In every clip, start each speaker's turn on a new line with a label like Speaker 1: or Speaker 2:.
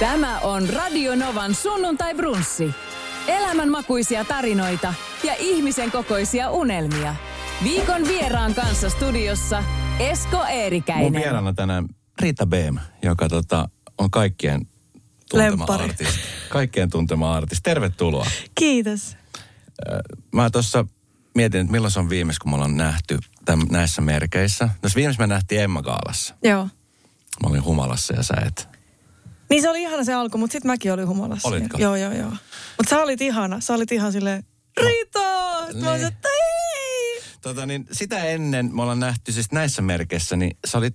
Speaker 1: Tämä on Radio Novan sunnuntai brunssi. Elämänmakuisia tarinoita ja ihmisen kokoisia unelmia. Viikon vieraan kanssa studiossa Esko Eerikäinen.
Speaker 2: Mun vieraana tänään Riitta Beem, joka tota, on kaikkien tuntema
Speaker 3: Lemppari.
Speaker 2: artisti. Kaikkien tuntema artisti. Tervetuloa.
Speaker 3: Kiitos.
Speaker 2: Mä tuossa mietin, että milloin se on viimeis, kun me ollaan nähty täm, näissä merkeissä. Tuossa viimeis me nähtiin Emma Gaalassa.
Speaker 3: Joo.
Speaker 2: Mä olin humalassa ja sä et.
Speaker 3: Niin se oli ihana se alku, mutta sitten mäkin olin humalassa.
Speaker 2: Olitko?
Speaker 3: Joo, joo, joo. Mutta sä olit ihana. Sä olit ihan silleen! Sitten mä
Speaker 2: Niin.
Speaker 3: olin, että ei!
Speaker 2: Tota, niin sitä ennen me ollaan nähty siis näissä merkeissä, niin sä olit,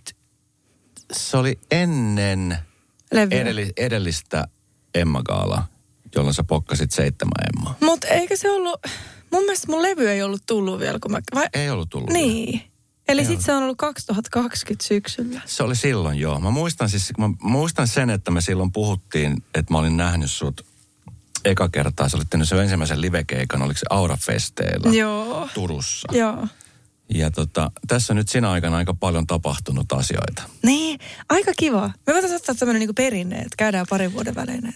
Speaker 2: se oli ennen
Speaker 3: Levyä.
Speaker 2: edelli, edellistä Emma Gaalaa, jolloin sä pokkasit seitsemän Emmaa.
Speaker 3: Mutta eikö se ollut, mun mielestä mun levy ei ollut tullut vielä, kun mä, vai,
Speaker 2: Ei ollut tullut. vielä.
Speaker 3: Eli sitten se on ollut 2020 syksyllä.
Speaker 2: Se oli silloin joo. Mä muistan, siis, mä muistan sen, että me silloin puhuttiin, että mä olin nähnyt sut eka kertaa. Sä olit tehnyt sen ensimmäisen livekeikan, oliko se Aura-festeillä
Speaker 3: Joo.
Speaker 2: Turussa.
Speaker 3: Joo.
Speaker 2: Ja tota, tässä on nyt sinä aikana aika paljon tapahtunut asioita.
Speaker 3: Niin, aika kiva. Me voitaisiin ottaa tämmöinen niinku perinne, että käydään parin vuoden välein näin.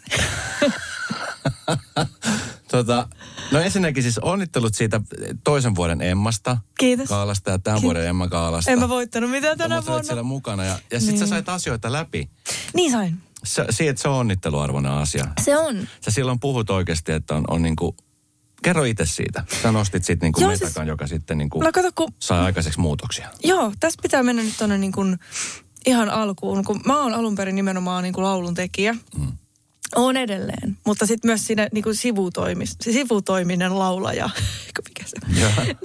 Speaker 2: Tota, no ensinnäkin siis onnittelut siitä toisen vuoden Emmasta.
Speaker 3: Kiitos.
Speaker 2: Kaalasta ja tämän
Speaker 3: Kiitos.
Speaker 2: vuoden Emma Kaalasta.
Speaker 3: En mä voittanut mitään tänä
Speaker 2: Mutta sä olet
Speaker 3: vuonna.
Speaker 2: siellä mukana ja, ja sit sä
Speaker 3: Niin.
Speaker 2: sait asioita läpi.
Speaker 3: Niin sain.
Speaker 2: Se, siitä se on onnitteluarvoinen asia.
Speaker 3: Se on.
Speaker 2: Sä silloin puhut oikeasti, että on, on niinku, kerro itse siitä. Sä nostit sitten niinku
Speaker 3: Joo,
Speaker 2: metakan,
Speaker 3: siis-
Speaker 2: joka sitten niinku
Speaker 3: No kato, kun
Speaker 2: sai aikaiseksi muutoksia.
Speaker 3: Joo, tässä pitää mennä nyt tuonne niin kuin ihan alkuun, kun mä oon alun perin nimenomaan niin kuin laulun tekijä. Mm. Oon edelleen, mutta sitten myös siinä niin kuin sivutoimis, sivutoiminen laulaja. Mikä se?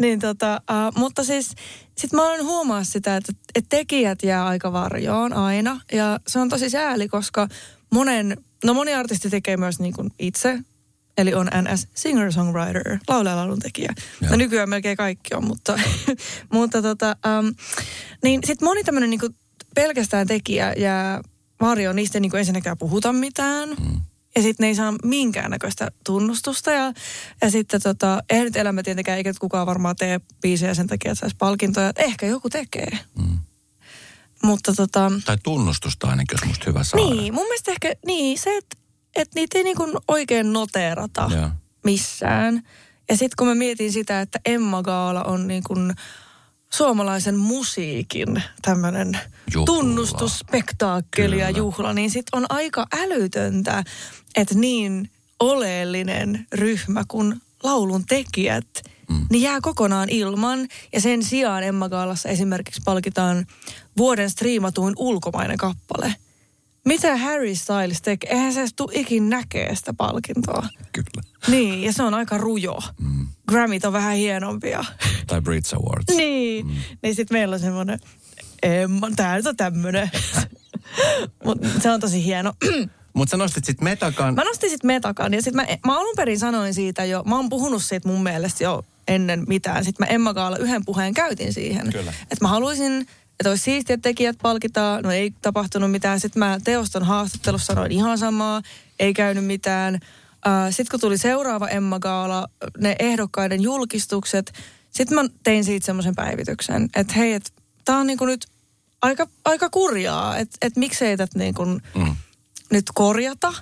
Speaker 3: Niin tota, uh, mutta siis sitten mä olen huomaa sitä, että, että tekijät jää aika varjoon aina. Ja se on tosi sääli, koska monen, no moni artisti tekee myös niin kuin itse. Eli on NS singer-songwriter, laulaja tekijä. No nykyään melkein kaikki on, mutta, mutta tota, um, niin sitten moni tämmöinen niinku pelkästään tekijä jää varjoon, niistä ei niinku ensinnäkään puhuta mitään. Mm. Ja sitten ne ei saa minkäännäköistä tunnustusta. Ja, ja sitten tota, eihän nyt elämä tietenkään, eikä kukaan varmaan tee biisejä sen takia, että saisi palkintoja. Ehkä joku tekee.
Speaker 2: Mm.
Speaker 3: Mutta tota,
Speaker 2: Tai tunnustusta ainakin, jos musta hyvä saada.
Speaker 3: niin, mun mielestä ehkä niin se, että et niitä ei niinku oikein noteerata
Speaker 2: Joo.
Speaker 3: missään. Ja sitten kun mä mietin sitä, että Emma Gaala on niin kuin suomalaisen musiikin tämmöinen tunnustusspektaakkeli ja juhla, niin sitten on aika älytöntä, että niin oleellinen ryhmä kuin laulun tekijät, mm. niin jää kokonaan ilman. Ja sen sijaan Emma Gaalassa esimerkiksi palkitaan vuoden striimatuin ulkomainen kappale. Mitä Harry Styles tekee? Eihän se edes tule ikin näkee sitä palkintoa.
Speaker 2: Kyllä.
Speaker 3: Niin, ja se on aika rujo. Mm. Grammit on vähän hienompia.
Speaker 2: Tai Brits Awards.
Speaker 3: niin, mm. niin sitten meillä on semmoinen, Emma, tää nyt on tämmönen. Mutta se on tosi hieno.
Speaker 2: Mutta sä nostit sitten metakan.
Speaker 3: mä nostin sitten metakan ja sitten mä, mä alun perin sanoin siitä jo, mä oon puhunut siitä mun mielestä jo ennen mitään. Sitten mä Emma Gaalla yhden puheen käytin siihen.
Speaker 2: Kyllä.
Speaker 3: Että mä haluaisin, että olisi siistiä, että tekijät palkitaan. No ei tapahtunut mitään. Sitten mä teoston haastattelussa sanoin ihan samaa. Ei käynyt mitään. Sitten kun tuli seuraava Emma Gaala, ne ehdokkaiden julkistukset, sitten mä tein siitä semmoisen päivityksen, että hei, että tää on niinku nyt aika, aika kurjaa, että et miksei tätä niinku
Speaker 2: Mm.
Speaker 3: nyt korjata.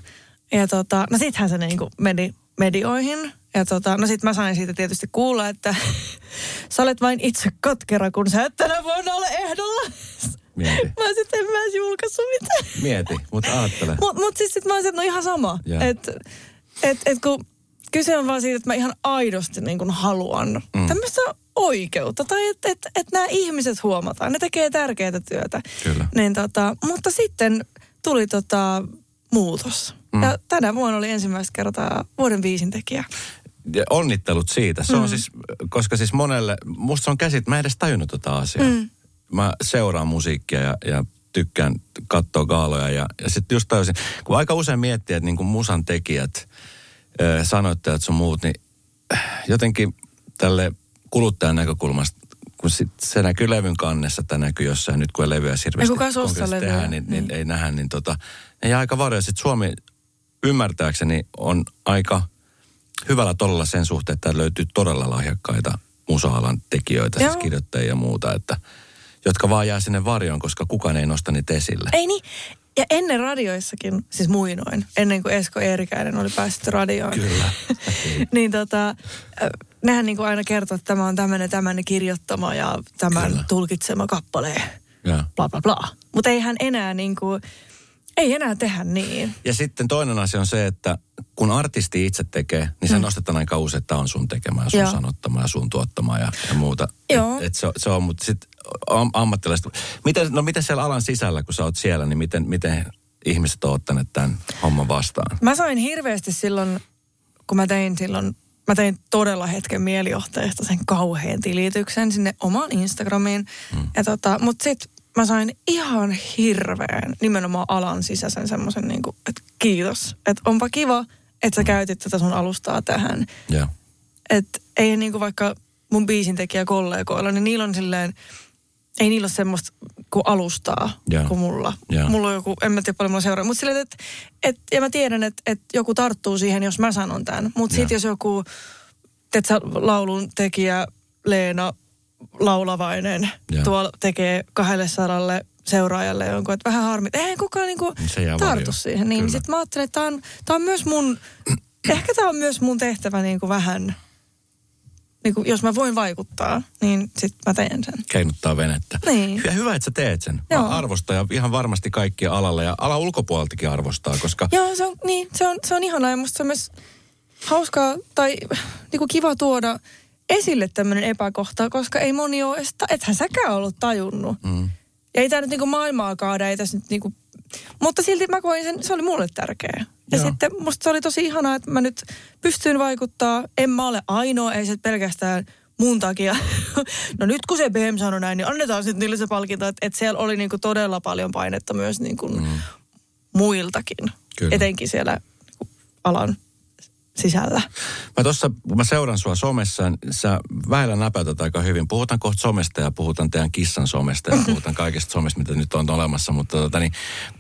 Speaker 3: Ja tota, no sittenhän se niinku meni medioihin. Ja tota, no sit mä sain siitä tietysti kuulla, että sä olet vain itse katkera, kun sä et tänä vuonna ole ehdolla.
Speaker 2: Mieti.
Speaker 3: Mä sitten en mä edes julkaissut mitään.
Speaker 2: Mieti, mutta ajattele.
Speaker 3: Mut, mut siis sit mä että no ihan sama.
Speaker 2: Joo.
Speaker 3: Että et, et kun kyse on vaan siitä, että mä ihan aidosti niin kuin haluan mm. tämmöistä oikeutta. Tai että et, et nämä ihmiset huomataan. Ne tekee tärkeää työtä.
Speaker 2: Kyllä.
Speaker 3: Niin tota, mutta sitten tuli tota muutos. Mm. Ja tänä vuonna oli ensimmäistä kertaa vuoden viisin tekijä.
Speaker 2: Ja onnittelut siitä. Se on siis, koska siis monelle, musta se on käsit, mä en edes tajunnut tota asiaa.
Speaker 3: Mm.
Speaker 2: Mä seuraan musiikkia ja, ja tykkään katsoa gaaloja ja, ja sitten just tajusin, kun aika usein miettii, että niin kuin musan tekijät, sanoittajat sun muut, niin jotenkin tälle kuluttajan näkökulmasta, kun sit se näkyy levyn kannessa, tai näkyy jossain nyt, kun ei levyä hirveästi
Speaker 3: Ei
Speaker 2: tehdään, niin, niin,
Speaker 3: niin.
Speaker 2: ei nähdä, niin tota, ne jää aika varjoja. Sitten Suomi ymmärtääkseni on aika hyvällä tolalla sen suhteen, että löytyy todella lahjakkaita musa-alan tekijöitä, siis
Speaker 3: Joo.
Speaker 2: kirjoittajia ja muuta, että, jotka vaan jää sinne varjoon, koska kukaan ei nosta niitä esille.
Speaker 3: Ei niin, Ja ennen radioissakin, siis muinoin, ennen kuin Esko Eerikäinen oli päässyt radioon.
Speaker 2: Kyllä.
Speaker 3: niin tota, nehän niin kuin aina kertoo, että tämä on tämmöinen tämmöinen kirjoittama ja tämän
Speaker 2: Kyllä.
Speaker 3: tulkitsema kappale.
Speaker 2: Ja.
Speaker 3: Bla bla bla. Mutta eihän enää niin kuin, ei enää tehdä niin.
Speaker 2: ja sitten toinen asia on se, että kun artisti itse tekee, niin se
Speaker 3: Mm.
Speaker 2: nostetaan aika usein, että tämä on sun tekemä ja sun
Speaker 3: Joo.
Speaker 2: sanottama ja sun tuottama ja, ja muuta.
Speaker 3: Joo.
Speaker 2: Et, et se, se on, mutta sitten am, ammattilaiset. Miten, no miten siellä alan sisällä, kun sä oot siellä, niin miten, miten ihmiset on ottaneet tämän homman vastaan?
Speaker 3: Mä sain hirveästi silloin, kun mä tein silloin, mä tein todella hetken mielijohteesta sen kauhean tilityksen sinne omaan Instagramiin. Mm. Tota, mut sit mä sain ihan hirveän nimenomaan alan sisäisen semmoisen niinku, että kiitos. Että onpa kiva, että sä käytit tätä sun alustaa tähän.
Speaker 2: Joo.
Speaker 3: Että ei niinku vaikka mun biisintekijä kollegoilla, niin niillä on silleen, ei niillä ole semmoista kuin alustaa
Speaker 2: Joo.
Speaker 3: kuin mulla.
Speaker 2: Joo.
Speaker 3: Mulla on joku, en mä tiedä paljon mulla seuraa, mutta silleen, että et, ja mä tiedän, että et joku tarttuu siihen, jos mä sanon tämän. Mutta sitten
Speaker 2: Joo.
Speaker 3: jos joku, teet sä laulun tekijä Leena Laulavainen
Speaker 2: Joo.
Speaker 3: tuolla tekee 200 seuraajalle jonkun, että vähän harmi. Eihän kukaan niinku tartu
Speaker 2: varjoon.
Speaker 3: siihen. Niin, sitten mä ajattelen, että tämä on, tää on myös mun, ehkä tämä on myös mun tehtävä niinku vähän, niinku, jos mä voin vaikuttaa, niin sitten mä teen sen.
Speaker 2: Keinuttaa venettä.
Speaker 3: Niin.
Speaker 2: Ja hyvä, että sä teet sen.
Speaker 3: Joo.
Speaker 2: Mä arvostan ja ihan varmasti kaikki alalla ja ala ulkopuoleltakin arvostaa, koska
Speaker 3: Joo, se on, niin, se on, se on ihanaa ja musta se on myös hauskaa tai niinku kiva tuoda esille tämmöinen epäkohta, koska ei moni ole edes, ethän säkään ollut tajunnut.
Speaker 2: mm,
Speaker 3: Ja ei tämä nyt niinku maailmaa kaada, ei tässä nyt niinku, mutta silti mä koin sen, se oli mulle tärkeä. Ja
Speaker 2: Joo.
Speaker 3: sitten musta se oli tosi ihanaa, että mä nyt pystyn vaikuttaa. En mä ole ainoa, ei se pelkästään mun takia. No nyt kun se BM sanoi näin, niin annetaan sitten niille se palkinto. Että et siellä oli niinku todella paljon painetta myös niinku mm. muiltakin.
Speaker 2: Kyllä.
Speaker 3: Etenkin siellä niinku alan sisällä.
Speaker 2: Mä tuossa, kun mä seuran sua somessa, niin sä vähällä näpäytät aika hyvin. Puhutaan kohta somesta ja puhutaan teidän kissan somesta ja puhutaan kaikesta somesta, mitä nyt on olemassa. Mutta tota, niin,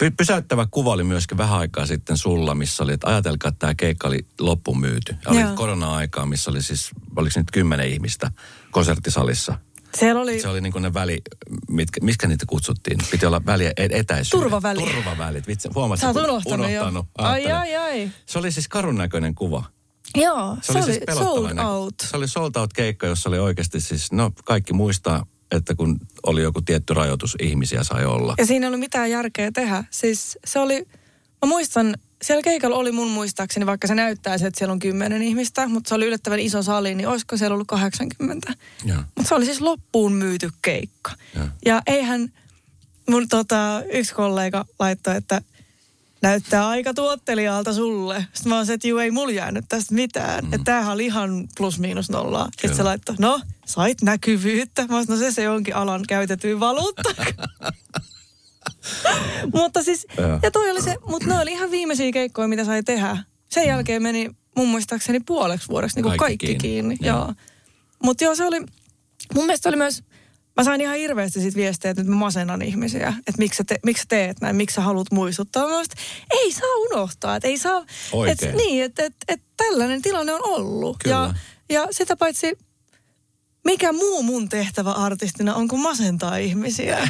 Speaker 2: py- pysäyttävä kuva oli myöskin vähän aikaa sitten sulla, missä oli, että ajatelkaa, että tämä keikka oli loppuun myyty. Ja oli korona-aikaa, missä oli siis, oliko nyt kymmenen ihmistä konserttisalissa.
Speaker 3: Siellä oli
Speaker 2: Se oli niin kuin ne väli, mitkä, miskä niitä kutsuttiin? Piti olla väli, e- etäisyydet.
Speaker 3: Turvaväli.
Speaker 2: Turvavälit. Vitsi, huomasit,
Speaker 3: Sä oot
Speaker 2: kun-
Speaker 3: unohtanut, jo. Ai, ai, ai.
Speaker 2: Se oli siis karun näköinen kuva.
Speaker 3: Joo, se, oli,
Speaker 2: siis
Speaker 3: sold out.
Speaker 2: Se oli sold out keikka, jossa oli oikeasti siis, no kaikki muistaa, että kun oli joku tietty rajoitus, ihmisiä sai olla.
Speaker 3: Ja siinä ei ollut mitään järkeä tehdä. Siis se oli, mä muistan, siellä keikalla oli mun muistaakseni, vaikka se näyttää se, että siellä on kymmenen ihmistä, mutta se oli yllättävän iso sali, niin olisiko siellä ollut 80.
Speaker 2: Joo.
Speaker 3: Mutta se oli siis loppuun myyty keikka.
Speaker 2: Joo.
Speaker 3: Ja eihän mun tota, yksi kollega laittoi, että näyttää aika tuottelijalta sulle. Sitten mä oon se, että juu, ei mulla jäänyt tästä mitään. Mm. Että tämähän oli ihan plus miinus nollaa. Sitten se laittoi, no, sait näkyvyyttä. Mä oon, no se se onkin alan käytetyin valuutta. mutta siis, ja toi oli se, mutta ne oli ihan viimeisiä keikkoja, mitä sai tehdä. Sen jälkeen meni mun muistaakseni puoleksi vuodeksi niin kuin
Speaker 2: Kaikki
Speaker 3: kaikki,
Speaker 2: kiinni.
Speaker 3: kiinni.
Speaker 2: Joo.
Speaker 3: Mutta joo, se oli, mun mielestä oli myös, mä sain ihan hirveästi sit viestejä, että nyt mä masennan ihmisiä. Että miksi sä, te, miksi sä teet näin, miksi sä haluat muistuttaa. Mä että ei saa unohtaa, että ei saa.
Speaker 2: Oikein.
Speaker 3: Et, niin, että et, et tällainen tilanne on ollut.
Speaker 2: Kyllä.
Speaker 3: Ja, ja sitä paitsi, mikä muu mun tehtävä artistina on kuin masentaa ihmisiä.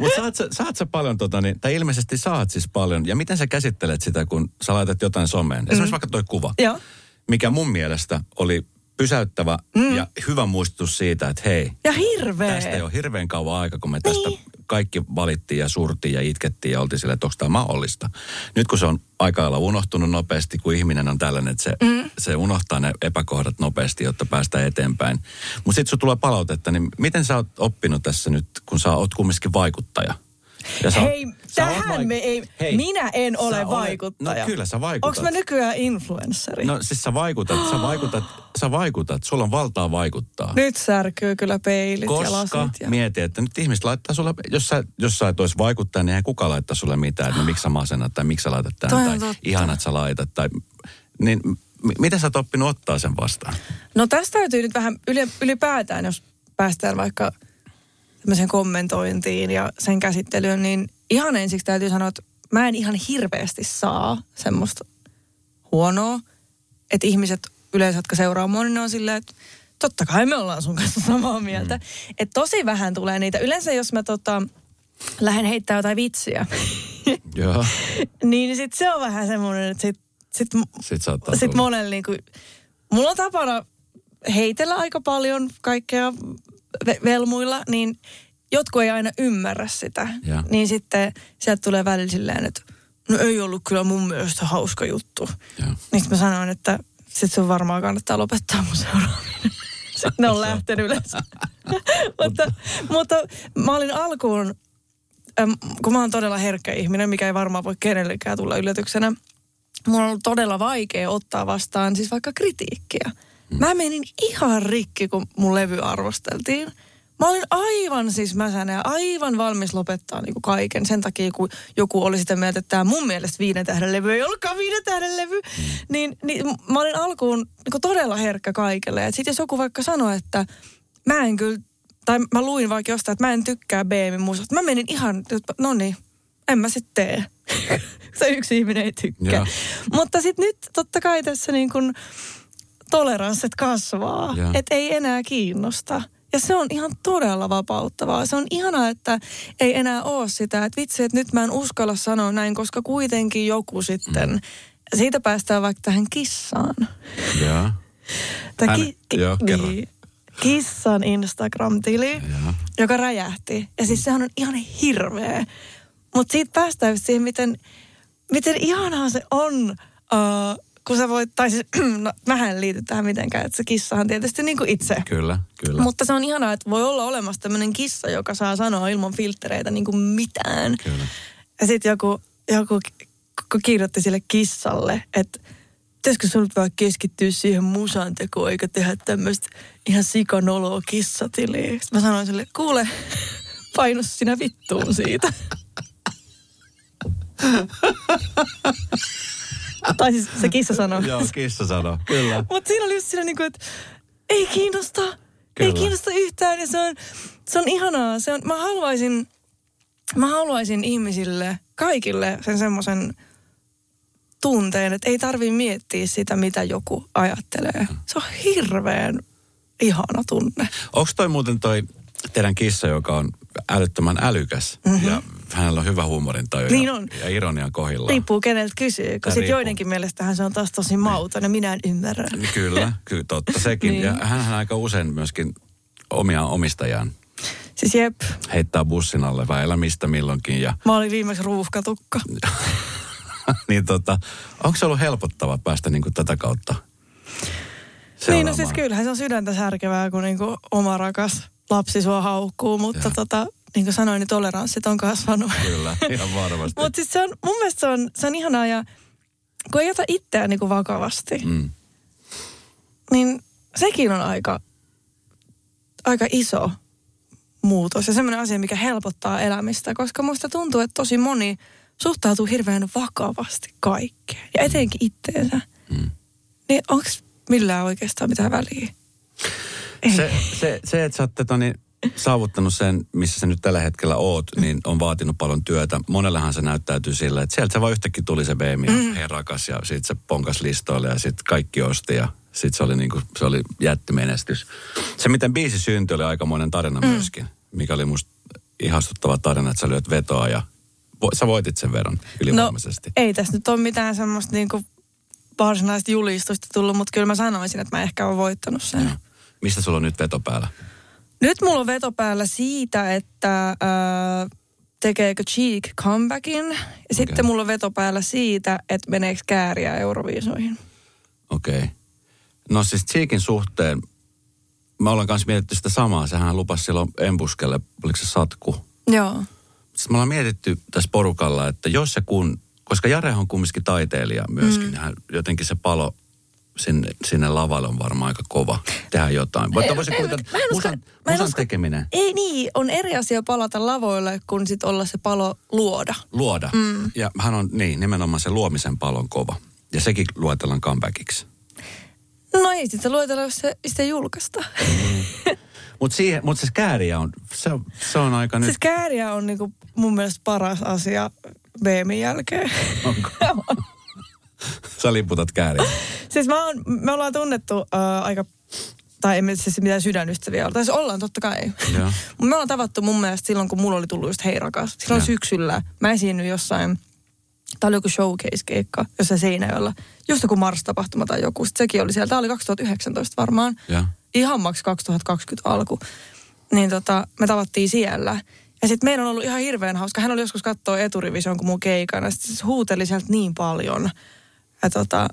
Speaker 2: Mutta saat, sä- saat sä paljon, tota, niin, tai ilmeisesti saat siis paljon. Ja miten sä käsittelet sitä, kun sä laitat jotain someen? Esimerkiksi vaikka toi kuva,
Speaker 3: Joo.
Speaker 2: mikä mun mielestä oli pysäyttävä mm. ja hyvä muistutus siitä, että hei,
Speaker 3: Ja hirveä.
Speaker 2: tästä ei ole hirveän kauan aika, kun me tästä
Speaker 3: Niin.
Speaker 2: Kaikki valittiin ja surtiin ja itkettiin ja oltiin silleen, että onko tämä mahdollista. Nyt kun se on aika lailla unohtunut nopeasti, kun ihminen on tällainen, että se, mm. se unohtaa ne epäkohdat nopeasti, jotta päästään eteenpäin. Mutta sitten sun tulee palautetta, niin miten sä oot oppinut tässä nyt, kun sä oot kumminkin vaikuttaja? Ja sä
Speaker 3: Hei,
Speaker 2: sä
Speaker 3: tähän
Speaker 2: vaik-
Speaker 3: me ei,
Speaker 2: Hei,
Speaker 3: minä en ole
Speaker 2: olet-
Speaker 3: vaikuttaja.
Speaker 2: No kyllä sä vaikutat.
Speaker 3: Onko mä nykyään influenssari?
Speaker 2: No siis sä vaikutat, sä vaikutat, sä vaikutat, sulla on valtaa vaikuttaa.
Speaker 3: Nyt särkyy kyllä peilit ja
Speaker 2: Koska
Speaker 3: lasit. Ja...
Speaker 2: mieti, että nyt ihmiset laittaa sulle, jos sä, jos sä et olisi vaikuttaja, niin ei kukaan laittaa sulle mitään, että no, miksi sä masennat tai miksi sä laitat tämän tai
Speaker 3: totta.
Speaker 2: ihana, että sä laitat. Tai, niin m- miten sä oot oppinut ottaa sen vastaan?
Speaker 3: No tästä täytyy nyt vähän yli, ylipäätään, jos päästään vaikka tämmöiseen kommentointiin ja sen käsittelyyn, niin ihan ensiksi täytyy sanoa, että mä en ihan hirveästi saa semmoista huonoa, että ihmiset yleensä, jotka seuraa mua, niin ne on silleen, että totta kai me ollaan sun kanssa samaa mieltä. Mm. Että tosi vähän tulee niitä. Yleensä jos mä tota, lähden heittämään jotain vitsiä, niin sit se on vähän semmoinen, että sit, sit, sit
Speaker 2: tulla.
Speaker 3: monella niinku, mulla on tapana heitellä aika paljon kaikkea velmuilla, niin jotkut ei aina ymmärrä sitä.
Speaker 2: Ja.
Speaker 3: Niin sitten sieltä tulee välillä silleen, että no ei ollut kyllä mun mielestä hauska juttu. Niin mä sanoin, että sit sun varmaan kannattaa lopettaa mun seuraaminen. Sitten ne on lähtenyt yleensä. mutta, mutta mä olin alkuun, kun mä oon todella herkkä ihminen, mikä ei varmaan voi kenellekään tulla yllätyksenä. Mulla on ollut todella vaikea ottaa vastaan siis vaikka kritiikkiä. Mä menin ihan rikki, kun mun levy arvosteltiin. Mä olin aivan siis mäsänä ja aivan valmis lopettaa niin kuin kaiken sen takia, kun joku oli sitä mieltä, että tämä mun mielestä viiden tähden levy ei ollutkaan viiden tähden levy. Niin, niin mä olin alkuun niin kuin todella herkkä kaikelle. Ja sitten jos joku vaikka sanoi, että mä en kyllä, tai mä luin vaikka jostain, että mä en tykkää BMin musasta. Mä menin ihan, no niin, en mä sitten tee. Se yksi ihminen ei tykkää.
Speaker 2: Joo.
Speaker 3: Mutta sitten nyt totta kai tässä niin kuin toleranssit kasvaa.
Speaker 2: Joo.
Speaker 3: Että ei enää kiinnosta. Ja se on ihan todella vapauttavaa. Se on ihanaa, että ei enää ole sitä, että vitsi, että nyt mä en uskalla sanoa näin, koska kuitenkin joku sitten, mm. siitä päästään vaikka tähän kissaan.
Speaker 2: Joo.
Speaker 3: Tää
Speaker 2: Hän- joo, kerro.
Speaker 3: kissan Instagram-tili,
Speaker 2: Joo.
Speaker 3: joka räjähti. Ja siis sehän on ihan hirveä. Mutta siitä päästään siihen, miten, miten ihanaa se on, uh, kun sä voit, tai siis, no, mähän en liity tähän mitenkään, että se kissahan tietysti niin kuin itse.
Speaker 2: Kyllä, kyllä.
Speaker 3: Mutta se on ihanaa, että voi olla olemassa tämmöinen kissa, joka saa sanoa ilman filtreitä niin kuin mitään.
Speaker 2: Kyllä.
Speaker 3: Ja sitten joku, joku ki- ki- kirjoitti sille kissalle, että pitäisikö nyt vaan keskittyä siihen musantekoon, eikä tehdä tämmöistä ihan sikanoloa kissatiliä. Sitten mä sanoin sille, kuule, painu sinä vittuun siitä. tai siis se kissa sanoi.
Speaker 2: Joo, kissa sanoo. Kyllä.
Speaker 3: Mutta siinä oli just siinä niin kuin, että ei kiinnosta. Kyllä.
Speaker 2: Kyllä.
Speaker 3: Ei kiinnosta yhtään ja se on, se on ihanaa. Se on, mä haluaisin, mä haluaisin ihmisille, kaikille sen semmoisen tunteen, että ei tarvi miettiä sitä, mitä joku ajattelee. Se on hirveän ihana tunne.
Speaker 2: Onko toi muuten toi teidän kissa, joka on älyttömän älykäs mm-hmm. ja hänellä on hyvä huumorintaju
Speaker 3: Niin
Speaker 2: ja,
Speaker 3: on.
Speaker 2: ja ironia kohdillaan?
Speaker 3: Riippuu keneltä kysyy,
Speaker 2: Tai
Speaker 3: sitten joidenkin mielestähän se on taas tosi mauton ja minä en ymmärrä.
Speaker 2: Niin Kyllä, kyllä totta sekin.
Speaker 3: Niin.
Speaker 2: Ja hän aika usein myöskin omia omistajaan
Speaker 3: Siis jep,
Speaker 2: heittää bussin alle väillä mistä milloinkin. Ja,
Speaker 3: mä olin viimeksi ruuhkatukka.
Speaker 2: niin tota, onko se ollut helpottava päästä niin kuin tätä kautta
Speaker 3: Niin, no siis kyllähän se on sydäntä särkevää, kun niinku oma rakas lapsi sua haukkuu, mutta
Speaker 2: Joo.
Speaker 3: tota, niin kuin sanoin, niin toleranssit on kasvanut.
Speaker 2: Kyllä, ihan varmasti.
Speaker 3: mutta siis se on, mun mielestä se on, se on ihanaa ja kun ei ota itseään niinku vakavasti,
Speaker 2: Mm.
Speaker 3: niin sekin on aika, aika iso muutos ja semmoinen asia, mikä helpottaa elämistä, koska musta tuntuu, että tosi moni suhtautuu hirveän vakavasti kaikkeen ja etenkin itteensä.
Speaker 2: Mm.
Speaker 3: Niin onko millään oikeastaan mitään väliä? Ei.
Speaker 2: Se, se, se, että sä oot tota, niin, saavuttanut sen, missä sä nyt tällä hetkellä oot, niin on vaatinut paljon työtä. Monellehan se näyttäytyy sillä, että sieltä se vaan yhtäkkiä tuli se ja mm. rakas ja sitten se ponkas listoille ja sitten kaikki osti ja sitten se oli, niinku, se oli jättimenestys. Se, miten biisi syntyi, oli aikamoinen tarina mm. myöskin, mikä oli musta ihastuttava tarina, että sä lyöt vetoa ja vo, sä voitit sen veron ylivoimaisesti.
Speaker 3: No, ei tässä nyt ole mitään semmoista niinku varsinaista julistusta tullut, mutta kyllä mä sanoisin, että mä ehkä olen voittanut sen.
Speaker 2: Joo. Mistä sulla on nyt veto päällä?
Speaker 3: Nyt mulla on veto päällä siitä, että äh, tekeekö Cheek comebackin. Ja sitten mulla on veto päällä siitä, että meneekö kääriä Euroviisoihin.
Speaker 2: Okei. Okay. No siis Cheekin suhteen, mä olen kanssa mietitty sitä samaa. Sehän lupasi silloin Embuskelle, oliko se satku.
Speaker 3: Joo.
Speaker 2: Sitten me ollaan mietitty tässä porukalla, että jos se kun, koska Jare on kumminkin taiteilija myöskin, mm. hän, jotenkin se palo sinne, sinne lavalle on varmaan aika kova tehdä jotain. Mutta voisi
Speaker 3: mä en usko-
Speaker 2: musan,
Speaker 3: mä en
Speaker 2: musan
Speaker 3: usko-
Speaker 2: tekeminen,
Speaker 3: Ei niin, on eri asia palata lavoille, kun sit olla se palo luoda.
Speaker 2: luoda. Mm. Ja hän on, niin, nimenomaan se luomisen palon kova. Ja sekin luetellaan comebackiksi.
Speaker 3: No ei sitten luetella, jos se, sitä julkaista.
Speaker 2: Mutta mut se kääriä on, se, se on aika nyt...
Speaker 3: Siis kääriä on niinku mun mielestä paras asia BMin jälkeen.
Speaker 2: Onko? Sä liputat kääriä.
Speaker 3: Siis mä oon, me ollaan tunnettu uh, aika tai emme siis mitään sydänystäviä ole. Tai siis ollaan totta kai.
Speaker 4: Joo.
Speaker 3: Mut me ollaan tavattu mun mielestä silloin, kun mulla oli tullut just Hei rakas. Silloin
Speaker 4: Joo.
Speaker 3: syksyllä mä esiinnyin jossain, tää oli joku showcase-keikka jossain Seinäjoella. Just joku Mars-tapahtuma tai joku. Sitten sekin oli siellä. Tää oli 2019 varmaan.
Speaker 4: Joo.
Speaker 3: Ihan maks 2020 alku. Niin tota, me tavattiin siellä. Ja sitten meidän on ollut ihan hirveän hauska. Hän oli joskus katsoa eturivision kuin mun keikana. Sitten se huuteli sieltä niin paljon. Ja tota,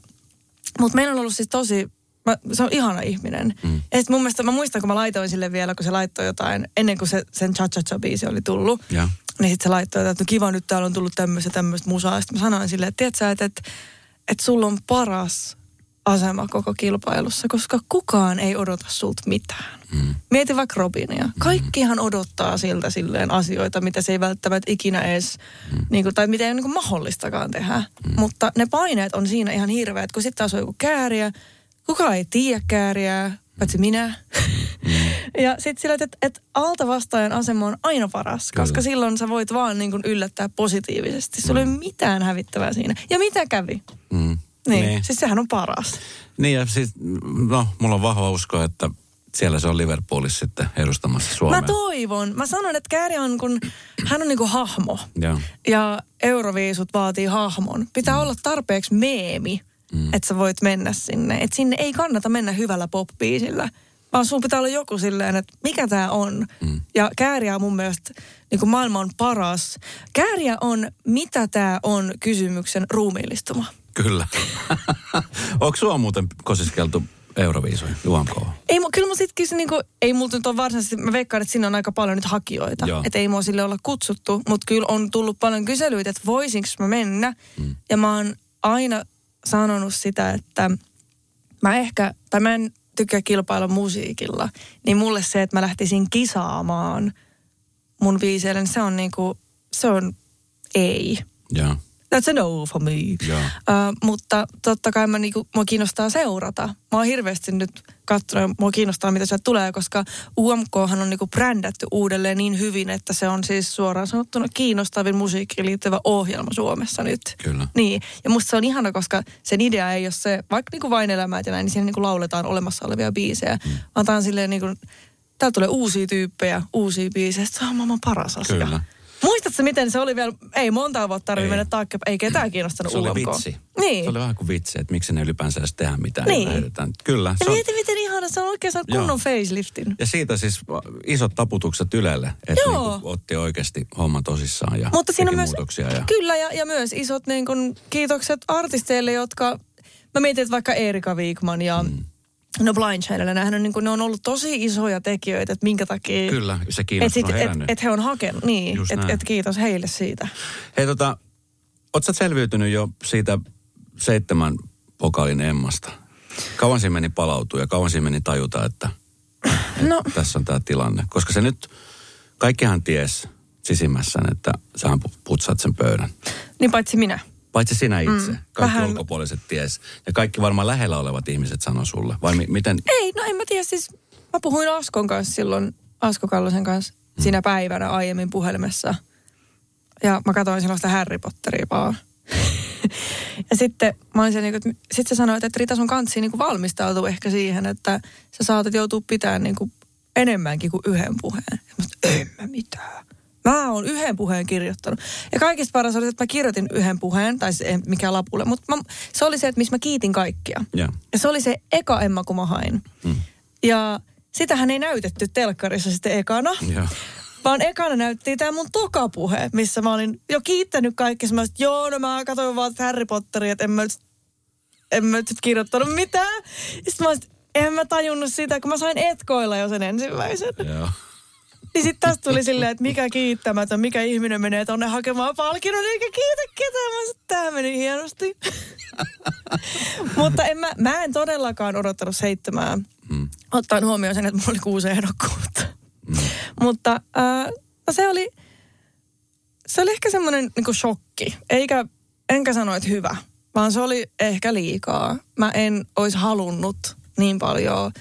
Speaker 3: mutta meillä on ollut siis tosi, mä, se on ihana ihminen. Mm. Ja sitten mun mielestä, mä muistan kun mä laitoin sille vielä, kun se laittoi jotain, ennen kuin se, sen cha cha cha biisi oli tullut.
Speaker 4: Joo.
Speaker 3: Niin sitten se laittoi, että no kiva nyt täällä on tullut tämmöistä tämmöistä musaa. Sitten mä sanoin silleen, että tiedät sä, että, että, että sulla on paras asema koko kilpailussa, koska kukaan ei odota sulta mitään. Mm. Mieti vaikka Robinia. Kaikkihan odottaa siltä silleen asioita, mitä se ei välttämättä ikinä edes, mm. niin kuin, tai mitä ei ole niin kuin mahdollistakaan tehdä. Mm. Mutta ne paineet on siinä ihan hirveät, kun sitten taas on joku kääriä. Kukaan ei tiedä kääriä, paitsi minä. ja sitten sillä, että, että alta vastaajan asema on aina paras,
Speaker 4: Kyllä.
Speaker 3: koska silloin sä voit vaan niin kuin yllättää positiivisesti. Sulla ei ole mitään hävittävää siinä. Ja mitä kävi?
Speaker 4: Mm.
Speaker 3: Niin,
Speaker 4: Niin.
Speaker 3: siis sehän on paras.
Speaker 4: Niin ja siis, no, mulla on vahva usko, että siellä se on Liverpoolissa sitten edustamassa Suomea.
Speaker 3: Mä toivon. Mä sanon, että Kääri on kun, hän on niinku hahmo.
Speaker 4: Joo.
Speaker 3: Ja Euroviisut vaatii hahmon. Pitää olla tarpeeksi meemi, mm. että sä voit mennä sinne. Että sinne ei kannata mennä hyvällä pop-biisillä. Vaan sun pitää olla joku silleen, että mikä tää on. Mm. Ja Kääriä on mun mielestä niin maailman paras. Kääriä on, mitä tää on kysymyksen ruumiillistuma.
Speaker 4: Kyllä. Onko sua muuten kosiskeltu Euroviisuihin, UMK?
Speaker 3: Ei, kyllä mun sit kyllä se niinku, ei multa nyt ole varsinaisesti, mä veikkaan, että sinne on aika paljon nyt hakijoita. Että ei mua sille olla kutsuttu, mutta kyllä on tullut paljon kyselyitä, että voisinko mä mennä. Mm. Ja mä oon aina sanonut sitä, että mä ehkä, tai mä en tykkää kilpailla musiikilla, niin mulle se, että mä lähtisin kisaamaan mun biiseille, niin se on niinku, se on ei.
Speaker 4: Joo.
Speaker 3: That's a no for me.
Speaker 4: Joo.
Speaker 3: Uh, mutta totta kai mä niinku, mua kiinnostaa seurata. Mä oon hirveästi nyt katsonut mua kiinnostaa, mitä sieltä tulee, koska UMKhan on niinku brändätty uudelleen niin hyvin, että se on siis suoraan sanottuna kiinnostavin musiikkiin liittyvä ohjelma Suomessa nyt.
Speaker 4: Kyllä.
Speaker 3: Niin, ja musta se on ihana, koska sen idea ei ole se, vaikka niinku vain elämää ja näin, niin siinä niinku lauletaan olemassa olevia biisejä. Mm. Vaan tää on silleen niinku, täältä tulee uusia tyyppejä, uusia biisejä. Se on maailman paras asia.
Speaker 4: Kyllä.
Speaker 3: Muistatko, miten se oli vielä, ei monta vuotta tarvitse
Speaker 4: Ei.
Speaker 3: mennä taaksepäin, ei ketään kiinnostanut
Speaker 4: Se oli
Speaker 3: UMK.
Speaker 4: vitsi.
Speaker 3: Niin.
Speaker 4: Se oli vähän kuin vitsi, että miksi ne ylipäänsä edes tehdä mitään.
Speaker 3: Niin.
Speaker 4: Ja lähetetään. Kyllä.
Speaker 3: Ja
Speaker 4: Se on,
Speaker 3: mieti, miten ihana se on oikein saanut kunnon faceliftin.
Speaker 4: ja siitä siis isot taputukset Ylelle, että
Speaker 3: Joo.
Speaker 4: niinku otti oikeasti homma tosissaan ja
Speaker 3: Mutta siinä myös,
Speaker 4: muutoksia. Ja,
Speaker 3: kyllä, ja, ja myös isot niin kun, kiitokset artisteille, jotka, mä mietin, että vaikka Erika Wigman ja mm. No Blind Channel, nämähän on, niin kun, ne on ollut tosi isoja tekijöitä, että minkä takia...
Speaker 4: Kyllä, se
Speaker 3: Että
Speaker 4: kiinnostus on
Speaker 3: et,
Speaker 4: herännyt.
Speaker 3: et he on hakenut, niin, että et kiitos heille siitä.
Speaker 4: Hei tota, oot sä selviytynyt jo siitä seitsemän pokaalin emmasta? Kauan siinä meni palautua ja kauan siinä meni tajuta, että, että
Speaker 3: No.
Speaker 4: tässä on tämä tilanne. Koska se nyt, kaikkihan ties sisimmässään, että sähän pu- putsaat sen pöydän.
Speaker 3: Niin paitsi minä.
Speaker 4: Paitsi sinä itse. Mm, kaikki
Speaker 3: vähän-
Speaker 4: ulkopuoliset ties. Ja kaikki varmaan lähellä olevat ihmiset sanoo sulle. Vai mi- miten?
Speaker 3: Ei, no en mä tiedä, siis mä puhuin Askon kanssa silloin, Asko Kallosen kanssa mm. siinä päivänä aiemmin puhelimessa. Ja mä katsoin sellaista Harry Potteria vaan. ja sitten mä olin niin kuin, että sit sä sanoit, että Rita sun kansi niin valmistautuu ehkä siihen, että sä saatat joutua pitämään niin kuin enemmänkin kuin yhden puheen. Ja mä sanoin, en mä mitään. Mä oon yhden puheen kirjoittanut. Ja kaikista paras oli, että mä kirjoitin yhden puheen, tai se ei mikään lapulle, mutta mä, se oli se, että missä mä kiitin kaikkia.
Speaker 4: Ja.
Speaker 3: Ja se oli se eka Emma, kun mä hain.
Speaker 4: Mm.
Speaker 3: Ja sitähän ei näytetty telkkarissa sitten ekana.
Speaker 4: Joo.
Speaker 3: Vaan ekana näyttiin tämä mun tokapuhe, missä mä olin jo kiittänyt kaikki. Mä olisin, joo, no mä katsoin vaan Harry Potteria, että en mä nyt, en mä nyt kirjoittanut mitään. Sitten mä olisin, en mä tajunnut sitä, kun mä sain etkoilla jo sen ensimmäisen.
Speaker 4: Joo.
Speaker 3: Niin sitten tästä tuli silleen, että mikä kiittämätön, mikä ihminen menee tonne hakemaan palkinnon, eikä kiitä ketään. Mä tämä meni hienosti. Mutta en mä, mä en todellakaan odottanut seitsemää,
Speaker 4: Mm.
Speaker 3: ottaen huomioon sen, että mulla oli kuusi ehdokkuutta. Mm. Mutta äh, no se oli, se oli ehkä semmoinen niin shokki. Eikä, enkä sano, että hyvä, vaan se oli ehkä liikaa. Mä en olisi halunnut niin paljon,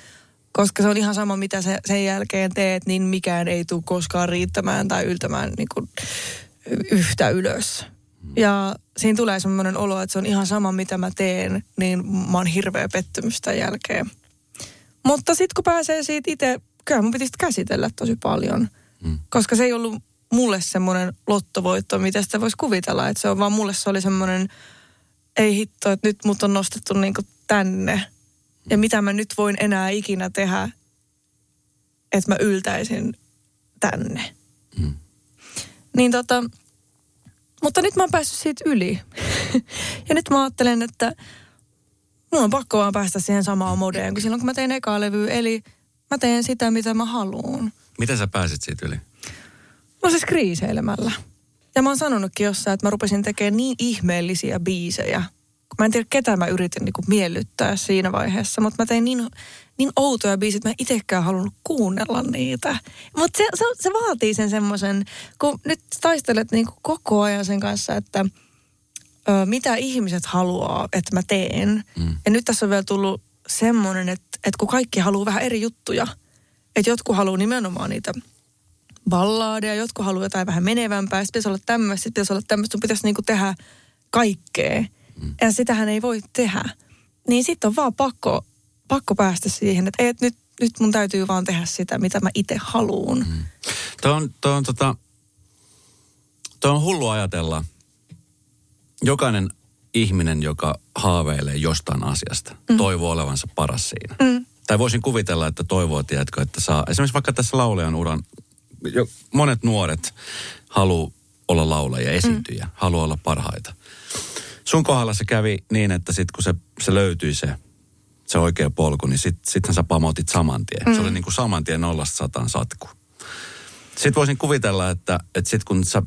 Speaker 3: koska se on ihan sama, mitä se, sen jälkeen teet, niin mikään ei tule koskaan riittämään tai yltämään niin kuin yhtä ylös. Ja siinä tulee semmoinen olo, että se on ihan sama, mitä mä teen, niin mä oon hirveä pettymys tämän jälkeen. Mutta sitten kun pääsee siitä itse, kyllä mun piti sitä käsitellä tosi paljon.
Speaker 2: Mm.
Speaker 3: Koska se ei ollut mulle semmoinen lottovoitto, mitä sitä voisi kuvitella. Että se on vaan mulle se oli semmoinen, ei hitto, että nyt mut on nostettu niinku tänne. Ja mitä mä nyt voin enää ikinä tehdä, että mä yltäisin tänne.
Speaker 2: Mm.
Speaker 3: Niin tota, mutta nyt mä oon päässyt siitä yli. ja nyt mä ajattelen, että mun on pakko vaan päästä siihen samaan modeen kuin silloin, kun mä tein ekaa levyä. Eli mä teen sitä, mitä mä haluan.
Speaker 2: Miten sä pääsit siitä yli?
Speaker 3: No siis kriiseilemällä. Ja mä oon sanonutkin jossain, että mä rupesin tekemään niin ihmeellisiä biisejä. Mä en tiedä, ketä mä yritin niin miellyttää siinä vaiheessa, mutta mä tein niin, niin outoja biisejä, että mä itsekään halunnut kuunnella niitä. Mutta se, se, se, vaatii sen semmoisen, kun nyt taistelet niin koko ajan sen kanssa, että ö, mitä ihmiset haluaa, että mä teen.
Speaker 2: Mm.
Speaker 3: Ja nyt tässä on vielä tullut semmoinen, että, että kun kaikki haluaa vähän eri juttuja. Että jotkut haluaa nimenomaan niitä ballaadeja, jotkut haluaa jotain vähän menevämpää, sitten pitäisi olla tämmöistä, sitten pitäisi olla tämmöistä, sun pitäisi niinku tehdä kaikkea. Mm. Ja sitähän ei voi tehdä. Niin sitten on vaan pakko, pakko päästä siihen, että et, nyt, nyt mun täytyy vaan tehdä sitä, mitä mä itse haluun. Mm.
Speaker 2: Tuo on, tuo on, tota, tuo on hullu ajatella. Jokainen ihminen, joka haaveilee jostain asiasta, mm. toivoo olevansa paras siinä.
Speaker 3: Mm.
Speaker 2: Tai voisin kuvitella, että toivoo, tiedätkö, että saa, esimerkiksi vaikka tässä laulajan uran, jo, monet nuoret haluaa olla laulajia, esiintyjä, mm. haluaa olla parhaita. Sun kohdalla se kävi niin, että sitten kun se, se löytyi se, se oikea polku, niin sitten sit sä pamotit saman tien. Mm. Se oli niin kuin saman tien nollasta sataan satku. Sitten voisin kuvitella, että, että sitten kun sä,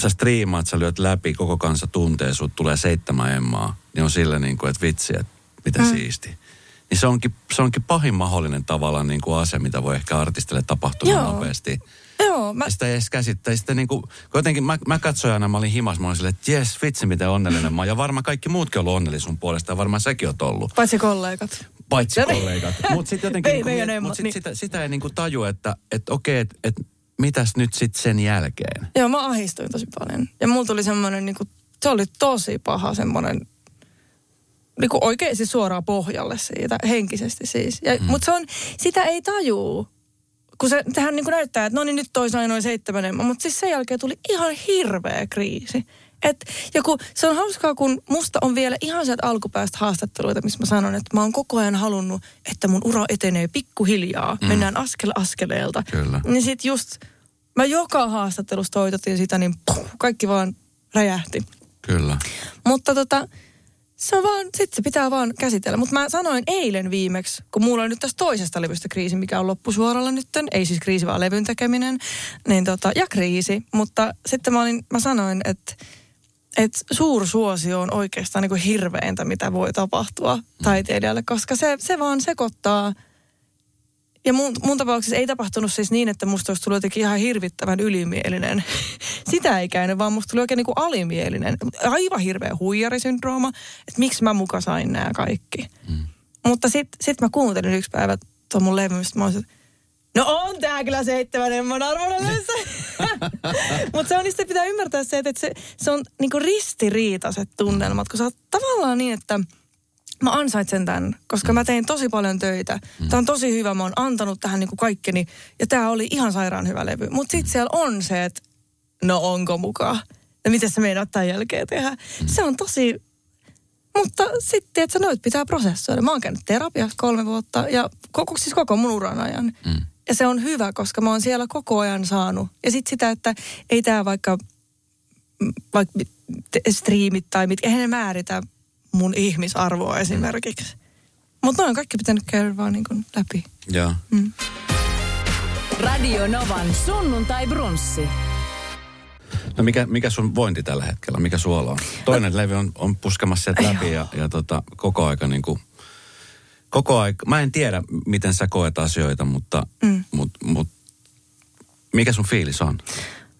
Speaker 2: sä striimaat, sä lyöt läpi, koko kansa tuntee, sut tulee seitsemän emmaa, niin on sillä niin kuin, että vitsi, että mitä mm. siisti. Niin se onkin, se onkin pahin mahdollinen tavallaan niin kuin asia, mitä voi ehkä artistille tapahtua nopeasti.
Speaker 3: Joo, mä,
Speaker 2: Ja Sitä ei edes käsittää. Sitten niin kuin, jotenkin mä, mä katsoin aina, mä olin himas, mä olin silleen, että jes, vitsi miten onnellinen mä oon. Ja varmaan kaikki muutkin on ollut sun puolesta ja varmaan säkin oot ollut.
Speaker 3: paitsi kollegat.
Speaker 2: Paitsi kollegat. Mutta sitten jotenkin,
Speaker 3: Ei
Speaker 2: miet-
Speaker 3: emmat,
Speaker 2: mut sit
Speaker 3: niin.
Speaker 2: sitä, sitä ei niinku taju, että et, okei, että et, mitäs nyt sitten sen jälkeen.
Speaker 3: Joo, mä ahistuin tosi paljon. Ja mulla tuli semmoinen, niinku, se oli tosi paha semmoinen, niinku oikeasti suoraan pohjalle siitä, henkisesti siis. Ja, mm. Mutta se on, sitä ei tajuu. Kun se tähän niinku näyttää, että no niin nyt toi sai noin seitsemän. Mutta siis sen jälkeen tuli ihan hirveä kriisi. Et, ja kun, se on hauskaa, kun musta on vielä ihan sieltä alkupäästä haastatteluita, missä mä sanon, että mä oon koko ajan halunnut, että mun ura etenee pikkuhiljaa. Mm. Mennään askel askeleelta.
Speaker 2: Kyllä.
Speaker 3: Niin sit just, mä joka haastattelussa toitotin sitä, niin puh, kaikki vaan räjähti.
Speaker 2: Kyllä.
Speaker 3: Mutta tota, se on vaan, sit se pitää vaan käsitellä. Mutta mä sanoin eilen viimeksi, kun mulla on nyt tästä toisesta levystä kriisi, mikä on loppusuoralla nyt. Ei siis kriisi, vaan levyn tekeminen. Niin tota, ja kriisi. Mutta sitten mä, olin, mä sanoin, että että suursuosio on oikeastaan niin kuin hirveintä, mitä voi tapahtua taiteilijalle, koska se, se vaan sekoittaa. Ja mun, mun tapauksessa ei tapahtunut siis niin, että musta olisi tullut jotenkin ihan hirvittävän ylimielinen. Sitä ei käynyt, vaan musta tuli oikein niin kuin alimielinen. Aivan hirveä huijarisyndrooma, että miksi mä muka sain nämä kaikki. Mm. Mutta sitten sit mä kuuntelin yksi päivä tuon mun levy, mistä mä olisin, No on tää kyllä seitsemän emmon arvoinen. Mutta se on niistä pitää ymmärtää se, että se, se on niinku ristiriitaiset tunnelmat, kun sä oot tavallaan niin, että mä ansaitsen tämän, koska mä tein tosi paljon töitä. Tämä on tosi hyvä, mä oon antanut tähän niinku kaikkeni ja tämä oli ihan sairaan hyvä levy. Mutta sitten siellä on se, että no onko mukaan? Ja mitä se meinaat tämän jälkeen tehdä? Se on tosi mutta sitten, että noit pitää prosessoida. Mä oon käynyt terapiassa kolme vuotta ja koko, siis koko mun uran ajan.
Speaker 2: Mm.
Speaker 3: Ja se on hyvä, koska mä oon siellä koko ajan saanut. Ja sitten sitä, että ei tämä vaikka, vaikka striimit tai mit, eihän ne määritä mun ihmisarvoa esimerkiksi. Mutta noin on kaikki pitänyt käydä vaan niin kuin läpi.
Speaker 2: Joo.
Speaker 1: Radio Novan sunnuntai brunssi.
Speaker 2: No mikä, mikä sun vointi tällä hetkellä? Mikä suola on? Toinen levy on, on puskemassa sieltä läpi ja, ja tota, koko aika niin kuin, koko aika, mä en tiedä miten sä koet asioita, mutta mm. mut, mut, mikä sun fiilis on?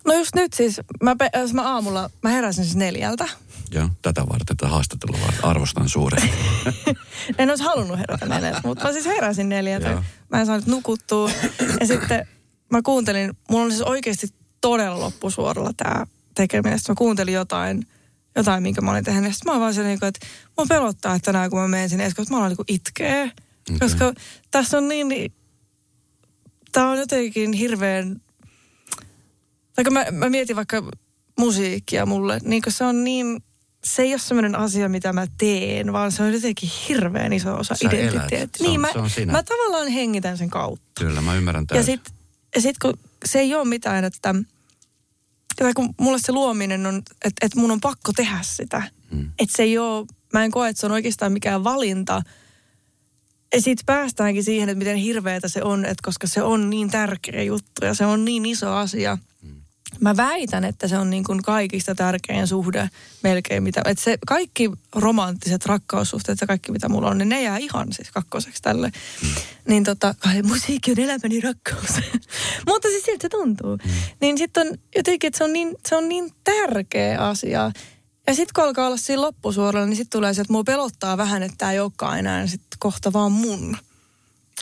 Speaker 3: No just nyt siis, mä, pe- jos mä aamulla, mä heräsin siis neljältä.
Speaker 2: Joo, tätä varten, tätä haastattelua varten. Arvostan suuresti.
Speaker 3: En olisi halunnut herätä neljältä, mutta mä siis heräsin neljältä.
Speaker 2: Joo.
Speaker 3: Mä en saanut nukuttua. Ja sitten mä kuuntelin, mulla oli siis oikeasti todella loppusuoralla tämä tekeminen. Sitten mä kuuntelin jotain, jotain minkä mä olin tehnyt. Sitten mä oon vaan se, niin kuin, että mua pelottaa, että tänään kun mä menen sinne, että mä aloin niin itkee. Okay. Koska tässä on niin, tämä on jotenkin hirveän, tai mä, mä mietin vaikka musiikkia mulle, niin se on niin, se ei ole sellainen asia, mitä mä teen, vaan se on jotenkin hirveän iso osa identiteettiä. Niin, mä, mä tavallaan hengitän sen kautta.
Speaker 2: Kyllä, mä ymmärrän täysin.
Speaker 3: Ja sitten sit kun se ei ole mitään, että tai kun mulle se luominen on, että, että mun on pakko tehdä sitä. Hmm. Että se ei ole, mä en koe, että se on oikeastaan mikään valinta. Ja sitten päästäänkin siihen, että miten hirveätä se on, että koska se on niin tärkeä juttu ja se on niin iso asia. Mä väitän, että se on niin kuin kaikista tärkein suhde melkein. Mitä, että se kaikki romanttiset rakkaussuhteet ja kaikki mitä mulla on, niin ne jää ihan siis kakkoseksi tälle. Hmm. Niin tota, kai musiikki on elämäni rakkaus. Mutta siis siltä se tuntuu. Hmm. Niin sitten on jotenkin, että se on niin, se on niin tärkeä asia. Ja sitten kun alkaa olla siinä loppusuoralla, niin sitten tulee se, että mua pelottaa vähän, että tämä ei olekaan enää sit kohta vaan mun.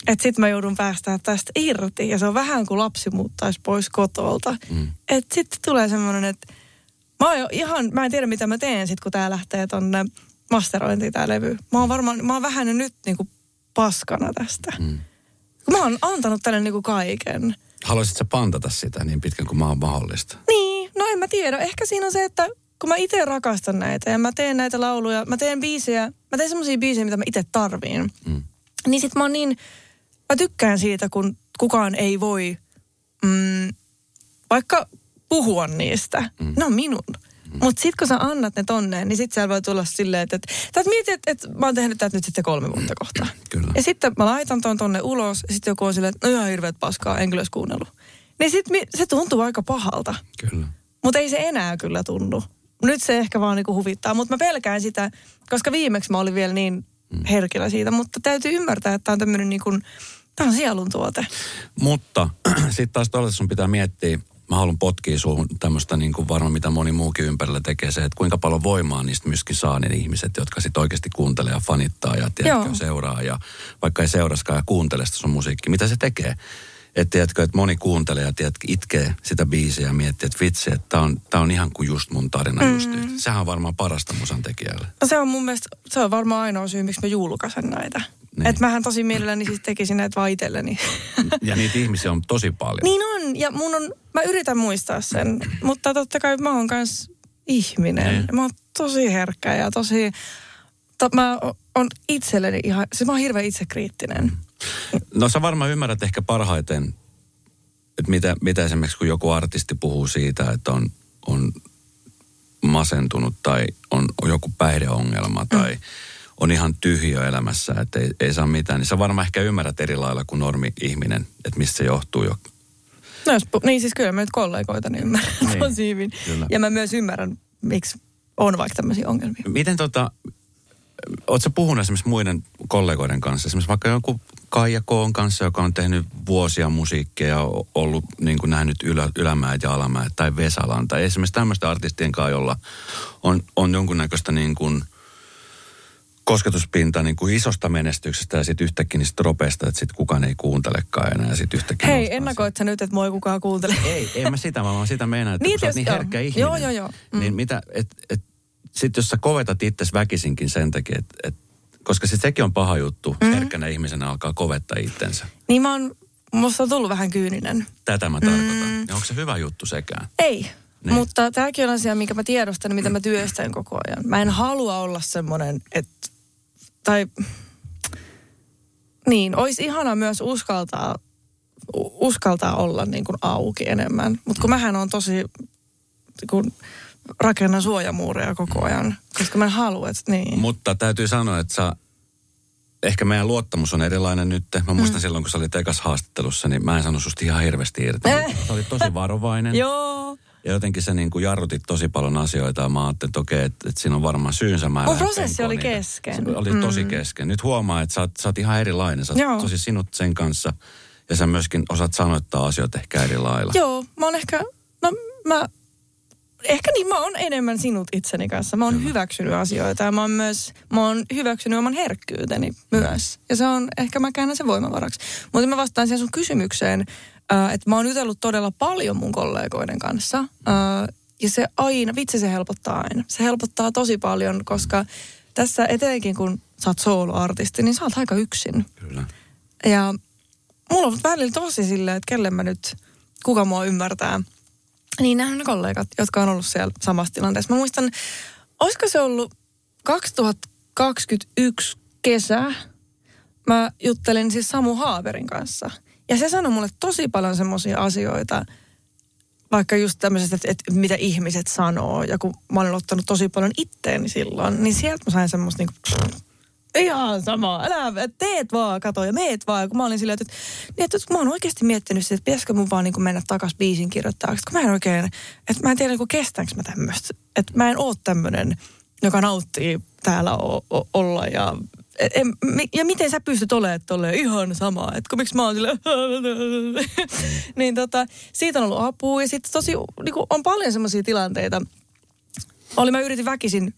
Speaker 3: Että sitten mä joudun päästään tästä irti. Ja se on vähän kuin lapsi muuttaisi pois kotolta. Mm. Että sitten tulee semmoinen, että mä oon jo ihan, mä en tiedä mitä mä teen sitten, kun tää lähtee tonne masterointiin tää levy. Mä oon varmaan, mä oon vähän nyt niinku paskana tästä. Mm. Mä oon antanut tälle niinku kaiken.
Speaker 2: Haluaisitko pantata sitä niin pitkän kuin mä oon mahdollista?
Speaker 3: Niin, no en mä tiedä. Ehkä siinä on se, että kun mä itse rakastan näitä ja mä teen näitä lauluja, mä teen biisejä, mä teen semmoisia biisejä, mitä mä itse tarviin. Mm. Niin sit mä oon niin, mä tykkään siitä, kun kukaan ei voi mm, vaikka puhua niistä. Mm. Ne on minun. Mm. Mutta sitten kun sä annat ne tonne, niin sitten siellä voi tulla silleen, että, että, että mietit, että, että mä oon tehnyt tätä nyt sitten kolme vuotta kohta.
Speaker 2: Kyllä.
Speaker 3: Ja sitten mä laitan ton tonne ulos, ja sitten joku on silleen, että no ihan hirveet paskaa, en kyllä kuunnellut. Niin sitten se tuntuu aika pahalta.
Speaker 2: Kyllä.
Speaker 3: Mutta ei se enää kyllä tunnu nyt se ehkä vaan niinku huvittaa, mutta mä pelkään sitä, koska viimeksi mä olin vielä niin mm. herkillä siitä, mutta täytyy ymmärtää, että tämä on tämmöinen niinku, tämä on sielun tuote.
Speaker 2: Mutta sitten taas tuolla sun pitää miettiä, mä haluan potkia suun tämmöistä niin kuin varmaan mitä moni muukin ympärillä tekee se, että kuinka paljon voimaa niistä myöskin saa ne ihmiset, jotka sitten oikeasti kuuntelee ja fanittaa ja tiedätkö, seuraa ja vaikka ei seuraskaan ja kuuntele sitä sun musiikki, mitä se tekee? Että tiedätkö, että moni kuuntelee ja tiedätkö, itkee sitä biisiä ja miettii, että vitsi, että tämä on, tää on ihan kuin just mun tarina mm. just nyt. Sehän on varmaan parasta musan tekijälle.
Speaker 3: No se on mun mielestä, se on varmaan ainoa syy, miksi mä julkaisen näitä. Niin. Että mähän tosi mielelläni siis tekisin näitä vaan itselleni.
Speaker 2: Ja niitä ihmisiä on tosi paljon.
Speaker 3: Niin on, ja mun on, mä yritän muistaa sen, mutta totta kai mä oon kans ihminen. Niin. Mä oon tosi herkkä ja tosi, to, mä oon itselleni ihan, siis mä oon hirveän itsekriittinen. Mm.
Speaker 2: No sä varmaan ymmärrät ehkä parhaiten, että mitä, mitä esimerkiksi kun joku artisti puhuu siitä, että on, on masentunut tai on, joku päihdeongelma mm. On ihan tyhjö elämässä, että ei, ei saa mitään, niin sä varmaan ehkä ymmärrät eri lailla kuin normi-ihminen, että mistä se johtuu jo.
Speaker 3: No jos, niin siis kyllä mä nyt kollegoita niin ymmärrän niin, tosi hyvin. Kyllä. Ja mä myös ymmärrän, miksi on vaikka tämmöisiä ongelmia.
Speaker 2: Miten tota, Oletko puhunut esimerkiksi muiden kollegoiden kanssa, esimerkiksi vaikka joku Kaija Koon kanssa, joka on tehnyt vuosia musiikkia ja ollut niin kuin nähnyt ylä, ylämäät ja alamäät, tai Vesalan, tai esimerkiksi tämmöisten artistien kanssa, jolla on, on jonkunnäköistä niin kuin kosketuspinta niin kuin isosta menestyksestä ja sitten yhtäkkiä niistä ropeista, että sitten kukaan ei kuuntelekaan enää ja sitten yhtäkkiä...
Speaker 3: Hei, ennakoit sä nyt, että moi kukaan kuuntele?
Speaker 2: Ei, en mä sitä, vaan sitä meinaan, että niin, kun sä niin herkkä ihminen.
Speaker 3: Joo, joo, joo.
Speaker 2: Mm. Niin mitä, että et, sitten jos sä kovetat itse väkisinkin sen takia, että et, koska sit sekin on paha juttu, mm. herkkänä ihmisenä alkaa kovettaa itsensä.
Speaker 3: Niin mä oon, musta on tullut vähän kyyninen.
Speaker 2: Tätä mä tarkoitan. Mm. Ja onko se hyvä juttu sekään?
Speaker 3: Ei. Niin. Mutta tämäkin on asia, minkä mä tiedostan, mitä mä työstän koko ajan. Mä en halua olla semmoinen, että, tai niin, olisi ihana myös uskaltaa, uskaltaa olla niin kuin auki enemmän. Mutta kun mähän on tosi, kun rakennan suojamuureja koko ajan, koska mä haluan, niin.
Speaker 2: Mutta täytyy sanoa, että sä, ehkä meidän luottamus on erilainen nyt. Mä muistan mm. silloin, kun sä olit ekas haastattelussa, niin mä en sano susta ihan hirveästi irti. Sä olit tosi varovainen.
Speaker 3: Joo.
Speaker 2: Ja jotenkin sä niin kuin jarrutit tosi paljon asioita ja mä ajattelin, että okei, että, että siinä on varmaan syynsä. Mä
Speaker 3: Mun prosessi oli niitä. kesken.
Speaker 2: Se oli mm. tosi kesken. Nyt huomaa, että sä oot, sä oot ihan erilainen. Sä oot Joo. tosi sinut sen kanssa. Ja sä myöskin osaat sanoittaa asioita ehkä eri lailla.
Speaker 3: Joo, mä oon ehkä, no mä ehkä niin, mä oon enemmän sinut itseni kanssa. Mä oon Kyllä. hyväksynyt asioita ja mä oon myös, mä oon hyväksynyt oman herkkyyteni myös. Ja se on, ehkä mä käännän sen voimavaraksi. Mutta mä vastaan siihen sun kysymykseen, äh, että mä oon jutellut todella paljon mun kollegoiden kanssa. Äh, ja se aina, vitsi se helpottaa aina. Se helpottaa tosi paljon, koska tässä etenkin kun sä oot soloartisti, niin sä oot aika yksin.
Speaker 2: Kyllä.
Speaker 3: Ja mulla on välillä tosi silleen, että kelle mä nyt, kuka mua ymmärtää. Niin nämä ne kollegat, jotka on ollut siellä samassa tilanteessa. Mä muistan, olisiko se ollut 2021 kesä, mä juttelin siis Samu Haaverin kanssa. Ja se sanoi mulle tosi paljon semmoisia asioita, vaikka just tämmöisestä, että, että mitä ihmiset sanoo. Ja kun mä olen ottanut tosi paljon itteeni silloin, niin sieltä mä sain semmoista niinku, pff, ihan sama, älä teet vaan, kato ja meet vaan. Ja kun mä olin silleen, että, niin, että, että mä oon oikeasti miettinyt sitä, että pitäisikö mun vaan niin mennä takas biisin kirjoittajaksi. Kun mä en oikein, että mä en tiedä niin kestäänkö mä tämmöistä. Että mä en oo tämmöinen, joka nauttii täällä o- o- olla ja en, ja miten sä pystyt olemaan tolleen ihan sama, että miksi mä oon silleen, niin tota, siitä on ollut apua ja sitten tosi, niin on paljon semmoisia tilanteita. Oli mä yritin väkisin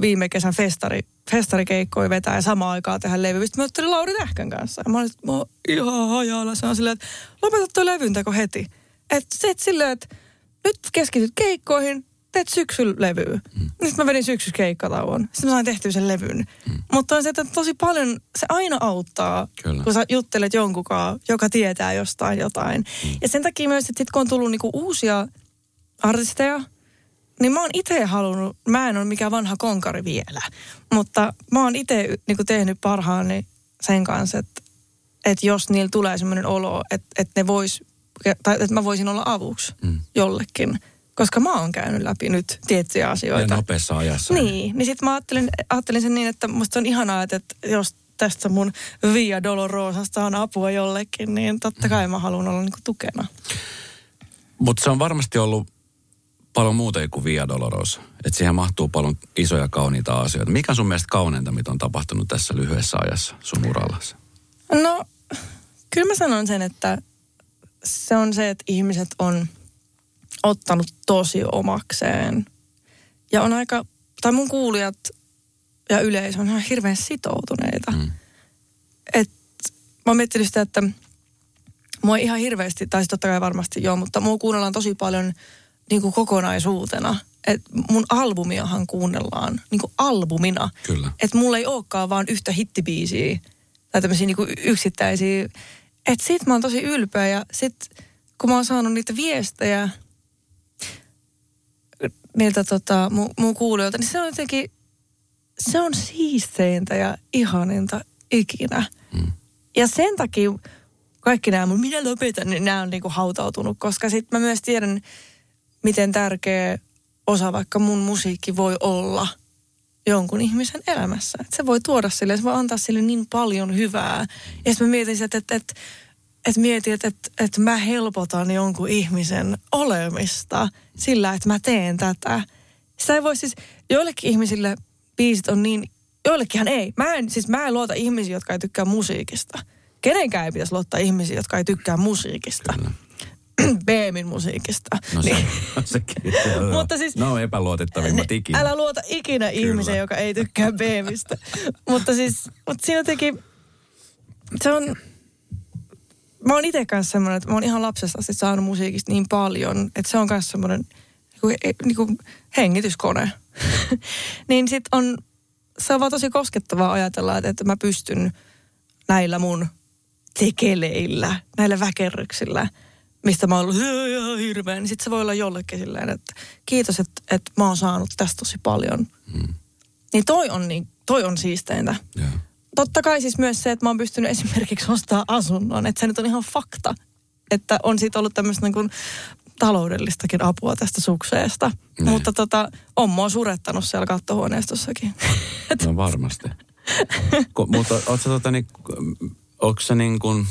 Speaker 3: viime kesän festari, festarikeikkoja vetää ja samaan aikaan tehdä levy. Sitten mä ottelin Lauri Tähkän kanssa. Ja mä olin, mä ihan hajalla. Se on silleen, että lopeta toi levynteko heti. Että se, et silleen, että nyt keskityt keikkoihin, teet syksyllä levyä. Mm. Sitten mä vedin syksyssä keikkatauon. Sitten mä sain tehtyä sen levyn. Mm. Mutta on se, että tosi paljon, se aina auttaa, Kyllä. kun sä juttelet jonkunkaan, joka tietää jostain jotain. Mm. Ja sen takia myös, että sit kun on tullut niinku uusia artisteja, niin mä oon itse halunnut, mä en ole mikään vanha konkari vielä, mutta mä oon itse niinku tehnyt parhaani sen kanssa, että, että jos niillä tulee semmoinen olo, että, että ne vois, tai että mä voisin olla avuksi mm. jollekin – koska mä oon käynyt läpi nyt tiettyjä asioita.
Speaker 2: Ja nopeassa ajassa.
Speaker 3: Niin, niin sitten mä ajattelin, ajattelin sen niin, että musta on ihanaa, että, jos tästä mun Via Dolorosasta on apua jollekin, niin totta kai mä haluan olla niinku tukena.
Speaker 2: Mutta se on varmasti ollut paljon muuta kuin Via Dolorosa. Että siihen mahtuu paljon isoja kauniita asioita. Mikä on sun mielestä kauneinta, mitä on tapahtunut tässä lyhyessä ajassa sun urallasi?
Speaker 3: No, kyllä mä sanon sen, että se on se, että ihmiset on ottanut tosi omakseen. Ja on aika, tai mun kuulijat ja yleisö on ihan hirveän sitoutuneita. Mm. Et, mä oon miettinyt sitä, että mua ihan hirveästi, tai totta kai varmasti joo, mutta mua kuunnellaan tosi paljon niin kuin kokonaisuutena. Et mun albumiahan kuunnellaan niin kuin albumina.
Speaker 2: Kyllä.
Speaker 3: Että mulla ei olekaan vaan yhtä hittibiisiä tai tämmöisiä niin kuin yksittäisiä. Että sit mä oon tosi ylpeä ja sit kun mä oon saanut niitä viestejä – niiltä tota, mun, mun kuulijoilta, niin se on jotenkin, se on siisteintä ja ihaninta ikinä. Mm. Ja sen takia kaikki nämä mun, minä lopetan, niin nämä on niinku hautautunut, koska sitten mä myös tiedän, miten tärkeä osa vaikka mun musiikki voi olla jonkun ihmisen elämässä. Et se voi tuoda sille, se voi antaa sille niin paljon hyvää. Ja sitten mä mietin, että, että, että että mietin, että, että, mä helpotan jonkun ihmisen olemista sillä, että mä teen tätä. Sitä ei voi siis, joillekin ihmisille biisit on niin, joillekinhan ei. Mä en, siis mä en luota ihmisiä, jotka ei tykkää musiikista. Kenenkään ei pitäisi luottaa ihmisiä, jotka ei tykkää musiikista. Kyllä. Beemin musiikista.
Speaker 2: No se, niin. sekin. Mutta siis, no epäluotettavimmat ikinä.
Speaker 3: Älä luota ikinä ihmiseen, joka ei tykkää Beemistä. mutta siis, mutta siinä jotenkin, se on, mä oon itse kanssa semmoinen, että mä oon ihan lapsesta asti saanut musiikista niin paljon, että se on myös semmoinen niin niin kuin hengityskone. niin sit on, se on vaan tosi koskettavaa ajatella, että, että mä pystyn näillä mun tekeleillä, näillä väkerryksillä, mistä mä oon ollut ihan hirveä, niin sit se voi olla jollekin silleen, että kiitos, että, että mä oon saanut tästä tosi paljon. Hmm. Niin toi on, niin, toi on siisteintä. Yeah totta kai siis myös se, että mä oon pystynyt esimerkiksi ostaa asunnon, että se nyt on ihan fakta, että on siitä ollut tämmöistä niin kuin taloudellistakin apua tästä sukseesta. Ne. Mutta tota, on mua surettanut siellä kattohuoneistossakin.
Speaker 2: No varmasti. Ko, mutta ootko tota, niin, onko se niin kuin,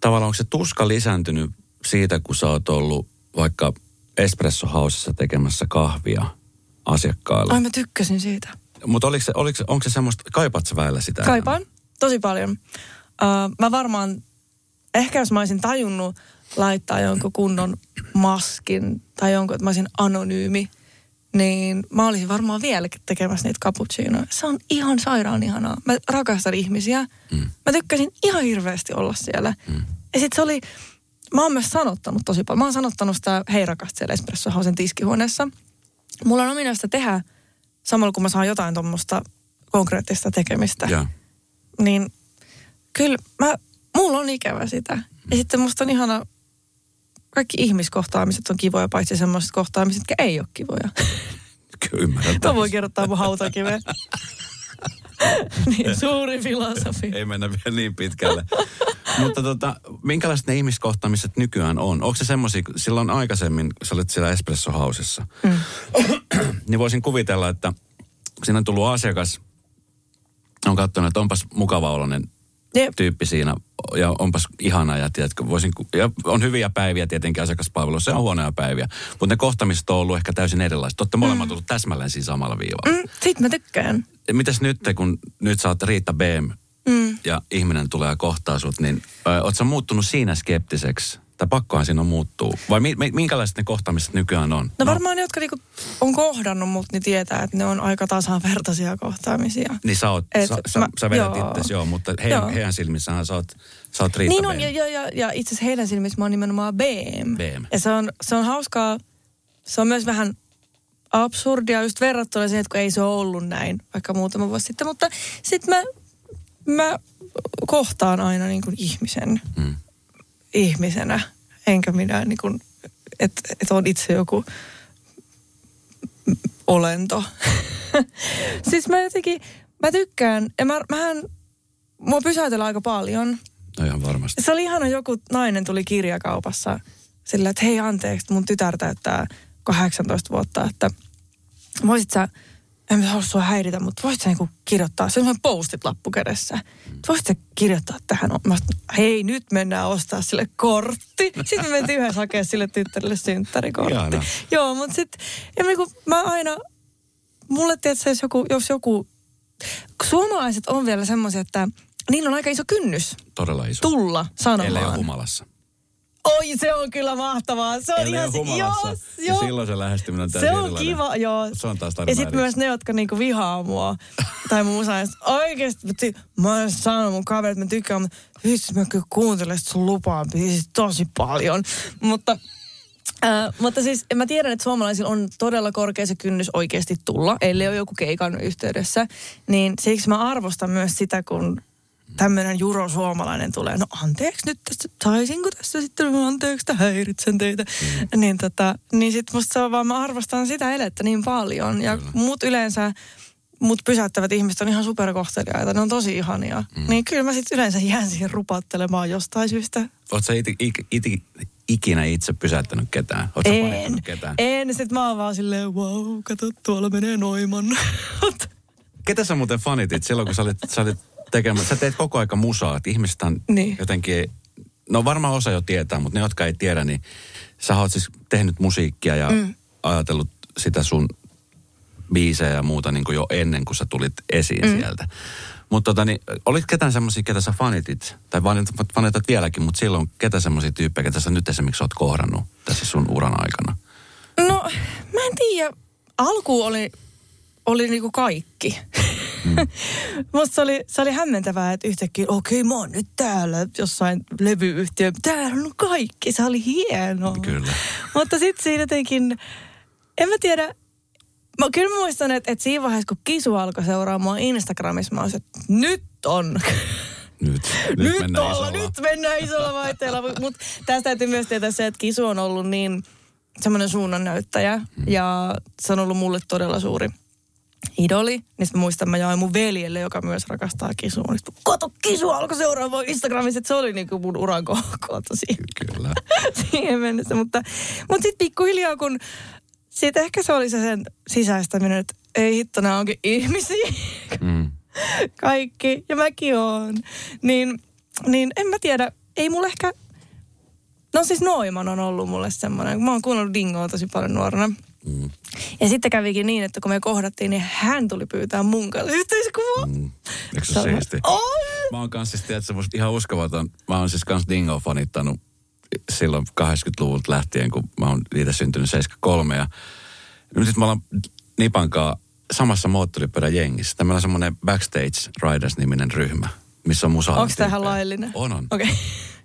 Speaker 2: tavallaan onko se tuska lisääntynyt siitä, kun sä oot ollut vaikka Espresso Housessa tekemässä kahvia asiakkaille?
Speaker 3: Ai mä tykkäsin siitä.
Speaker 2: Mutta oliko se, oliko, onko se semmoista, kaipaat sä väillä sitä?
Speaker 3: Kaipaan, enemmän? tosi paljon. Uh, mä varmaan, ehkä jos mä olisin tajunnut laittaa jonkun kunnon maskin tai jonkun, että mä olisin anonyymi, niin mä olisin varmaan vieläkin tekemässä niitä cappuccinoja. Se on ihan sairaan ihanaa. Mä rakastan ihmisiä. Mm. Mä tykkäsin ihan hirveästi olla siellä. Mm. Ja sit se oli, mä oon myös sanottanut tosi paljon. Mä oon sanottanut sitä hei rakasta siellä Espresso Hausen tiskihuoneessa. Mulla on ominaista tehdä samalla kun mä saan jotain tuommoista konkreettista tekemistä,
Speaker 2: Joo.
Speaker 3: niin kyllä mä, mulla on ikävä sitä. Ja sitten musta on ihana, kaikki ihmiskohtaamiset on kivoja, paitsi semmoiset kohtaamiset, jotka ei ole kivoja.
Speaker 2: Kyllä ymmärrän.
Speaker 3: Mä voin kerrottaa mun hautakiveen. niin, suuri filosofi.
Speaker 2: Ei mennä vielä niin pitkälle. Mutta tota, minkälaiset ne ihmiskohtaamiset nykyään on? Onko se semmoisia, silloin aikaisemmin, sä olet siellä Espresso Housessa, mm. niin voisin kuvitella, että siinä on tullut asiakas, on katsonut, että onpas mukava oloinen
Speaker 3: Jep.
Speaker 2: tyyppi siinä ja onpas ihana ja, tiedätkö, voisin, ja on hyviä päiviä tietenkin asiakaspalvelussa ja on huonoja päiviä. Mutta ne kohtamiset on ollut ehkä täysin erilaiset. Olette molemmat ollut täsmälleen siinä samalla viivalla.
Speaker 3: Mm, sit mä tykkään.
Speaker 2: Mitäs nyt, kun nyt sä oot Riitta BM mm. Ja ihminen tulee ja kohtaa sut, niin ö, oot sä muuttunut siinä skeptiseksi? Tai pakkohan siinä on muuttuu? Vai mi, mi, minkälaiset ne kohtaamiset nykyään on?
Speaker 3: No varmaan ne, jotka niinku on kohdannut mut, niin tietää, että ne on aika tasavertaisia kohtaamisia.
Speaker 2: Niin sä, oot,
Speaker 3: Et
Speaker 2: sä, sä,
Speaker 3: mä-
Speaker 2: sä vedät
Speaker 3: joo.
Speaker 2: itsesi, joo, mutta heidän,
Speaker 3: Joo.
Speaker 2: heidän silmissähän sä oot, sä oot Riitta
Speaker 3: Niin on,
Speaker 2: BM.
Speaker 3: ja, ja, ja, ja itse asiassa heidän silmissä mä oon nimenomaan BM.
Speaker 2: BM.
Speaker 3: Ja se on, se on hauskaa, se on myös vähän absurdia just verrattuna siihen, että kun ei se ollut näin vaikka muutama vuosi sitten. Mutta sitten mä, mä kohtaan aina niin kuin ihmisen
Speaker 2: Mm.
Speaker 3: ihmisenä, enkä minä niin kuin, että et on itse joku olento. siis mä jotenkin, mä tykkään, ja mä, mähän, mua pysäytellään aika paljon.
Speaker 2: No ihan varmasti.
Speaker 3: Se oli ihana, joku nainen tuli kirjakaupassa sillä, että hei anteeksi, mun tytär täyttää 18 vuotta, että voisit sä, en mä halua sua häiritä, mutta voisit sä niinku kirjoittaa, se on postit lappu kädessä. Voisit sä kirjoittaa tähän, mä sanoin, hei nyt mennään ostaa sille kortti. Sitten me mentiin yhdessä hakemaan sille tyttärelle synttärikortti. Joo, mutta sitten, niinku, mä aina, mulle tietysti jos joku, jos joku, suomalaiset on vielä semmoisia, että niillä on aika iso kynnys
Speaker 2: Todella iso.
Speaker 3: tulla sanomaan.
Speaker 2: Ellei humalassa.
Speaker 3: Oi, se on kyllä mahtavaa. Se on
Speaker 2: Ellei
Speaker 3: ihan
Speaker 2: ole.
Speaker 3: Joo,
Speaker 2: ja silloin se lähestyminen on
Speaker 3: Se on
Speaker 2: erilainen.
Speaker 3: kiva, joo.
Speaker 2: Se on taas tarina
Speaker 3: Ja sitten myös ne, jotka niinku vihaa mua. tai mun musa, oikeesti, mä, oon sanonut mun kaverit, että mä tykkään, mutta vitsi mä kyllä kuuntelen sun lupaan biisit tosi paljon. Mutta Äh, mutta siis mä tiedän, että suomalaisilla on todella korkea se kynnys oikeasti tulla, ellei ole joku keikan yhteydessä. Niin siksi mä arvostan myös sitä, kun tämmöinen juro suomalainen tulee. No anteeksi nyt tästä, saisinko tässä sitten, anteeksi, että häiritsen teitä. Mm. Niin, tota, niin sit musta se on vaan, mä arvostan sitä elettä niin paljon. Ja
Speaker 2: Kyllä.
Speaker 3: mut yleensä, mut pysäyttävät ihmiset on ihan superkohteliaita, ne on tosi ihania. Mm. Niin kyllä mä sitten yleensä jään siihen rupattelemaan jostain syystä.
Speaker 2: Oot sä iti, iti, iti, ikinä itse pysäyttänyt ketään? Sä
Speaker 3: En,
Speaker 2: ketään?
Speaker 3: en. Sitten mä oon vaan silleen, wow, kato, tuolla menee Noiman.
Speaker 2: Ketä sä muuten fanitit silloin, kun sä olit, sä olit tekemään, sä teet koko aika musaa, että ihmiset on
Speaker 3: Niin.
Speaker 2: jotenkin, no varmaan osa jo tietää, mutta ne, jotka ei tiedä, niin sä oot siis tehnyt musiikkia ja mm. ajatellut sitä sun biisejä ja muuta niin kuin jo ennen kuin sä tulit esiin mm. sieltä. Mutta tota, niin, olit ketään semmoisia, ketä sä fanitit, tai fanit- fanitat vieläkin, mutta silloin ketä semmoisia tyyppejä, ketä sä nyt esimerkiksi oot kohdannut tässä sun uran aikana?
Speaker 3: No, mä en tiedä. Alku oli, oli niinku kaikki. Mm. Musta se oli, se oli hämmentävää, että yhtäkkiä, okei, mä oon nyt täällä jossain levyyhtiö. Täällä on kaikki, se oli hienoa.
Speaker 2: Kyllä.
Speaker 3: Mutta sitten siinä jotenkin, en mä tiedä, mä kyllä mä muistan, että, että siinä vaiheessa, kun Kisu alkoi seuraamaan Instagramissa, mä olisin, että nyt on.
Speaker 2: Nyt, nyt,
Speaker 3: nyt,
Speaker 2: mennään
Speaker 3: olla,
Speaker 2: isolla.
Speaker 3: nyt mennään isolla vaihteella. Mutta tästä täytyy myös tietää se, että Kisu on ollut niin semmoinen suunnannäyttäjä.
Speaker 2: Mm.
Speaker 3: Ja se on ollut mulle todella suuri idoli. Niin mä muistan, mä jaoin mun veljelle, joka myös rakastaa Kisua. Niin kato, Kisu alkoi seuraamaan Instagramissa. Että se oli niinku mun uran kohta siinä,
Speaker 2: Kyllä.
Speaker 3: siihen mennessä. Mutta, mutta sitten pikkuhiljaa, kun sitten ehkä se oli se sen sisäistäminen, että ei hitto, nämä onkin ihmisiä
Speaker 2: Mm.
Speaker 3: kaikki, ja mäkin oon. Niin, niin en mä tiedä, ei mulle ehkä... No siis Noiman on ollut mulle semmoinen, mä oon kuunnellut Dingoa tosi paljon nuorena.
Speaker 2: Mm.
Speaker 3: Ja sitten kävikin niin, että kun me kohdattiin, niin hän tuli pyytää mun kanssa yhteiskuvaa.
Speaker 2: Mm. Eikö se
Speaker 3: Se
Speaker 2: ole
Speaker 3: on-
Speaker 2: siisti?
Speaker 3: On!
Speaker 2: Mä oon kans siis, tiedätkö, musta ihan uskomaton. Mä oon siis kans Dingo fanittanut silloin 80-luvulta lähtien, kun mä oon niitä syntynyt 73. Ja nyt sit me ollaan Nipankaa samassa moottoripyörän jengissä. Tämä on semmoinen Backstage Riders-niminen ryhmä, missä on musa
Speaker 3: Onko tämä ihan laillinen?
Speaker 2: On, on.
Speaker 3: Okay.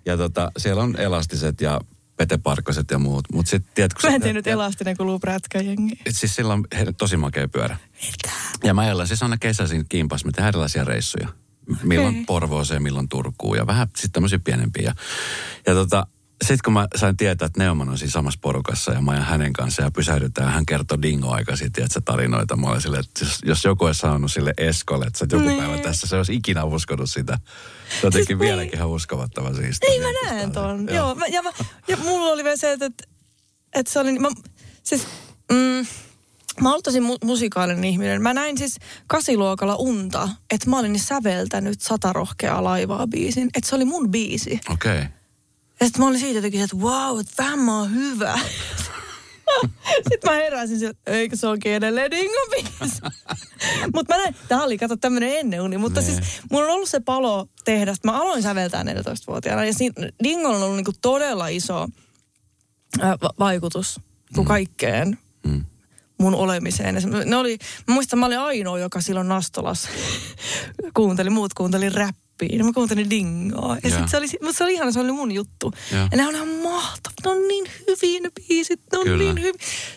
Speaker 2: Ja tota, siellä on elastiset ja Pete Parkkoset ja muut. Mutta sitten tiedätkö...
Speaker 3: Mä en tiennyt elastinen kuluu prätkäjengi.
Speaker 2: Et siis sillä on tosi makea pyörä. Mitä? Ja mä ajellaan siis aina kesäisin kimpas. Me tehdään erilaisia reissuja. Milloin. Porvooseen, milloin Turkuun ja vähän sitten tämmöisiä pienempiä. Ja, ja tota, sitten kun mä sain tietää, että Neumann on siinä samassa porukassa ja mä ajan hänen kanssa ja pysähdytään, hän kertoi dingo aika sitten, että tarinoita. Mä olin silleen, että jos, jos joku olisi sanonut sille Eskolle, että sä joku
Speaker 3: Niin.
Speaker 2: päivä tässä, se olisi ikinä uskonut sitä. Se on jotenkin
Speaker 3: Siis
Speaker 2: vieläkin
Speaker 3: niin.
Speaker 2: ihan uskovattava siistiä.
Speaker 3: Ei mä näen ton. Joo, Joo mä, ja, mä, ja mulla oli vielä se, että, että, että se oli, mä, siis, mm, mä olin tosi mu- musikaalinen ihminen. Mä näin siis kasiluokalla unta, että mä olin säveltänyt sata rohkeaa laivaa biisin. Että se oli mun biisi.
Speaker 2: Okei. Okay.
Speaker 3: Ja sitten mä olin siitä jotenkin, että wow, että vähän mä oon hyvä. sitten mä heräsin sieltä, eikö se onkin edelleen Dingon biisi? mutta mä näin, tää oli, kato, tämmönen enneuni. Mutta
Speaker 2: Nee.
Speaker 3: siis mulla on ollut se palo tehdä, mä aloin säveltää 14-vuotiaana. Ja siinä, Dingolla on ollut niinku todella iso ää, va- vaikutus kuin kaikkeen
Speaker 2: Mm.
Speaker 3: mun olemiseen. Ne oli, mä muistan, mä olin ainoa, joka silloin Nastolas kuunteli, muut kuunteli räppiä. Ja mä kuuntelin dingoa. Ja sit se oli, mutta se oli ihana, se oli mun juttu.
Speaker 2: Joo.
Speaker 3: Ja ne on ihan mahtavat, ne on niin hyviä ne biisit, ne on
Speaker 2: Kyllä.
Speaker 3: niin hyviä.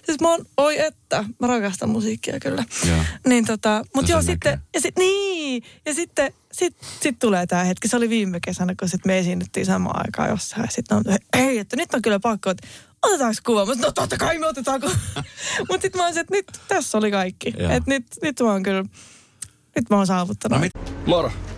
Speaker 3: Siis mä oon, oi että, mä rakastan musiikkia kyllä.
Speaker 2: Joo.
Speaker 3: Niin tota, mut
Speaker 2: Se
Speaker 3: joo sitten,
Speaker 2: näkee.
Speaker 3: ja sit, niin, ja sitten sit, sit tulee tää hetki. Se oli viime kesänä, kun sit me esiinnyttiin samaan aikaan jossain. Sitten on, ei, että nyt on kyllä pakko, että otetaanko kuva? Mä sanoin, no totta kai me otetaan kuva. Mut sit mä olisin, että nyt tässä oli kaikki. Että nyt, nyt mä oon kyllä, nyt mä oon saavuttanut.
Speaker 2: No mit-
Speaker 5: Moro,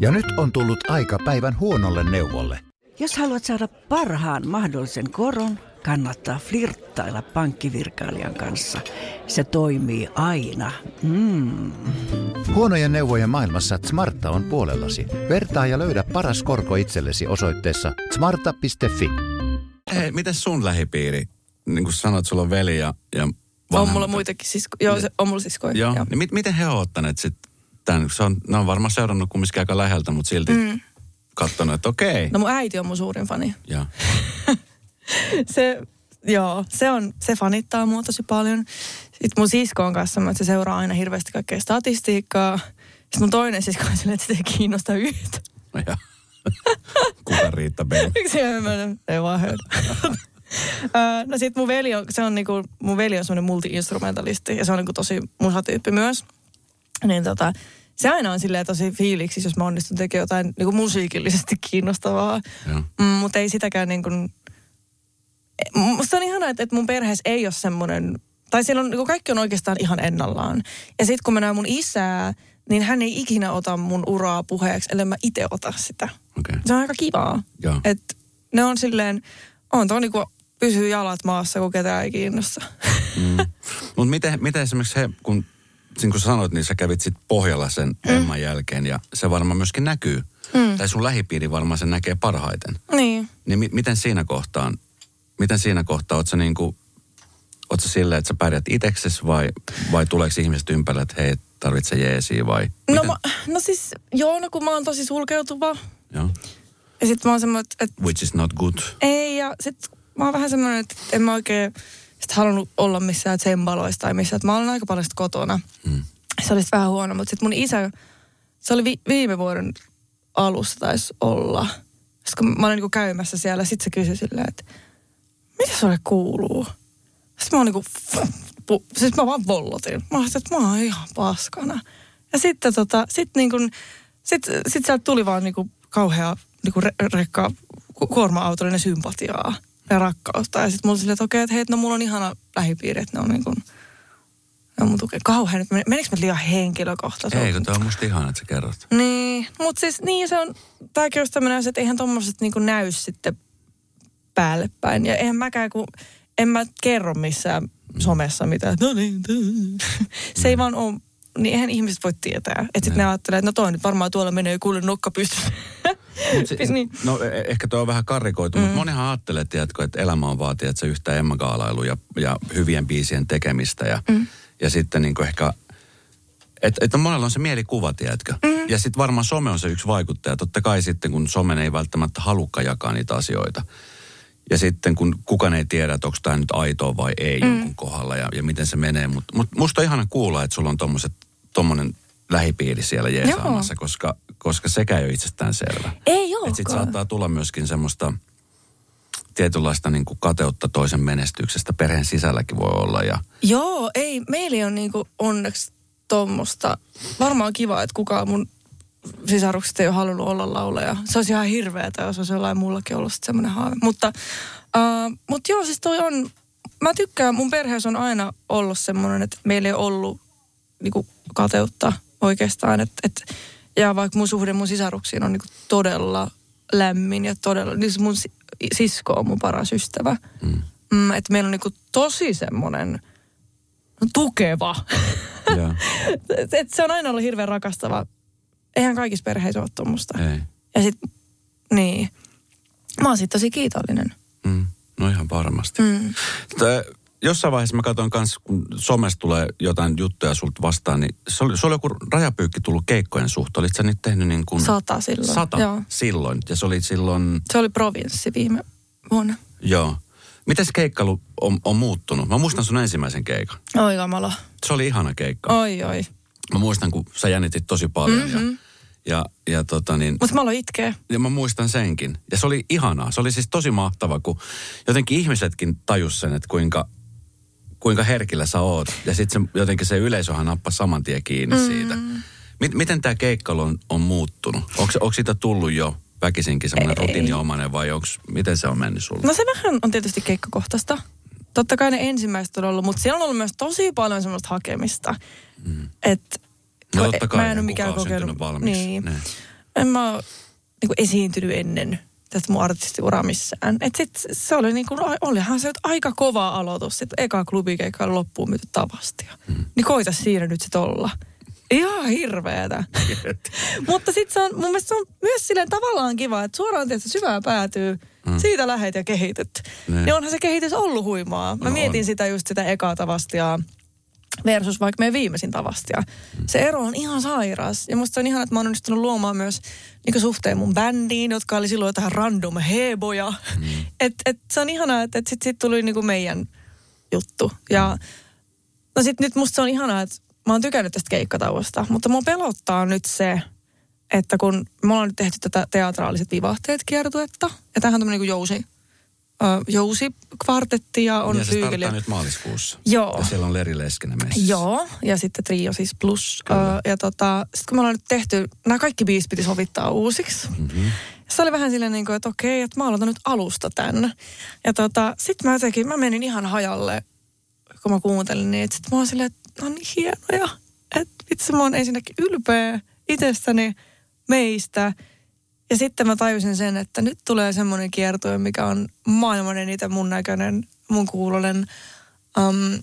Speaker 6: Ja nyt on tullut aika päivän huonolle neuvolle.
Speaker 7: Jos haluat saada parhaan mahdollisen koron, kannattaa flirttailla pankkivirkailijan kanssa. Se toimii aina. Mm.
Speaker 6: Huonojen neuvojen maailmassa Smarta on puolellasi. Vertaa ja löydä paras korko itsellesi osoitteessa smarta.fi.
Speaker 2: Hei, miten sun lähipiiri? Niin kuin sanoit, sulla on veli ja, ja
Speaker 3: on
Speaker 2: vanhemmat.
Speaker 3: mulla muitakin sisko, joo, se, on mulla siskoja.
Speaker 2: Joo, niin mit, miten he on ottaneet sitten tämän? Se on, ne on varmaan seurannut kumminkin aika läheltä, mutta silti mm. katsonut, että okei.
Speaker 3: No mun äiti on mun suurin fani.
Speaker 2: Ja.
Speaker 3: se, joo, se, on, se fanittaa mua tosi paljon. Sitten mun sisko on kanssa, että se seuraa aina hirveästi kaikkea statistiikkaa. Sitten mun toinen sisko on silleen, että sitä ei kiinnosta yhtä.
Speaker 2: ja. Kuka Riitta B?
Speaker 3: Miksi mä en- ei vaan höydä. No sit mun veli on, se on niinku, mun veli on semmoinen multi-instrumentalisti ja se on niinku tosi musatyyppi myös. Niin tota, se aina on silleen tosi fiiliksi, jos mä onnistun tekemään jotain niinku musiikillisesti kiinnostavaa. Mm, mutta ei sitäkään niin kuin... Musta on ihanaa, että, että mun perheessä ei ole semmoinen... Tai siellä on, niin kaikki on oikeastaan ihan ennallaan. Ja sitten kun mä näen mun isää, niin hän ei ikinä ota mun uraa puheeksi, ellei mä itse ota sitä.
Speaker 2: Okei.
Speaker 3: Se on aika kivaa.
Speaker 2: Joo.
Speaker 3: Et ne on silleen, on tuo niinku pysyy jalat maassa, kun ketään ei kiinnosta.
Speaker 2: Mm. Mutta miten, miten esimerkiksi he, kun, niin kuin sanoit, niin sä kävit sit pohjalla sen mm. Emman jälkeen ja se varmaan myöskin näkyy. Mm. Tai sun lähipiiri varmaan sen näkee parhaiten.
Speaker 3: niin.
Speaker 2: Niin mi- miten siinä kohtaan, miten siinä kohtaa, oot sä niinku, oot sä silleen, että sä pärjät itseksesi vai, vai tuleeko ihmiset ympärille, että hei, tarvitse jeesiä vai?
Speaker 3: No, mä, no siis, joo, no kun mä oon tosi sulkeutuva.
Speaker 2: Joo.
Speaker 3: Ja sit mä oon semmoinen, että
Speaker 2: Which is not good.
Speaker 3: Ei, ja sit mä oon vähän semmoinen, että en mä oikein sit halunnut olla missään tsembaloissa tai missään. Mä olen aika paljon kotona.
Speaker 2: Mm.
Speaker 3: Se oli sit vähän huono, mutta sitten mun isä, se oli vi- viime vuoden alussa taisi olla. Sitten kun mä olin niinku käymässä siellä, sit se kysyi silleen, että mitä sulle kuuluu? Sitten mä oon niinku, pu, siis mä vaan vollotin. Mä ajattelin, että mä oon ihan paskana. Ja sitten tota, sit niinku, sit, sit sieltä tuli vaan niinku kauhea niinku re, rekka, ku- kuorma-autollinen sympatiaa ja rakkautta. Ja sitten mulla silleen, että okei, että hei, että no mulla on ihana lähipiiri, että ne on niinku, ne on mun tukea. Kauhean, nyt men- menikö me liian henkilökohtaisesti?
Speaker 2: Ei, kun tämä on musta ihana, että sä kerrot.
Speaker 3: Niin, mutta siis niin se on, tämäkin olisi tämmöinen asia, että eihän tommoset niinku näy sitten päälle päin. Ja eihän mäkään, kun en mä kerro missään somessa mitään, että no niin, se ei vaan ole, niin eihän ihmiset voi tietää. Että sitten ne ajattelee, että no toi nyt varmaan tuolla menee kuule nokka pystyyn.
Speaker 2: Mut si-
Speaker 3: Niin.
Speaker 2: No e- ehkä tuo on vähän karrikoitu, mm. mutta monihan ajattelee, tiedätkö, että elämä on vaatii, että se yhtä emmagaalailu ja, ja hyvien biisien tekemistä ja, mm. ja sitten niin ehkä, että, että monella on se mielikuva, tiedätkö. Mm. Ja sitten varmaan some on se yksi vaikuttaja. Totta kai sitten, kun somen ei välttämättä halukka jakaa niitä asioita. Ja sitten kun kukaan ei tiedä, että onko tämä nyt aitoa vai ei mm. jonkun kohdalla ja, ja miten se menee. Mutta mut musta on ihana kuulla, että sulla on tommonen lähipiiri siellä jeesaamassa, koska, koska sekä ei ole itsestään selvä.
Speaker 3: Ei
Speaker 2: Että sitten saattaa tulla myöskin semmoista tietynlaista niin kuin kateutta toisen menestyksestä. Perheen sisälläkin voi olla ja
Speaker 3: Joo, ei, meillä on niinku onneksi tuommoista. Varmaan kiva, että kukaan mun sisaruksista ei ole halunnut olla laulaja. Se olisi ihan hirveetä, jos olisi jollain mullakin ollut semmoinen haave. Mutta, uh, mutta joo, siis toi on, mä tykkään, mun perheessä on aina ollut semmoinen, että meillä ei ole ollut niinku kateutta oikeastaan. Et, et, ja vaikka mun suhde mun sisaruksiin on niinku todella lämmin ja todella, niin se mun si- sisko on mun paras ystävä. Mm. Mm, että meillä on niinku tosi semmoinen tukeva.
Speaker 2: Joo.
Speaker 3: et, et se on aina ollut hirveän rakastava. Eihän kaikissa perheissä ole tuommoista.
Speaker 2: ei.
Speaker 3: Ja sit, niin. Mä oon sit tosi kiitollinen.
Speaker 2: Mm. No ihan varmasti.
Speaker 3: Mm.
Speaker 2: Tää, jossain vaiheessa mä katson kanssa, kun somessa tulee jotain juttuja sulta vastaan, niin se oli, se oli joku rajapyykki tullut keikkojen suhteen. Olit sä nyt tehnyt niin kuin...
Speaker 3: Sata silloin.
Speaker 2: Sata
Speaker 3: Joo.
Speaker 2: silloin. Ja se oli silloin,
Speaker 3: Se oli provinssi viime vuonna.
Speaker 2: joo. Miten se keikkailu on, on muuttunut? Mä muistan sun ensimmäisen keikan.
Speaker 3: Oi kamala.
Speaker 2: Se oli ihana keikka.
Speaker 3: Oi oi.
Speaker 2: Mä muistan, kun sä jännitit tosi paljon mm-hmm. ja, ja, ja tota niin,
Speaker 3: Mutta mä aloin itkeä.
Speaker 2: ja mä muistan senkin. Ja se oli ihanaa. Se oli siis tosi mahtava, kun jotenkin ihmisetkin tajus sen, että kuinka, kuinka herkillä sä oot. Ja sitten jotenkin se yleisöhän nappasi saman tien kiinni mm. siitä. Mit, miten tämä keikkailu on, on muuttunut? Onko, siitä tullut jo väkisinkin semmoinen rutiiniomainen vai onks, miten se on mennyt sulle?
Speaker 3: No se vähän on tietysti keikkakohtaista. Totta kai ne ensimmäiset on ollut, mutta siellä on ollut myös tosi paljon semmoista hakemista. Mm. Että
Speaker 2: No totta kai,
Speaker 3: mä en ole mikään kokenut.
Speaker 2: valmiiksi.
Speaker 3: Niin.
Speaker 2: Ne.
Speaker 3: En mä ole niin esiintynyt ennen tästä mun artistiura missään. Et sit se oli niin kuin, olihan se aika kova aloitus. Sitten eka klubikeikka loppuun myyty tavasti. Mm. Niin koita siinä nyt sit olla. Ihan hirveetä. Mutta sitten se on, mun mielestä se on myös silleen tavallaan kiva, että suoraan tietysti syvään päätyy, mm. siitä lähet ja kehityt.
Speaker 2: Ne.
Speaker 3: Niin onhan se kehitys ollut huimaa. Mä
Speaker 2: No
Speaker 3: mietin
Speaker 2: on.
Speaker 3: sitä just sitä ekaa tavastiaa versus vaikka meidän viimeisin tavastia. Se ero on ihan sairas. Ja musta se on ihana, että mä oon onnistunut luomaan myös niin suhteen mun bändiin, jotka oli silloin tähän random heboja. Mm. Et, et se on ihanaa, että et sit, sit tuli niin meidän juttu. Ja no sit nyt musta se on ihanaa, että mä oon tykännyt tästä keikkatauosta, mutta mua pelottaa nyt se, että kun me ollaan nyt tehty tätä teatraaliset vivahteet kiertuetta, ja tämähän on tämmöinen niin jousi, ö, jousikvartetti ja on
Speaker 2: ja se nyt maaliskuussa.
Speaker 3: Joo.
Speaker 2: Ja siellä on Leri Leskinen messissä.
Speaker 3: Joo, ja sitten Trio siis plus. Ö, ja tota, sitten kun me ollaan nyt tehty, nämä kaikki biisit piti sovittaa uusiksi. Mm-hmm. Se oli vähän silleen niin kuin, että okei, että mä aloitan nyt alusta tän. Ja tota, sitten mä jotenkin, mä menin ihan hajalle, kun mä kuuntelin niitä. Sitten mä oon silleen, että on niin hienoja. Että vitsi, mä oon ensinnäkin ylpeä itsestäni, meistä. Ja sitten mä tajusin sen, että nyt tulee semmoinen kiertue, mikä on maailman eniten mun näköinen, mun kuulonen. Um,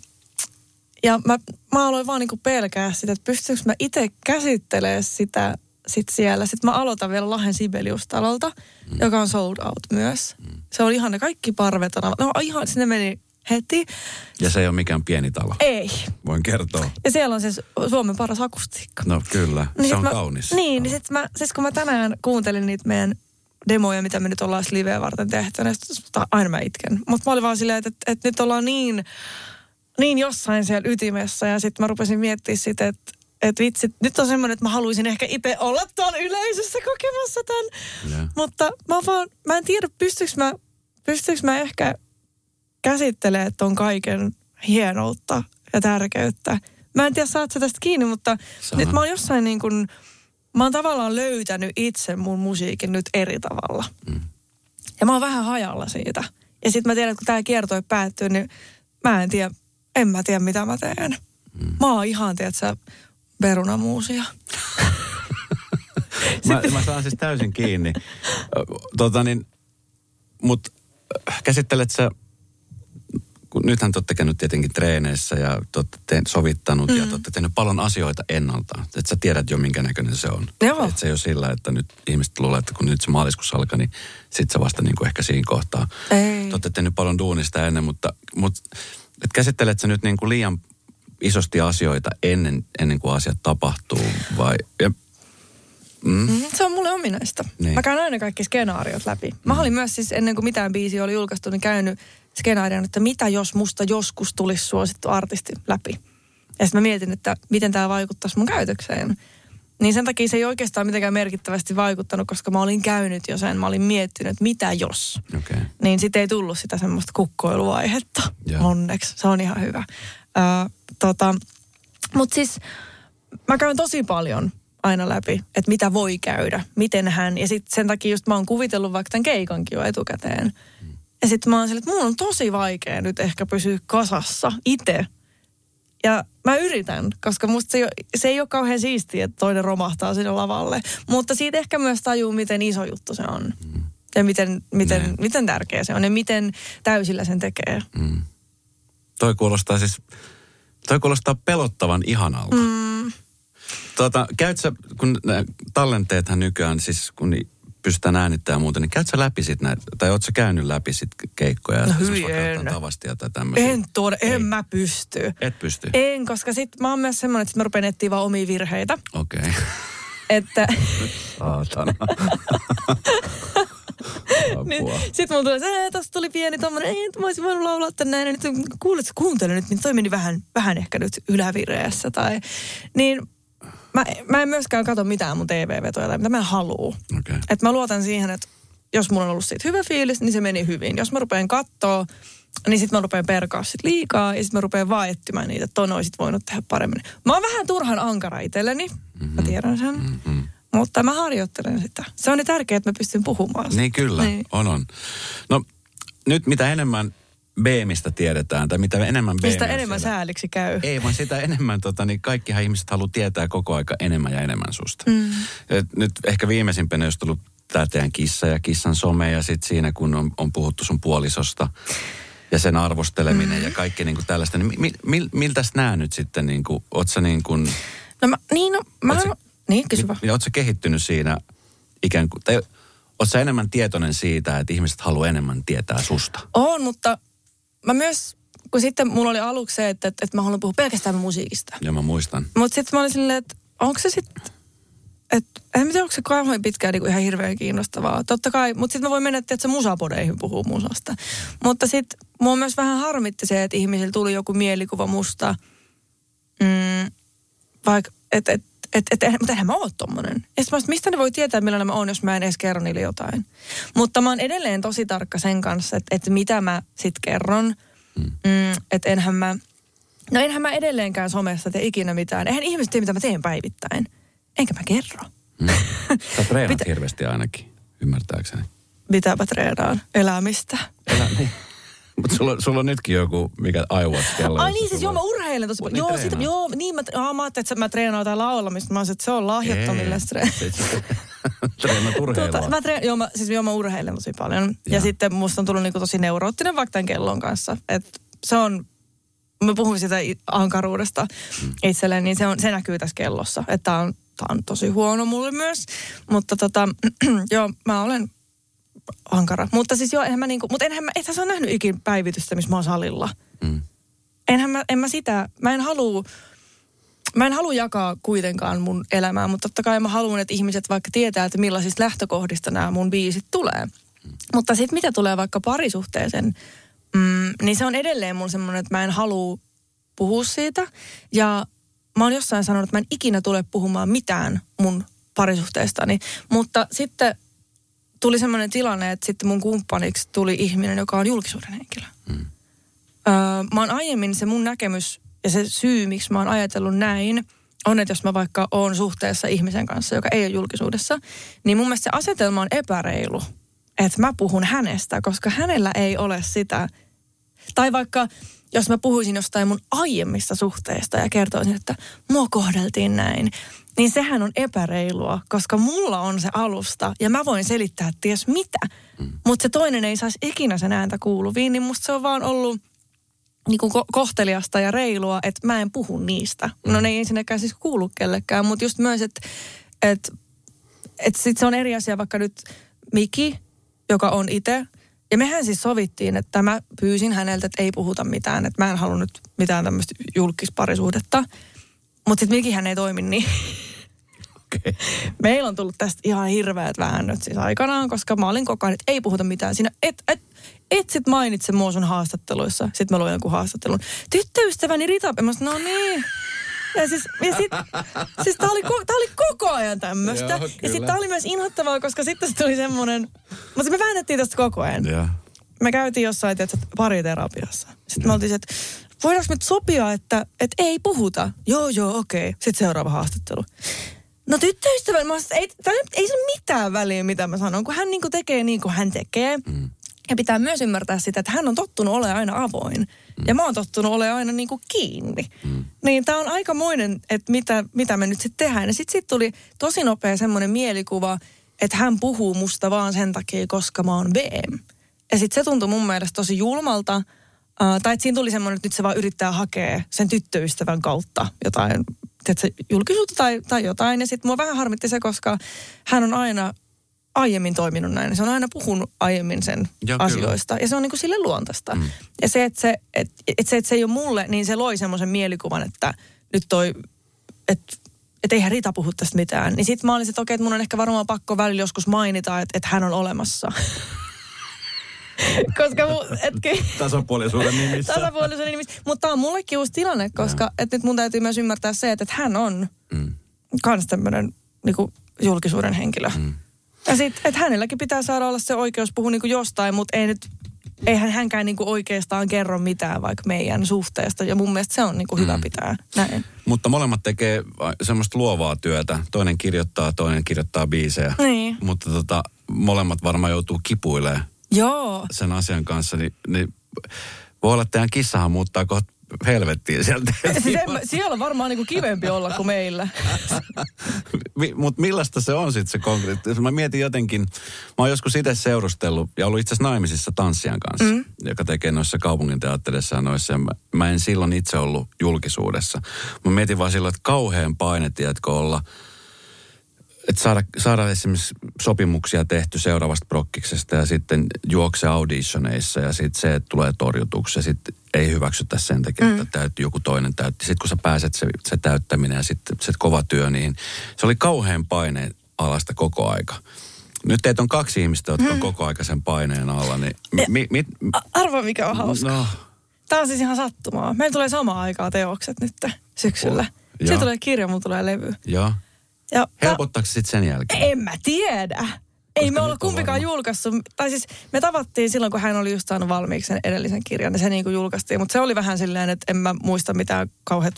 Speaker 3: ja mä, mä aloin vaan niinku pelkää sitä, että pystyykö mä itse käsittelemään sitä sit siellä. Sitten mä aloitan vielä Lahden Sibelius-talolta, mm. joka on sold out myös. Mm. Se oli ihan ne kaikki parvet. on- No ihan, sinne meni heti.
Speaker 2: Ja se ei ole mikään pieni talo.
Speaker 3: Ei.
Speaker 2: Voin kertoa.
Speaker 3: Ja siellä on siis Suomen paras akustiikka.
Speaker 2: No kyllä, se
Speaker 3: sit
Speaker 2: on
Speaker 3: mä,
Speaker 2: kaunis.
Speaker 3: Niin, niin sit mä, siis kun mä tänään kuuntelin niitä meidän demoja, mitä me nyt ollaan liveä varten tehty, niin aina mä itken. Mutta mä olin vaan silleen, että, että, että nyt ollaan niin, niin jossain siellä ytimessä. Ja sitten mä rupesin miettimään sitä, että, että vitsi, nyt on semmoinen, että mä haluaisin ehkä itse olla tuolla yleisössä kokemassa tämän.
Speaker 2: Joo.
Speaker 3: Mutta mä vaan, mä en tiedä, pystyykö mä, pystyykö mä ehkä käsittelemään ton kaiken hienoutta ja tärkeyttä. Mä en tiedä, saat sä tästä kiinni, mutta
Speaker 2: Saan.
Speaker 3: nyt mä oon jossain niin kuin, mä oon tavallaan löytänyt itse mun musiikin nyt eri tavalla. Mm. Ja mä oon vähän hajalla siitä. Ja sitten mä tiedän, että kun tää kiertoi päättyy, niin mä en tiedä, en mä tiedä mitä mä teen. Mm. Mä oon ihan, tiedätkö, perunamuusia.
Speaker 2: Mä, mä saan siis täysin kiinni. Tota niin, mut äh, käsittelet sä, kun nythän te olette käynyt tietenkin treeneissä ja te olette te- sovittanut mm. ja te olette tehnyt paljon asioita ennalta. Että sä tiedät jo minkä näköinen se on.
Speaker 3: Joo.
Speaker 2: Että se ei ole sillä, että nyt ihmiset luulee, että kun nyt se maaliskuussa alkaa, niin sit se vasta niin kuin ehkä siinä kohtaa.
Speaker 3: Ei.
Speaker 2: Te olette tehnyt paljon duunista ennen, mutta, mutta et käsittelet sä nyt niin kuin liian isosti asioita ennen, ennen kuin asiat tapahtuu vai... Ja,
Speaker 3: Mm, Se on mulle ominaista.
Speaker 2: Niin.
Speaker 3: Mä käyn aina kaikki skenaariot läpi. Mä olin myös siis ennen kuin mitään biisiä oli julkaistu, niin käynyt skenaarion, että mitä jos musta joskus tulisi suosittu artisti läpi. Ja sitten mä mietin, että miten tämä vaikuttaisi mun käytökseen. Niin sen takia se ei oikeastaan mitenkään merkittävästi vaikuttanut, koska mä olin käynyt jo sen. Mä olin miettinyt, että mitä jos.
Speaker 2: Okay.
Speaker 3: Niin sitten ei tullut sitä semmoista kukkoiluaihetta.
Speaker 2: Joo.
Speaker 3: Onneksi. Se on ihan hyvä. Tota, Mutta siis mä käyn tosi paljon aina läpi, että mitä voi käydä, miten hän. Ja sitten sen takia just mä oon kuvitellut vaikka tämän keikankin jo etukäteen. Ja sitten mä oon sille, että mun on tosi vaikea nyt ehkä pysyä kasassa itse. Ja mä yritän, koska musta se ei, ole, se ei ole kauhean siistiä, että toinen romahtaa sinne lavalle. Mutta siitä ehkä myös tajuu, miten iso juttu se on. Ja miten, miten,
Speaker 2: Näin.
Speaker 3: miten tärkeä se on ja miten täysillä sen tekee.
Speaker 2: Mm. Toi kuulostaa siis, toi kuulostaa pelottavan ihanalta. Mm. Tota, käyt sä, kun nää tallenteethan nykyään, siis kun pystytään äänittämään muuta, niin käyt sä läpi sit näitä, tai oot sä käynyt läpi sit keikkoja?
Speaker 3: No hyi en.
Speaker 2: Tavastia tai tämmöisiä?
Speaker 3: En tuoda,
Speaker 2: Ei.
Speaker 3: en mä pysty.
Speaker 2: Et pysty?
Speaker 3: En, koska sit mä oon myös semmoinen, että sit mä rupean etsiä vaan omia virheitä.
Speaker 2: Okei. Okay.
Speaker 3: Että
Speaker 2: Saatana.
Speaker 3: niin,
Speaker 2: Apua.
Speaker 3: sit mulla tulee se, että tosta tuli pieni tommonen, ei, että mä olisin voinut laulaa tän näin. Ja nyt kuulet, kuuntele nyt, niin toi meni vähän, vähän ehkä nyt ylävireessä. Tai, niin mä, mä en myöskään katso mitään mun TV-vetoja tai mitä mä haluu.
Speaker 2: Okay.
Speaker 3: Että mä luotan siihen, että jos mulla on ollut siitä hyvä fiilis, niin se meni hyvin. Jos mä rupean kattoo, niin sitten mä rupean perkaa sit liikaa ja sitten mä rupean vaan etsimään niitä, että ton olisit voinut tehdä paremmin. Mä oon vähän turhan ankara itselleni, mä tiedän sen.
Speaker 2: Mm-hmm.
Speaker 3: Mutta mä harjoittelen sitä. Se on niin tärkeää, että mä pystyn puhumaan sitä.
Speaker 2: Niin kyllä,
Speaker 3: Niin.
Speaker 2: on on. No nyt mitä enemmän Beemistä tiedetään, tai mitä enemmän
Speaker 3: Mistä
Speaker 2: Beemiä
Speaker 3: enemmän
Speaker 2: siellä-
Speaker 3: sääliksi käy.
Speaker 2: Ei, vaan sitä enemmän, tota, niin kaikkihan ihmiset haluaa tietää koko aika enemmän ja enemmän susta.
Speaker 3: Mm.
Speaker 2: Et nyt ehkä viimeisimpänä olisi tullut tämä teidän kissa ja kissan some ja sitten siinä kun on, on puhuttu sun puolisosta ja sen arvosteleminen mm. ja kaikki niin kuin tällaista, niin mi, mi, miltäs nämä nyt sitten, niin kuin, oot sä niin kuin,
Speaker 3: No mä, niin no, mä...
Speaker 2: Oot sä-
Speaker 3: niin, kysy vaan.
Speaker 2: oot sä kehittynyt siinä ikään kuin, tai oot sä enemmän tietoinen siitä, että ihmiset haluaa enemmän tietää susta?
Speaker 3: On, mutta mä myös, kun sitten mulla oli aluksi se, että, että, että mä haluan puhua pelkästään musiikista.
Speaker 2: Ja mä muistan.
Speaker 3: Mutta sitten mä olin silleen, että onko se sitten, että en tiedä, onko se kauhean pitkään niin ihan hirveän kiinnostavaa. Totta kai, mutta sitten mä voin mennä, että se musapodeihin puhuu musasta. Mutta sitten mua myös vähän harmitti se, että ihmisillä tuli joku mielikuva musta, mm, vaikka, että et, et, et, et, mutta eihän mä oo tommonen. Ja mä, oon, mistä ne voi tietää, millainen mä oon, jos mä en edes kerro niille jotain. Mutta mä oon edelleen tosi tarkka sen kanssa, että, että mitä mä sit kerron. Mm. Mm, että enhän mä, no enhän mä edelleenkään somessa tee ikinä mitään. Eihän ihmiset tiedä, mitä mä teen päivittäin. Enkä mä kerro.
Speaker 2: Mm. Sä treenat
Speaker 3: Mitä-
Speaker 2: hirveästi ainakin, ymmärtääkseni.
Speaker 3: Mitä mä treenaan? Elämistä.
Speaker 2: Elä, niin. Mutta sulla, sulla on nytkin joku, mikä iWatch-kello.
Speaker 3: Ai
Speaker 2: jossa
Speaker 3: niin, siis
Speaker 2: sulla
Speaker 3: joo, mä urheilen tosi paljon.
Speaker 2: niin
Speaker 3: Joo,
Speaker 2: treenaat.
Speaker 3: joo, niin mä, aa, mä ajattelin, että mä treenaan jotain laulamista. Mä olisin, että se on lahjattomille
Speaker 2: sit Treenat urheilua.
Speaker 3: Tota, mä treen, joo, mä, siis joo, mä urheilen tosi paljon. Ja, ja sitten musta on tullut niinku tosi neuroottinen vaikka tämän kellon kanssa. Et se on, mä puhun sitä ankaruudesta mm. itselleen, niin se, on, se näkyy tässä kellossa. Että tää on, tää on tosi huono mulle myös. Mutta tota, joo, mä olen ankara. Mutta siis joo, enhän mä niinku, mutta enhän mä, ethän sä ole nähnyt ikin päivitystä, missä mä oon salilla.
Speaker 2: Mm.
Speaker 3: Enhän mä, en mä sitä, mä en halua, mä en halua jakaa kuitenkaan mun elämää, mutta totta kai mä haluan, että ihmiset vaikka tietää, että millaisista lähtökohdista nämä mun biisit tulee. Mutta sitten mitä tulee vaikka parisuhteeseen, mm, niin se on edelleen mun semmoinen, että mä en halua puhua siitä. Ja mä oon jossain sanonut, että mä en ikinä tule puhumaan mitään mun parisuhteestani. Mutta sitten tuli semmoinen tilanne, että sitten mun kumppaniksi tuli ihminen, joka on julkisuuden henkilö.
Speaker 2: Mm.
Speaker 3: Öö, mä oon aiemmin se mun näkemys ja se syy, miksi mä oon ajatellut näin, on, että jos mä vaikka oon suhteessa ihmisen kanssa, joka ei ole julkisuudessa, niin mun mielestä se asetelma on epäreilu, että mä puhun hänestä, koska hänellä ei ole sitä. Tai vaikka jos mä puhuisin jostain mun aiemmista suhteista ja kertoisin, että mua kohdeltiin näin, niin sehän on epäreilua, koska mulla on se alusta ja mä voin selittää ties mitä. Mm. Mutta se toinen ei saisi ikinä sen ääntä kuuluviin, niin musta se on vaan ollut niin kuin ko- kohteliasta ja reilua, että mä en puhu niistä. No ne ei ensinnäkään siis kuulu kellekään, mutta just myös, että et, et sit se on eri asia vaikka nyt Miki, joka on itse. Ja mehän siis sovittiin, että mä pyysin häneltä, että ei puhuta mitään, että mä en halunnut mitään tämmöistä julkisparisuhdetta. Mutta sitten Mikihän ei toimi niin.
Speaker 2: Okay.
Speaker 3: Meillä on tullut tästä ihan hirveät väännöt siis aikanaan, koska mä olin koko ajan, että ei puhuta mitään. Siinä et, et, et sit mainitse mua sun haastatteluissa. Sitten mä luin jonkun haastattelun. Tyttöystäväni Rita, mä sanoin, no niin. Ja siis, ja sit, siis tää oli, ko- tää oli koko ajan tämmöistä.
Speaker 2: Joo,
Speaker 3: Ja sitten tää oli myös inhottavaa, koska sitten se tuli semmoinen, mutta me väännettiin tästä koko ajan.
Speaker 2: Joo.
Speaker 3: Me käytiin jossain, tiedätkö, pariterapiassa. Sitten me oltiin että voidaanko nyt sopia, että, että ei puhuta. Joo, joo, okei. Sitten seuraava haastattelu. No tyttöystävä, mä ei, tää nyt- ei se ole mitään väliä, mitä mä sanon, kun hän niin tekee niin kuin hän tekee. Mm. Ja pitää myös ymmärtää sitä, että hän on tottunut olemaan aina avoin. Mm. Ja mä oon tottunut olemaan aina niin kuin kiinni. Mm. Niin tää on aikamoinen, että mitä, mitä me nyt sitten tehdään. Ja sitten sit tuli tosi nopea semmoinen mielikuva, että hän puhuu musta vaan sen takia, koska mä oon VM. Ja sitten se tuntui mun mielestä tosi julmalta. Uh, tai että siinä tuli semmoinen, että nyt se vaan yrittää hakea sen tyttöystävän kautta jotain tiedätkö, julkisuutta tai, tai jotain. Ja sitten mua vähän harmitti se, koska hän on aina aiemmin toiminut näin. Se on aina puhunut aiemmin sen
Speaker 2: kyllä.
Speaker 3: asioista. Ja se on niin kuin sille luontaista. Mm. Ja se että, se, et, et se, että se ei ole mulle, niin se loi semmoisen mielikuvan, että nyt toi, että et eihän Rita puhu tästä mitään. Niin sitten mä olin, että okei, että mun on ehkä varmaan pakko välillä joskus mainita, että, että hän on olemassa. Koska mu, et,
Speaker 2: Tasapuolisuuden nimissä.
Speaker 3: tasapuolisuuden nimissä. Mutta tämä on mullekin uusi tilanne, koska et nyt mun täytyy myös ymmärtää se, että, että hän on
Speaker 2: Mm.
Speaker 3: kans tämmöinen niinku, julkisuuden henkilö. Mm. Ja sitten, että hänelläkin pitää saada olla se oikeus puhua niinku jostain, mutta ei nyt, eihän hänkään niinku oikeastaan kerro mitään vaikka meidän suhteesta. Ja mun mielestä se on niinku hyvä pitää näin.
Speaker 2: Mutta molemmat tekee semmoista luovaa työtä. Toinen kirjoittaa, toinen kirjoittaa biisejä.
Speaker 3: Niin.
Speaker 2: Mutta tota, molemmat varmaan joutuu kipuilemaan
Speaker 3: Joo.
Speaker 2: sen asian kanssa. Niin, niin voi olla, että teidän kissahan muuttaa kohta helvettiin sieltä.
Speaker 3: Siis en, siellä on varmaan niinku kivempi olla kuin meillä.
Speaker 2: Mutta millaista se on sitten se konkreetti? Mä mietin jotenkin, mä oon joskus itse seurustellut ja ollut itse asiassa naimisissa tanssijan kanssa, mm. joka tekee noissa kaupungin teatterissa ja noissa. Ja mä, mä en silloin itse ollut julkisuudessa. Mä mietin vaan silloin, että kauhean paine, tiedätkö, olla, että saada, saada esimerkiksi sopimuksia tehty seuraavasta prokkiksesta ja sitten juokse auditioneissa ja sitten se, että tulee torjutuksi ja sitten ei hyväksytä sen takia, että täytyy joku toinen täytti. Sitten kun sä pääset se, se täyttäminen ja sitten se kova työ, niin se oli kauhean paineen alasta koko aika. Nyt teitä on kaksi ihmistä, jotka on koko aika sen paineen alla, niin mi, mi,
Speaker 3: A- Arvaa mikä on hauska.
Speaker 2: no,
Speaker 3: Tämä on siis ihan sattumaa. Meillä tulee samaan aikaan teokset nyt syksyllä.
Speaker 2: Oh.
Speaker 3: Sitten tulee kirja, mulla tulee levy.
Speaker 2: joo.
Speaker 3: Ja
Speaker 2: Helpottaako sitten sen jälkeen?
Speaker 3: En mä tiedä. Ei me olla kumpikaan
Speaker 2: varma.
Speaker 3: julkaissut. Tai siis me tavattiin silloin, kun hän oli just saanut valmiiksi sen edellisen kirjan, niin se niin kuin julkaistiin. Mutta se oli vähän silleen, että en mä muista mitään kauheat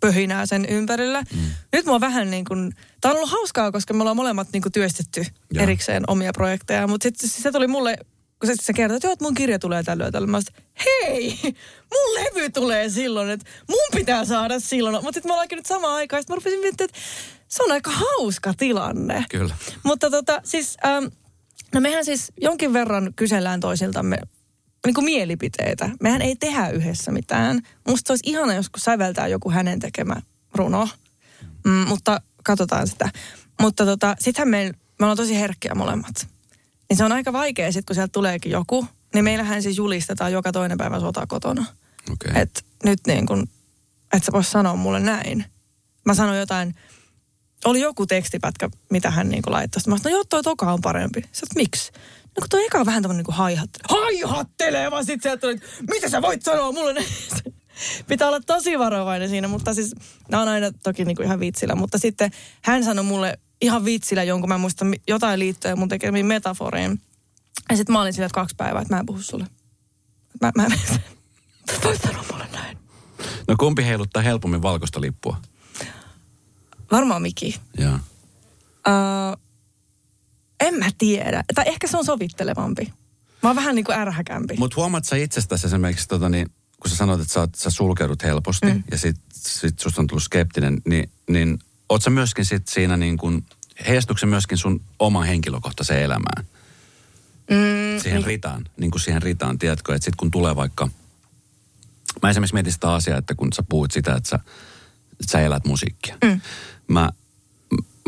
Speaker 3: pöhinää sen ympärillä. Mm. Nyt mua vähän niin kuin, tää on ollut hauskaa, koska me ollaan molemmat niin kuin työstetty
Speaker 2: Joo.
Speaker 3: erikseen omia projekteja. Mutta sitten se tuli mulle, kun se, se kertoi, että joo, että mun kirja tulee tällöin tällöin. Mä sanoin, hei, mun levy tulee silloin, että mun pitää saada silloin. Mutta sitten me ollaankin nyt samaan aikaan. Sitten mä rupesin miettimään, että se on aika hauska tilanne.
Speaker 2: Kyllä.
Speaker 3: Mutta tota, siis, ähm, no mehän siis jonkin verran kysellään toisiltamme niin kuin mielipiteitä. Mehän ei tehdä yhdessä mitään. Musta olisi ihana joskus säveltää joku hänen tekemä runo, mm, mutta katsotaan sitä. Mutta tota, sittenhän me, me ollaan tosi herkkiä molemmat. Niin se on aika vaikea sitten, kun sieltä tuleekin joku. Niin meillähän siis julistetaan joka toinen päivä sota kotona.
Speaker 2: Okei.
Speaker 3: Että nyt niin kuin, että sä vois sanoa mulle näin. Mä sanoin jotain, oli joku tekstipätkä, mitä hän niin kuin laittoi. Sitten Mä sanoin, no joo, toi toka on parempi. Sä miksi? No kun toi eka on vähän tämmönen niin kuin haihattelee. Haihattelee! Vaan sit sieltä tuli, mitä sä voit sanoa mulle? Pitää olla tosi varovainen siinä, mutta siis nämä on aina toki niin kuin ihan vitsillä. Mutta sitten hän sanoi mulle ihan vitsillä jonkun, mä en muista mi- jotain liittyen mun tekemiin metaforiin. Ja sitten mä olin sillä, että kaksi päivää, että mä en puhu sulle. Mä, mä, mä, voit sanoa mulle näin.
Speaker 2: No kumpi heiluttaa helpommin valkoista lippua?
Speaker 3: Varmaan Miki.
Speaker 2: Joo.
Speaker 3: Uh, en mä tiedä. Tai ehkä se on sovittelevampi. Mä oon vähän niin kuin ärhäkämpi.
Speaker 2: Mutta huomaat sä itsestäsi esimerkiksi, tota, niin, kun sä sanoit, että sä, oot, sä sulkeudut helposti mm. ja sit, sit susta on tullut skeptinen, niin, niin oot sä myöskin sit siinä niin kuin, heijastuuko se myöskin sun oman henkilökohtaiseen elämään?
Speaker 3: Mm,
Speaker 2: Siihen ritaan, niin kuin siihen ritaan, tiedätkö, että sit kun tulee vaikka mä esimerkiksi mietin sitä asiaa, että kun sä puhuit sitä, että sä, että sä elät musiikkia.
Speaker 3: Mm.
Speaker 2: Mä,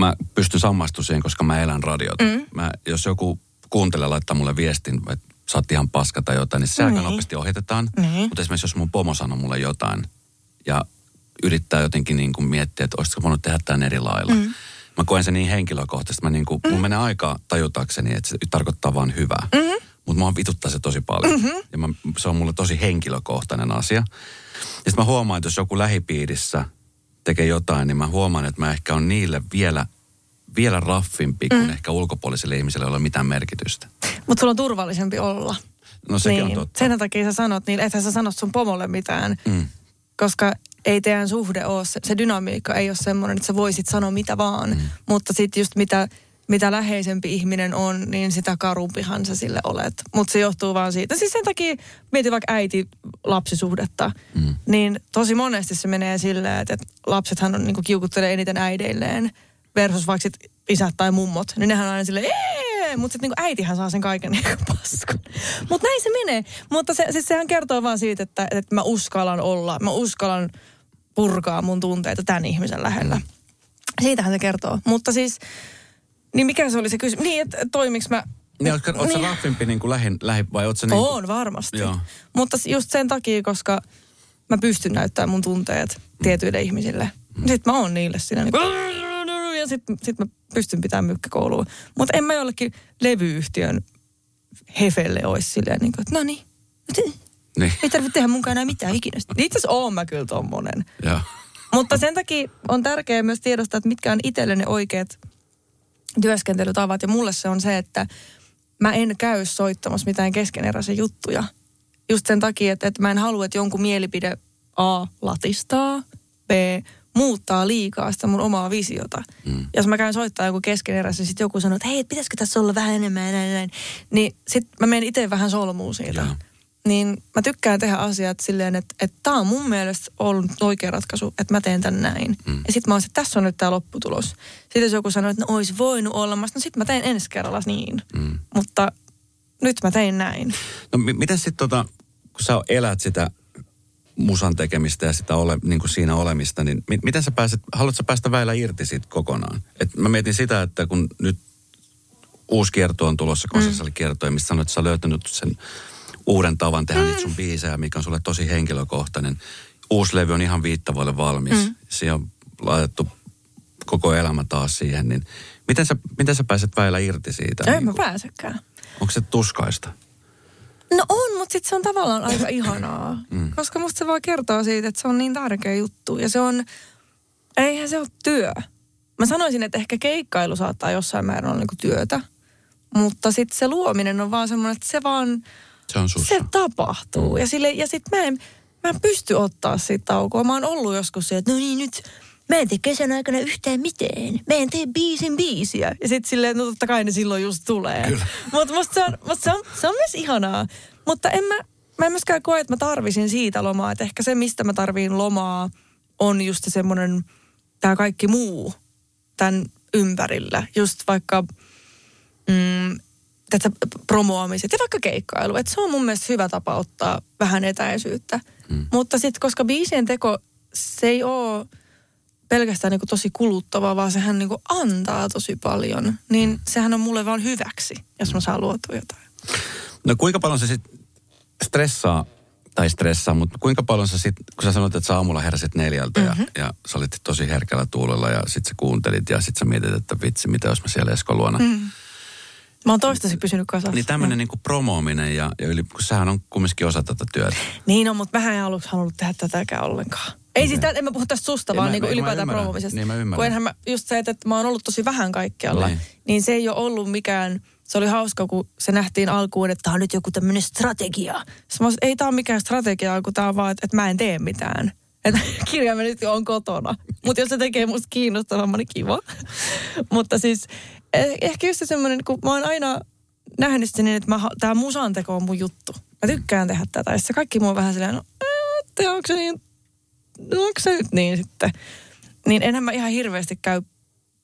Speaker 2: mä pystyn samastumaan siihen, koska mä elän radiota.
Speaker 3: Mm.
Speaker 2: Mä, jos joku kuuntelee laittaa mulle viestin, että sä oot ihan paska tai jotain, niin se aika
Speaker 3: Niin.
Speaker 2: nopeasti ohitetaan.
Speaker 3: Niin.
Speaker 2: Mutta esimerkiksi jos mun pomo sanoo mulle jotain ja yrittää jotenkin niin kuin miettiä, että olisiko voinut tehdä tämän eri lailla. Mm. Mä koen sen niin henkilökohtaisesti. Mä niin kuin, mm. Mun menee aikaa tajutakseni, että se tarkoittaa vain hyvää. Mm-hmm. Mutta mua vituttaa se tosi paljon. Mm-hmm. Ja mä, se on mulle tosi henkilökohtainen asia. Ja sitten mä huomaan, että jos joku lähipiirissä tekee jotain, niin mä huomaan, että mä ehkä on niille vielä, vielä raffimpi kuin ehkä ulkopuolisille ihmisille, joilla ei ole mitään merkitystä.
Speaker 3: Mutta sulla on turvallisempi olla.
Speaker 2: No sekin
Speaker 3: niin.
Speaker 2: on totta.
Speaker 3: Sen takia sä sanot, niin ethän sä sanot sun pomolle mitään.
Speaker 2: Mm.
Speaker 3: Koska ei teidän suhde ole, se, se dynamiikka ei ole semmoinen, että sä voisit sanoa mitä vaan. Mm. Mutta sitten just mitä, mitä läheisempi ihminen on, niin sitä karumpihan sä sille olet. Mutta se johtuu vaan siitä. Siis sen takia, mietin vaikka äiti-lapsisuhdetta, mm. niin tosi monesti se menee silleen, että, että lapsethan on, niin kiukuttelee eniten äideilleen versus vaikka sit isät tai mummot. Niin nehän on aina silleen, "Ee!" mutta sitten niin äitihän saa sen kaiken niin paskun. Mutta näin se menee. Mutta se, siis sehän kertoo vaan siitä, että, että mä uskallan olla, mä uskallan purkaa mun tunteita tämän ihmisen lähellä. Siitähän se kertoo. Mutta siis, niin mikä se oli se kysymys? Niin, että toimiks mä...
Speaker 2: Niin, ootko, ootko niin. raffimpi niin kuin lähin, lähi, vai ootko niin
Speaker 3: On varmasti.
Speaker 2: Joo.
Speaker 3: Mutta just sen takia, koska mä pystyn näyttämään mun tunteet tietyille ihmisille. Sitten mä oon niille siinä niin kuin, ja sitten sit mä pystyn pitämään mykkäkoulua. Mutta en mä jollekin levyyhtiön hefelle olisi silleen niin kuin, että no niin,
Speaker 2: Niin,
Speaker 3: ei tarvitse tehdä munkaan enää mitään ikinä. Itse asiassa oon mä kyllä tommonen.
Speaker 2: joo.
Speaker 3: Mutta sen takia on tärkeää myös tiedostaa, että mitkä on itselle ne oikeat työskentelytavat. Ja mulle se on se, että mä en käy soittamassa mitään keskeneräisiä juttuja. Just sen takia, että, että mä en halua, että jonkun mielipide A latistaa, B muuttaa liikaa sitä mun omaa visiota. Mm. Jos mä käyn soittaa joku keskeneräisen, sitten joku sanoo, että hei, pitäisikö tässä olla vähän enemmän ja näin, näin. Niin sit mä menen itse vähän solmuun siitä.
Speaker 2: Joo.
Speaker 3: Niin mä tykkään tehdä asiat silleen, että, että tää on mun mielestä ollut oikea ratkaisu, että mä teen tän näin. Mm. Ja sit mä oon, että tässä on nyt tää lopputulos. Sitten jos joku sanoo, että no ois voinut olla, mä no sit mä teen ensi kerralla niin. Mm. Mutta nyt mä tein näin.
Speaker 2: No mi- miten sitten tota, kun sä elät sitä musan tekemistä ja sitä ole, niin kuin siinä olemista, niin mi- miten sä pääset, haluatko sä päästä väillä irti siitä kokonaan? Et mä mietin sitä, että kun nyt uusi kierto on tulossa, kierto, missä sanoit, että sä löytänyt sen uuden tavan tehdä mm. niitä sun biisejä, mikä on sulle tosi henkilökohtainen. Uusi levy on ihan viittavalle valmis. Mm. Siihen on laitettu koko elämä taas siihen, niin miten sä, miten sä pääset väillä irti siitä?
Speaker 3: Ei
Speaker 2: niin
Speaker 3: mä
Speaker 2: kuin-
Speaker 3: pääsekään.
Speaker 2: Onko se tuskaista?
Speaker 3: No on, mutta sitten se on tavallaan aika ihanaa. Mm. Koska musta se vaan kertoo siitä, että se on niin tärkeä juttu. Ja se on, eihän se ole työ. Mä sanoisin, että ehkä keikkailu saattaa jossain määrin olla niinku työtä. Mutta sitten se luominen on vaan semmoinen, että se vaan,
Speaker 2: Se on sussa.
Speaker 3: se tapahtuu. Ja, sille, ja sitten mä en, mä en pysty ottaa siitä taukoa. Mä oon ollut joskus se, että no niin nyt, mä en tee kesän aikana yhtään mitään. Mä en tee biisin biisiä. Ja sitten silleen, no totta kai ne silloin just tulee. Mutta musta se on, se on, se on myös ihanaa. Mutta en mä, mä en myöskään koe, että mä tarvisin siitä lomaa. Että ehkä se, mistä mä tarviin lomaa, on just se semmoinen, tämä kaikki muu tämän ympärillä. Just vaikka mm, tätä promoamiset ja vaikka keikkailu. Että se on mun mielestä hyvä tapa ottaa vähän etäisyyttä. Mm. Mutta sitten, koska biisien teko, se ei ole pelkästään niinku tosi kuluttavaa, vaan sehän niinku antaa tosi paljon. Niin mm. sehän on mulle vaan hyväksi, jos mä saan luotua jotain.
Speaker 2: No kuinka paljon se sitten stressaa, tai stressaa, mutta kuinka paljon sä sitten, kun sä sanoit, että sä aamulla heräsit neljältä mm-hmm. ja, ja sä olit tosi herkällä tuulella ja sit sä kuuntelit ja sit sä mietit, että vitsi, mitä jos mä siellä Eskon luona. Mm.
Speaker 3: Mä oon toistaiseksi pysynyt kasassa.
Speaker 2: Niin tämmöinen niinku promoominen ja, ja yli, kun sehän on kumminkin osa tätä työtä.
Speaker 3: Niin on, mutta vähän en aluksi halunnut tehdä tätäkään ollenkaan. Ei siis, tää, en mä puhu tästä susta,
Speaker 2: Ei,
Speaker 3: vaan
Speaker 2: mä-
Speaker 3: niinku
Speaker 2: mä- mä
Speaker 3: ylipäätään
Speaker 2: ymmärrän.
Speaker 3: promomisesta.
Speaker 2: Niin, mä ymmärrän.
Speaker 3: Kun enhän mä, just se, että, että mä oon ollut tosi vähän kaikkialla,
Speaker 2: Niin.
Speaker 3: niin. niin se ei ole ollut mikään, se oli hauska, kun se nähtiin alkuun, että tää on nyt joku tämmöinen strategia. Sitten mä että ei tää ole mikään strategia, kun tää on vaan, että, että mä en tee mitään. Että kirjaimellisesti on kotona. Mutta jos se tekee musta kiinnostavamman, niin kiva. Mutta siis eh, ehkä just se semmoinen, kun mä oon aina nähnyt sen niin, että mä, tää musan teko on mun juttu. Mä tykkään tehdä tätä. Ja se kaikki muu on vähän silleen, no, että onko se niin, no onko se nyt niin sitten. Niin enhän mä ihan hirveästi käy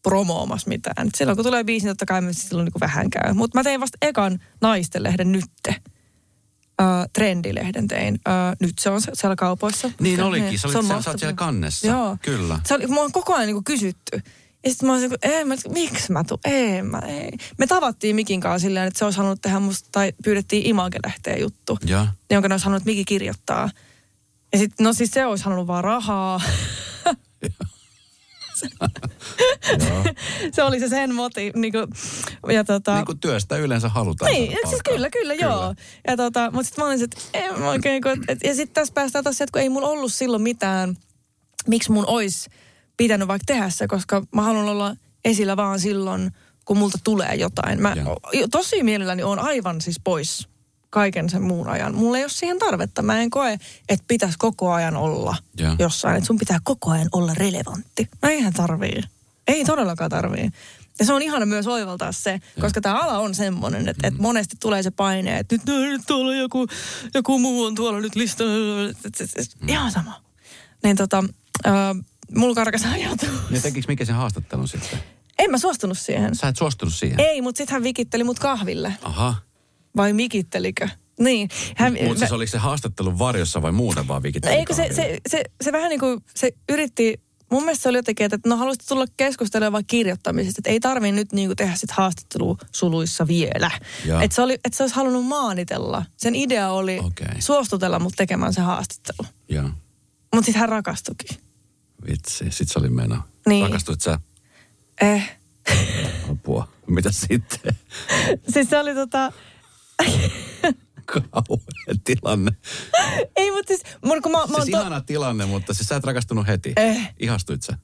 Speaker 3: promoomassa mitään. Et silloin kun tulee biisi, niin totta kai mä silloin niin vähän käy. Mutta mä tein vasta ekan naistenlehden nytte. Trendilehden tein. Ö, nyt se on se- siellä kaupoissa.
Speaker 2: Niin
Speaker 3: Se-
Speaker 2: olikin,
Speaker 3: se on
Speaker 2: siellä- sä oot
Speaker 3: mahtavaa.
Speaker 2: siellä kannessa.
Speaker 3: Joo.
Speaker 2: Kyllä.
Speaker 3: Se oli, mua on koko ajan niin kysytty. Ja sitten mä olisin, kun, ei, mä, miksi mä tuun? Ei, mä, ei. Me tavattiin Mikin kanssa silleen, että se olisi halunnut tehdä musta, tai pyydettiin Image-lehteen juttu,
Speaker 2: Ja.
Speaker 3: jonka ne olisi halunnut, Miki kirjoittaa. Ja sitten, no siis se olisi halunnut vaan rahaa. se oli se sen moti. Niin kuin, ja tota,
Speaker 2: Niin kuin työstä yleensä halutaan
Speaker 3: niin, siis
Speaker 2: palkkaa.
Speaker 3: kyllä, kyllä, joo. Ja tota, mutta sitten mä olin, se, että en mä oikein, kun, et, ja sitten tässä päästään taas, että kun ei mulla ollut silloin mitään, miksi mun olisi pitänyt vaikka tehdä se, koska mä haluan olla esillä vaan silloin, kun multa tulee jotain. Mä o- tosi mielelläni on aivan siis pois kaiken sen muun ajan. Mulla ei ole siihen tarvetta. Mä en koe, että pitäisi koko ajan olla
Speaker 2: Joo.
Speaker 3: jossain. Että sun pitää koko ajan olla relevantti. No eihän tarvii. Ei todellakaan tarvii. Ja se on ihana myös oivaltaa se, koska tämä ala on semmoinen, että, että monesti tulee se paine, että nyt, nyt tuolla joku, joku muu on tuolla nyt listalla. Et- Ihan sama. Niin tota, äh, mulla karkas ajatus.
Speaker 2: Ja tekikö mikä sen haastattelun sitten?
Speaker 3: En mä suostunut siihen.
Speaker 2: Sä et suostunut siihen?
Speaker 3: Ei, mutta sitten hän vikitteli mut kahville.
Speaker 2: Aha.
Speaker 3: Vai mikittelikö? Niin. Hän,
Speaker 2: Mutta siis oliko se haastattelun varjossa vai muuten vaan
Speaker 3: No
Speaker 2: vikitteli
Speaker 3: eikö se, se, se, se vähän niin kuin, se yritti, mun mielestä se oli jotenkin, että no haluaisit tulla keskustelemaan vaan kirjoittamisesta, että ei tarvi nyt niin kuin tehdä sit haastattelua suluissa vielä. Että se, oli, että se olisi halunnut maanitella. Sen idea oli
Speaker 2: Okei.
Speaker 3: suostutella mut tekemään se haastattelu. Mutta sitten hän rakastukin.
Speaker 2: Vitsi, sit se oli meno.
Speaker 3: Niin.
Speaker 2: Rakastuit sä
Speaker 3: Eh.
Speaker 2: apua? Mitä sitten?
Speaker 3: Siis se oli tota,
Speaker 2: Kauhea tilanne.
Speaker 3: ei mutta siis, mun, kun mä, mä
Speaker 2: Siis
Speaker 3: to-
Speaker 2: ihana tilanne, mutta siis sä et rakastunut heti.
Speaker 3: Eh.
Speaker 2: Ihastuit sä?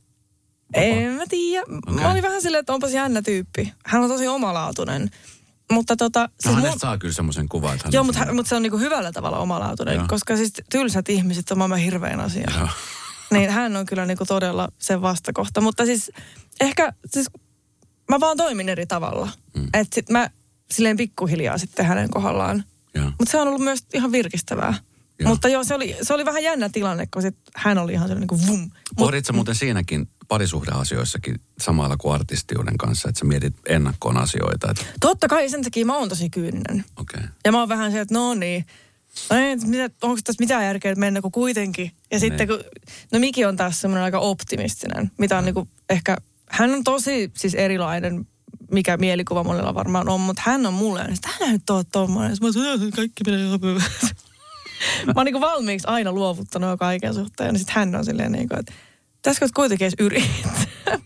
Speaker 3: En mä tiedä.
Speaker 2: Okei.
Speaker 3: Mä olin vähän silleen, että onpas jännä tyyppi. Hän on tosi omalaatuinen. Mutta tota...
Speaker 2: No
Speaker 3: siis
Speaker 2: hänestä
Speaker 3: mun-
Speaker 2: saa kyllä semmoisen kuvan, että hän
Speaker 3: Joo, mutta, mutta se on niinku hyvällä tavalla omalaatuinen,
Speaker 2: Joo.
Speaker 3: koska siis tylsät ihmiset on maailman hirveän asia.
Speaker 2: Joo.
Speaker 3: Niin hän on kyllä niinku todella sen vastakohta. Mutta siis ehkä, siis mä vaan toimin eri tavalla. Mm. Että sit mä silleen pikkuhiljaa sitten hänen kohdallaan. Mutta se on ollut myös ihan virkistävää.
Speaker 2: Joo.
Speaker 3: Mutta joo, se oli, se oli vähän jännä tilanne, kun sit hän oli ihan sellainen niin kuin vum.
Speaker 2: Pohdit sä muuten siinäkin parisuhdeasioissakin samalla kuin artistiuden kanssa, että sä mietit ennakkoon asioita. Että,
Speaker 3: Totta kai sen takia mä oon tosi kyyninen.
Speaker 2: okei. Okay.
Speaker 3: Ja mä oon vähän se, että no niin, no ei, mitä, onko tässä mitään järkeä että mennä, kun kuitenkin. Ja sitten kun, no Miki on taas semmoinen aika optimistinen, mitä on niinku ehkä, hän on tosi siis erilainen, mikä mielikuva monella varmaan on, mutta hän on mulle, että hän nyt ole tommoinen. Mä oon, kaikki menee ihan. Mä oon niinku valmiiksi aina luovuttanut jo kaiken suhteen. Ja sitten hän on silleen niinku, että pitäisikö nyt kuitenkin edes yrittää.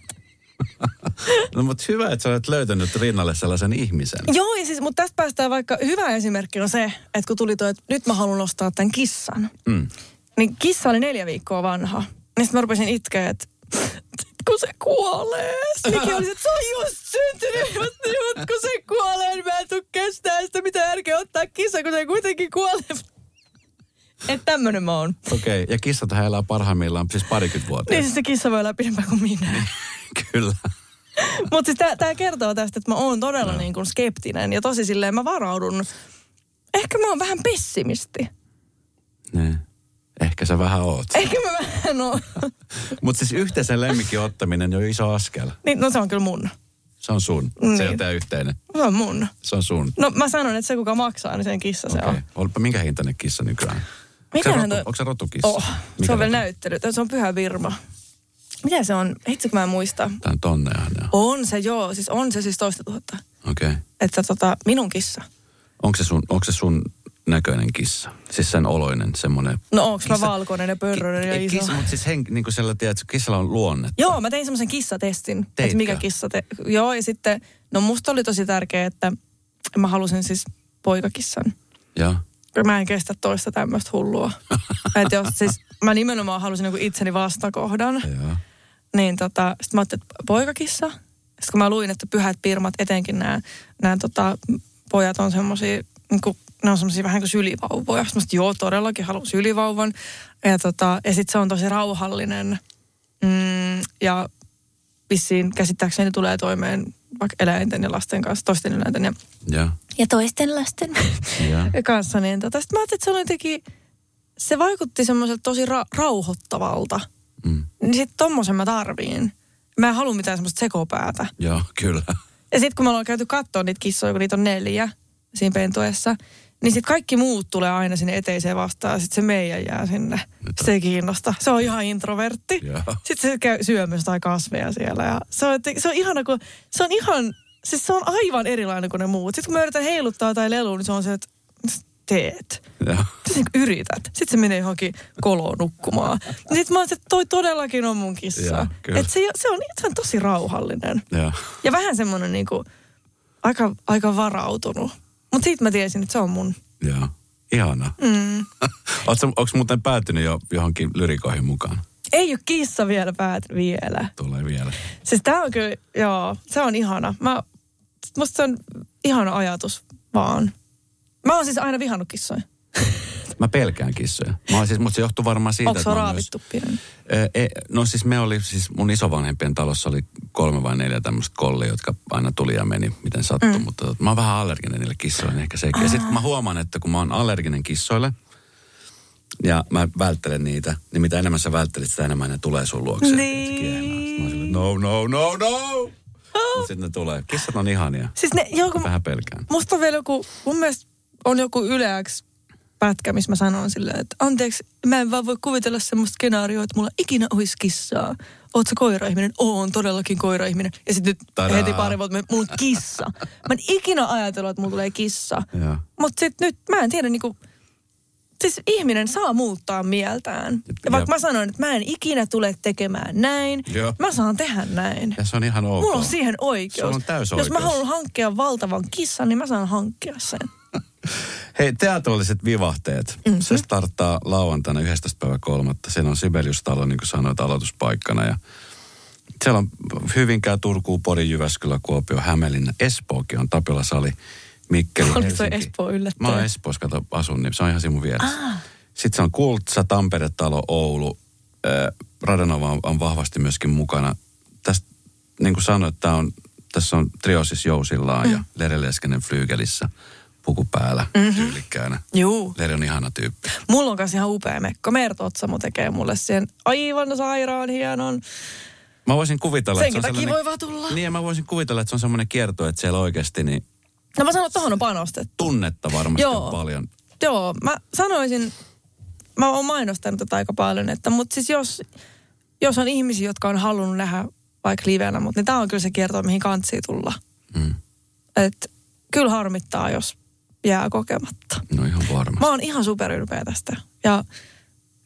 Speaker 2: No mutta hyvä, että sä olet löytänyt rinnalle sellaisen ihmisen.
Speaker 3: Joo, ja siis, mutta tästä päästään vaikka, hyvä esimerkki on se, että kun tuli tuo, että nyt mä haluan ostaa tämän kissan.
Speaker 2: Mm.
Speaker 3: Niin kissa oli neljä viikkoa vanha. Niin sitten mä rupesin itkeä, että kun se kuolee. Mikä oli se, että se on just syntynyt, mutta kun se kuolee, niin mä en tuu kestää sitä, mitä järkeä ottaa kissa, kun se kuitenkin kuolee. Että tämmönen mä oon.
Speaker 2: Okei, okay. ja kissat elää parhaimmillaan siis parikymmentä vuotta.
Speaker 3: Niin siis se kissa voi elää pidempään kuin minä.
Speaker 2: Kyllä.
Speaker 3: Mutta siis tämä kertoo tästä, että mä oon todella niin kuin skeptinen ja tosi silleen mä varaudun. Ehkä mä oon vähän pessimisti.
Speaker 2: Niin. Ehkä sä vähän oot.
Speaker 3: Ehkä mä vähän oon.
Speaker 2: Mutta siis yhteisen lemmikin ottaminen on jo iso askel.
Speaker 3: niin, no se on kyllä mun.
Speaker 2: Se on sun. Se
Speaker 3: Niin.
Speaker 2: ei ole tää yhteinen.
Speaker 3: Se on mun.
Speaker 2: Se on sun.
Speaker 3: No mä sanon, että se kuka maksaa, niin sen kissa se on.
Speaker 2: Olipa minkä hintainen kissa nykyään? Onko
Speaker 3: Mitähän
Speaker 2: se, rotu,
Speaker 3: toi-
Speaker 2: onko se rotukissa?
Speaker 3: Oh,
Speaker 2: Mikä
Speaker 3: se on vielä näyttely. Se on pyhä Virma. Mitä se on? Itse kun mä en muista.
Speaker 2: Tää on joo.
Speaker 3: On se, joo. Siis on se siis toista tuhatta.
Speaker 2: Okei. Okay.
Speaker 3: Että tota, minun kissa.
Speaker 2: Onko se, sun, onko se sun näköinen kissa? Siis sen oloinen semmoinen...
Speaker 3: No onks mä valkoinen ja pörröinen ja iso?
Speaker 2: Kissa, mutta siis hen, niin kuin siellä, tiedät, kissalla on luonne.
Speaker 3: Joo, mä tein semmoisen kissatestin. Että
Speaker 2: Teitkö?
Speaker 3: mikä kissa te... Joo, ja sitten, no musta oli tosi tärkeää, että mä halusin siis poikakissan.
Speaker 2: Joo.
Speaker 3: Mä en kestä toista tämmöistä hullua. että jos siis, mä nimenomaan halusin niinku itseni vastakohdan.
Speaker 2: Joo.
Speaker 3: Niin tota, sitten mä ajattelin, että poikakissa. Sitten kun mä luin, että pyhät pirmat, etenkin nämä, nämä tota, pojat on semmoisia, niin ne on semmoisia vähän kuin sylivauvoja. Sitten mä joo, todellakin haluan sylivauvan. Ja, tota, ja sitten se on tosi rauhallinen. Mm, ja vissiin käsittääkseni tulee toimeen vaikka eläinten ja lasten kanssa, toisten eläinten ja,
Speaker 2: Joo.
Speaker 3: ja toisten lasten
Speaker 2: Joo.
Speaker 3: kanssa. Niin tota, sitten mä ajattelin, että se oli jotenkin, se vaikutti semmoiselta tosi ra- rauhoittavalta.
Speaker 2: Mm.
Speaker 3: Niin sitten tommosen mä tarviin. Mä en halua mitään semmoista sekopäätä.
Speaker 2: Joo, kyllä.
Speaker 3: Ja sitten kun me ollaan käyty katsoa niitä kissoja, kun niitä on neljä siinä pentuessa, niin sitten kaikki muut tulee aina sinne eteiseen vastaan ja sitten se meidän jää sinne. Se ei kiinnosta. Se on ihan introvertti. Sitten se käy syömässä tai kasveja siellä ja se on, se on ihana, kun se on ihan, siis se on aivan erilainen kuin ne muut. Sitten kun mä yritän heiluttaa tai lelua, niin se on se, että mitä teet? Mitä sä niinku yrität? Sitten se menee johonkin koloon nukkumaan. Sitten mä oon, se, että toi todellakin on mun kissa.
Speaker 2: Kyllä.
Speaker 3: Et se, se, on, se on tosi rauhallinen.
Speaker 2: Joo.
Speaker 3: Ja vähän semmoinen niinku, aika, aika varautunut. Mutta siitä mä tiesin, että se on mun.
Speaker 2: Joo. Ihana.
Speaker 3: Mm.
Speaker 2: Onko muuten päätynyt jo johonkin lyrikoihin mukaan?
Speaker 3: Ei ole kissa vielä päät vielä.
Speaker 2: Tulee vielä.
Speaker 3: Siis tää on kyllä, joo, se on ihana. Mä, musta se on ihana ajatus vaan. Mä oon siis aina vihannut kissoja.
Speaker 2: Mä pelkään kissoja. Mä siis, mutta se johtuu varmaan siitä,
Speaker 3: Onko se
Speaker 2: että
Speaker 3: raavittu pieni?
Speaker 2: Ö, e, no siis me oli, siis mun isovanhempien talossa oli kolme vai neljä tämmöistä kollia, jotka aina tuli ja meni, miten sattui. Mm. Mutta tota, mä oon vähän allerginen niille kissoille, niin ehkä sekin. Ja sitten kun mä huomaan, että kun mä oon allerginen kissoille, ja mä välttelen niitä, niin mitä enemmän sä välttelit, sitä enemmän ne tulee sun luokse.
Speaker 3: Niin.
Speaker 2: Mä no, no, no, no. Mutta sitten ne tulee. Kissat on ihania.
Speaker 3: Siis ne, joku,
Speaker 2: Vähän pelkään.
Speaker 3: musta on vielä joku, mun mielestä on joku yleäks pätkä, missä mä sanon silleen, että anteeksi, mä en vaan voi kuvitella semmoista skenaarioa, että mulla ikinä olisi kissaa. Oot sä koiraihminen? Oon todellakin koiraihminen. Ja sitten heti pari vuotta, mulla on kissa. Mä en ikinä ajatellut, että mulla tulee kissa. Mutta sitten nyt, mä en tiedä niinku, siis ihminen saa muuttaa mieltään. Ja vaikka
Speaker 2: Jep.
Speaker 3: mä sanoin, että mä en ikinä tule tekemään näin,
Speaker 2: Joo.
Speaker 3: mä saan tehdä näin.
Speaker 2: Ja se on ihan ok.
Speaker 3: Mulla on siihen oikeus.
Speaker 2: Sulla on täys
Speaker 3: Jos mä haluan hankkia valtavan kissan, niin mä saan hankkia sen.
Speaker 2: Hei, teatralliset vivahteet. Mm-hmm. Se starttaa lauantaina 11. päivä kolmatta. Siinä on Sibelius-talo, niin kuin sanoit, aloituspaikkana. Ja siellä on Hyvinkää, Turku, Pori, Jyväskylä, Kuopio, Hämeenlinna, Espookin on Tapiola Sali, Mikkeli,
Speaker 3: Oliko toi
Speaker 2: Helsinki.
Speaker 3: Espoo yllättäen?
Speaker 2: Mä oon Espoossa, kato, asun, niin se on ihan siinä mun vieressä. Ah. Sitten se on Kultsa, Tampere-talo, Oulu. Äh, Radanova on, on vahvasti myöskin mukana. Tästä, niin kuin sanoit, tää on, tässä on Triosis Jousillaan mm. ja Lere Leskinen Flygelissä puku päällä, mm-hmm. tyylikkäänä.
Speaker 3: Juu.
Speaker 2: Lere on ihana tyyppi.
Speaker 3: Mulla on kanssa ihan upea mekko. Mert Otsamo tekee mulle sen aivan sairaan hienon.
Speaker 2: Mä voisin kuvitella,
Speaker 3: Senkin
Speaker 2: että se on
Speaker 3: takia
Speaker 2: sellainen-
Speaker 3: voi vaan tulla.
Speaker 2: Niin, mä voisin kuvitella, että se on semmoinen kierto, että siellä oikeasti niin
Speaker 3: No mä sanon, että tohon on panostettu.
Speaker 2: tunnetta varmasti
Speaker 3: Joo.
Speaker 2: on paljon.
Speaker 3: Joo, mä sanoisin, mä oon mainostanut tätä aika paljon, että mutta siis jos, jos on ihmisiä, jotka on halunnut nähdä vaikka livenä, mutta niin tää on kyllä se kierto, mihin kantsii tulla.
Speaker 2: Mm.
Speaker 3: Et kyllä harmittaa, jos jää kokematta.
Speaker 2: No ihan varmasti.
Speaker 3: Mä oon ihan superylpeä tästä. Ja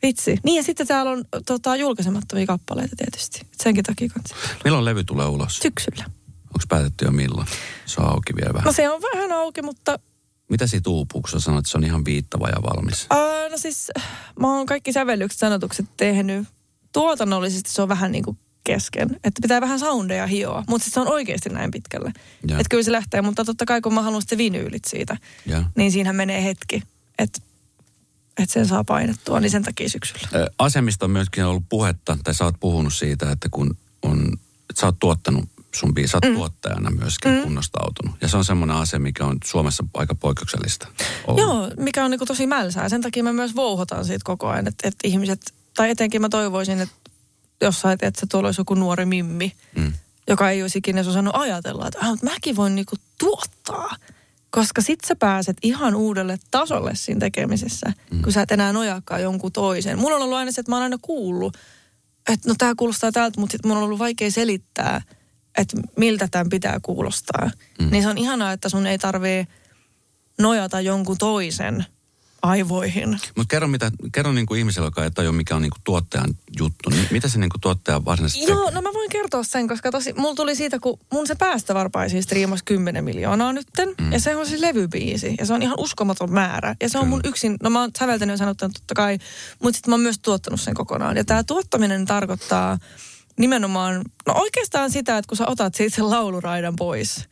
Speaker 3: vitsi. Niin ja sitten täällä on tota, julkaisemattomia kappaleita tietysti. Et senkin takia kanssa.
Speaker 2: Milloin levy tulee ulos?
Speaker 3: Syksyllä.
Speaker 2: Onko päätetty jo milloin? Se on auki vielä vähän.
Speaker 3: No se on vähän auki, mutta
Speaker 2: Mitä siitä uupuu, kun sä sanoit, että se on ihan viittava ja valmis?
Speaker 3: Ää, no siis mä oon kaikki sävellykset, sanotukset tehnyt. Tuotannollisesti se on vähän niin kuin kesken. Että pitää vähän soundeja hioa, mutta siis se on oikeasti näin pitkälle. Että kyllä se lähtee, mutta totta kai kun mä haluan sitten vinyylit siitä,
Speaker 2: Joo.
Speaker 3: niin siinähän menee hetki, että että sen saa painettua, niin sen takia syksyllä.
Speaker 2: Asemista on myöskin ollut puhetta, tai sä oot puhunut siitä, että kun on, että sä oot tuottanut sun biisi, sä oot mm. tuottajana myöskin mm. kunnostautunut. Ja se on semmoinen ase, mikä on Suomessa aika poikkeuksellista. ollut.
Speaker 3: Joo, mikä on niinku tosi mälsää. Sen takia mä myös vouhotan siitä koko ajan, että, että ihmiset, tai etenkin mä toivoisin, että jossain, että se tuolla olisi joku nuori mimmi,
Speaker 2: Mm.
Speaker 3: joka ei olisi ikinä osannut ajatella, että ah, mutta mäkin voin niinku tuottaa. Koska sit sä pääset ihan uudelle tasolle siinä tekemisessä, mm. kun sä et enää nojaakaan jonkun toisen. Mulla on ollut aina se, että mä oon aina kuullut, että no tää kuulostaa tältä, mutta sit mun on ollut vaikea selittää, että miltä tämän pitää kuulostaa. Mm. Niin se on ihanaa, että sun ei tarvii nojata jonkun toisen aivoihin.
Speaker 2: Mutta kerro, mitä, kerro niin kuin ihmiselle, joka ei tajua, mikä on niin kuin tuottajan juttu. Niin mitä se niin kuin tuottaja varsinaisesti
Speaker 3: Joo, no mä voin kertoa sen, koska tosi, mulla tuli siitä, kun mun se päästövarpaisi siis striimasi 10 miljoonaa nytten. Mm. Ja se on siis levybiisi. Ja se on ihan uskomaton määrä. Ja se on mun yksin, no mä oon säveltänyt ja sanottanut totta kai, mutta sitten mä oon myös tuottanut sen kokonaan. Ja tämä tuottaminen tarkoittaa nimenomaan, no oikeastaan sitä, että kun sä otat siitä sen lauluraidan pois,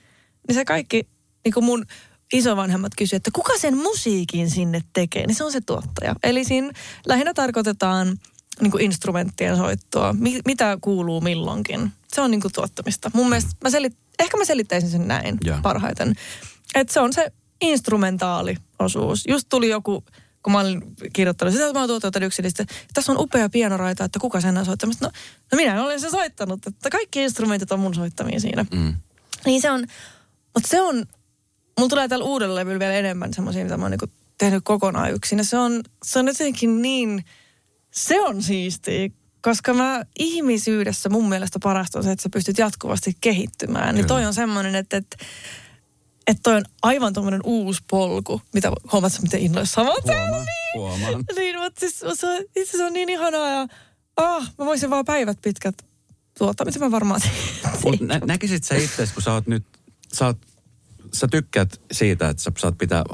Speaker 3: niin se kaikki, niin kuin mun isovanhemmat kysyivät, että kuka sen musiikin sinne tekee, niin se on se tuottaja. Eli siinä lähinnä tarkoitetaan niin kuin instrumenttien soittoa, mi- mitä kuuluu milloinkin. Se on niin kuin tuottamista. Mun mielestä, mä selit, ehkä mä selittäisin sen näin
Speaker 2: Joo.
Speaker 3: parhaiten. Että se on se instrumentaaliosuus. Just tuli joku, kun mä olin kirjoittanut sitä, että mä oon tuottanut sitten, tässä on upea pianoraita, että kuka sen on soittanut. No, no minä olen se soittanut, että kaikki instrumentit on mun soittamia siinä.
Speaker 2: Mm.
Speaker 3: Niin se on, mutta se on mulla tulee tällä uudella levyllä vielä enemmän semmoisia, mitä mä oon niinku tehnyt kokonaan yksin. Ja se on, se on jotenkin niin, se on siistiä, koska mä ihmisyydessä mun mielestä parasta on se, että sä pystyt jatkuvasti kehittymään. Niin toi on semmoinen, että, että että toi on aivan tuommoinen uusi polku, mitä huomaat, miten innoissa mä oon täällä.
Speaker 2: Huomaan, huomaan.
Speaker 3: Niin, mutta siis se on, itse se on niin ihanaa ja ah, mä voisin vaan päivät pitkät tuottaa, mitä mä varmaan.
Speaker 2: Mut nä- näkisit sä itse, kun sä oot nyt, sä, oot, sä tykkäät siitä, että sä saat pitää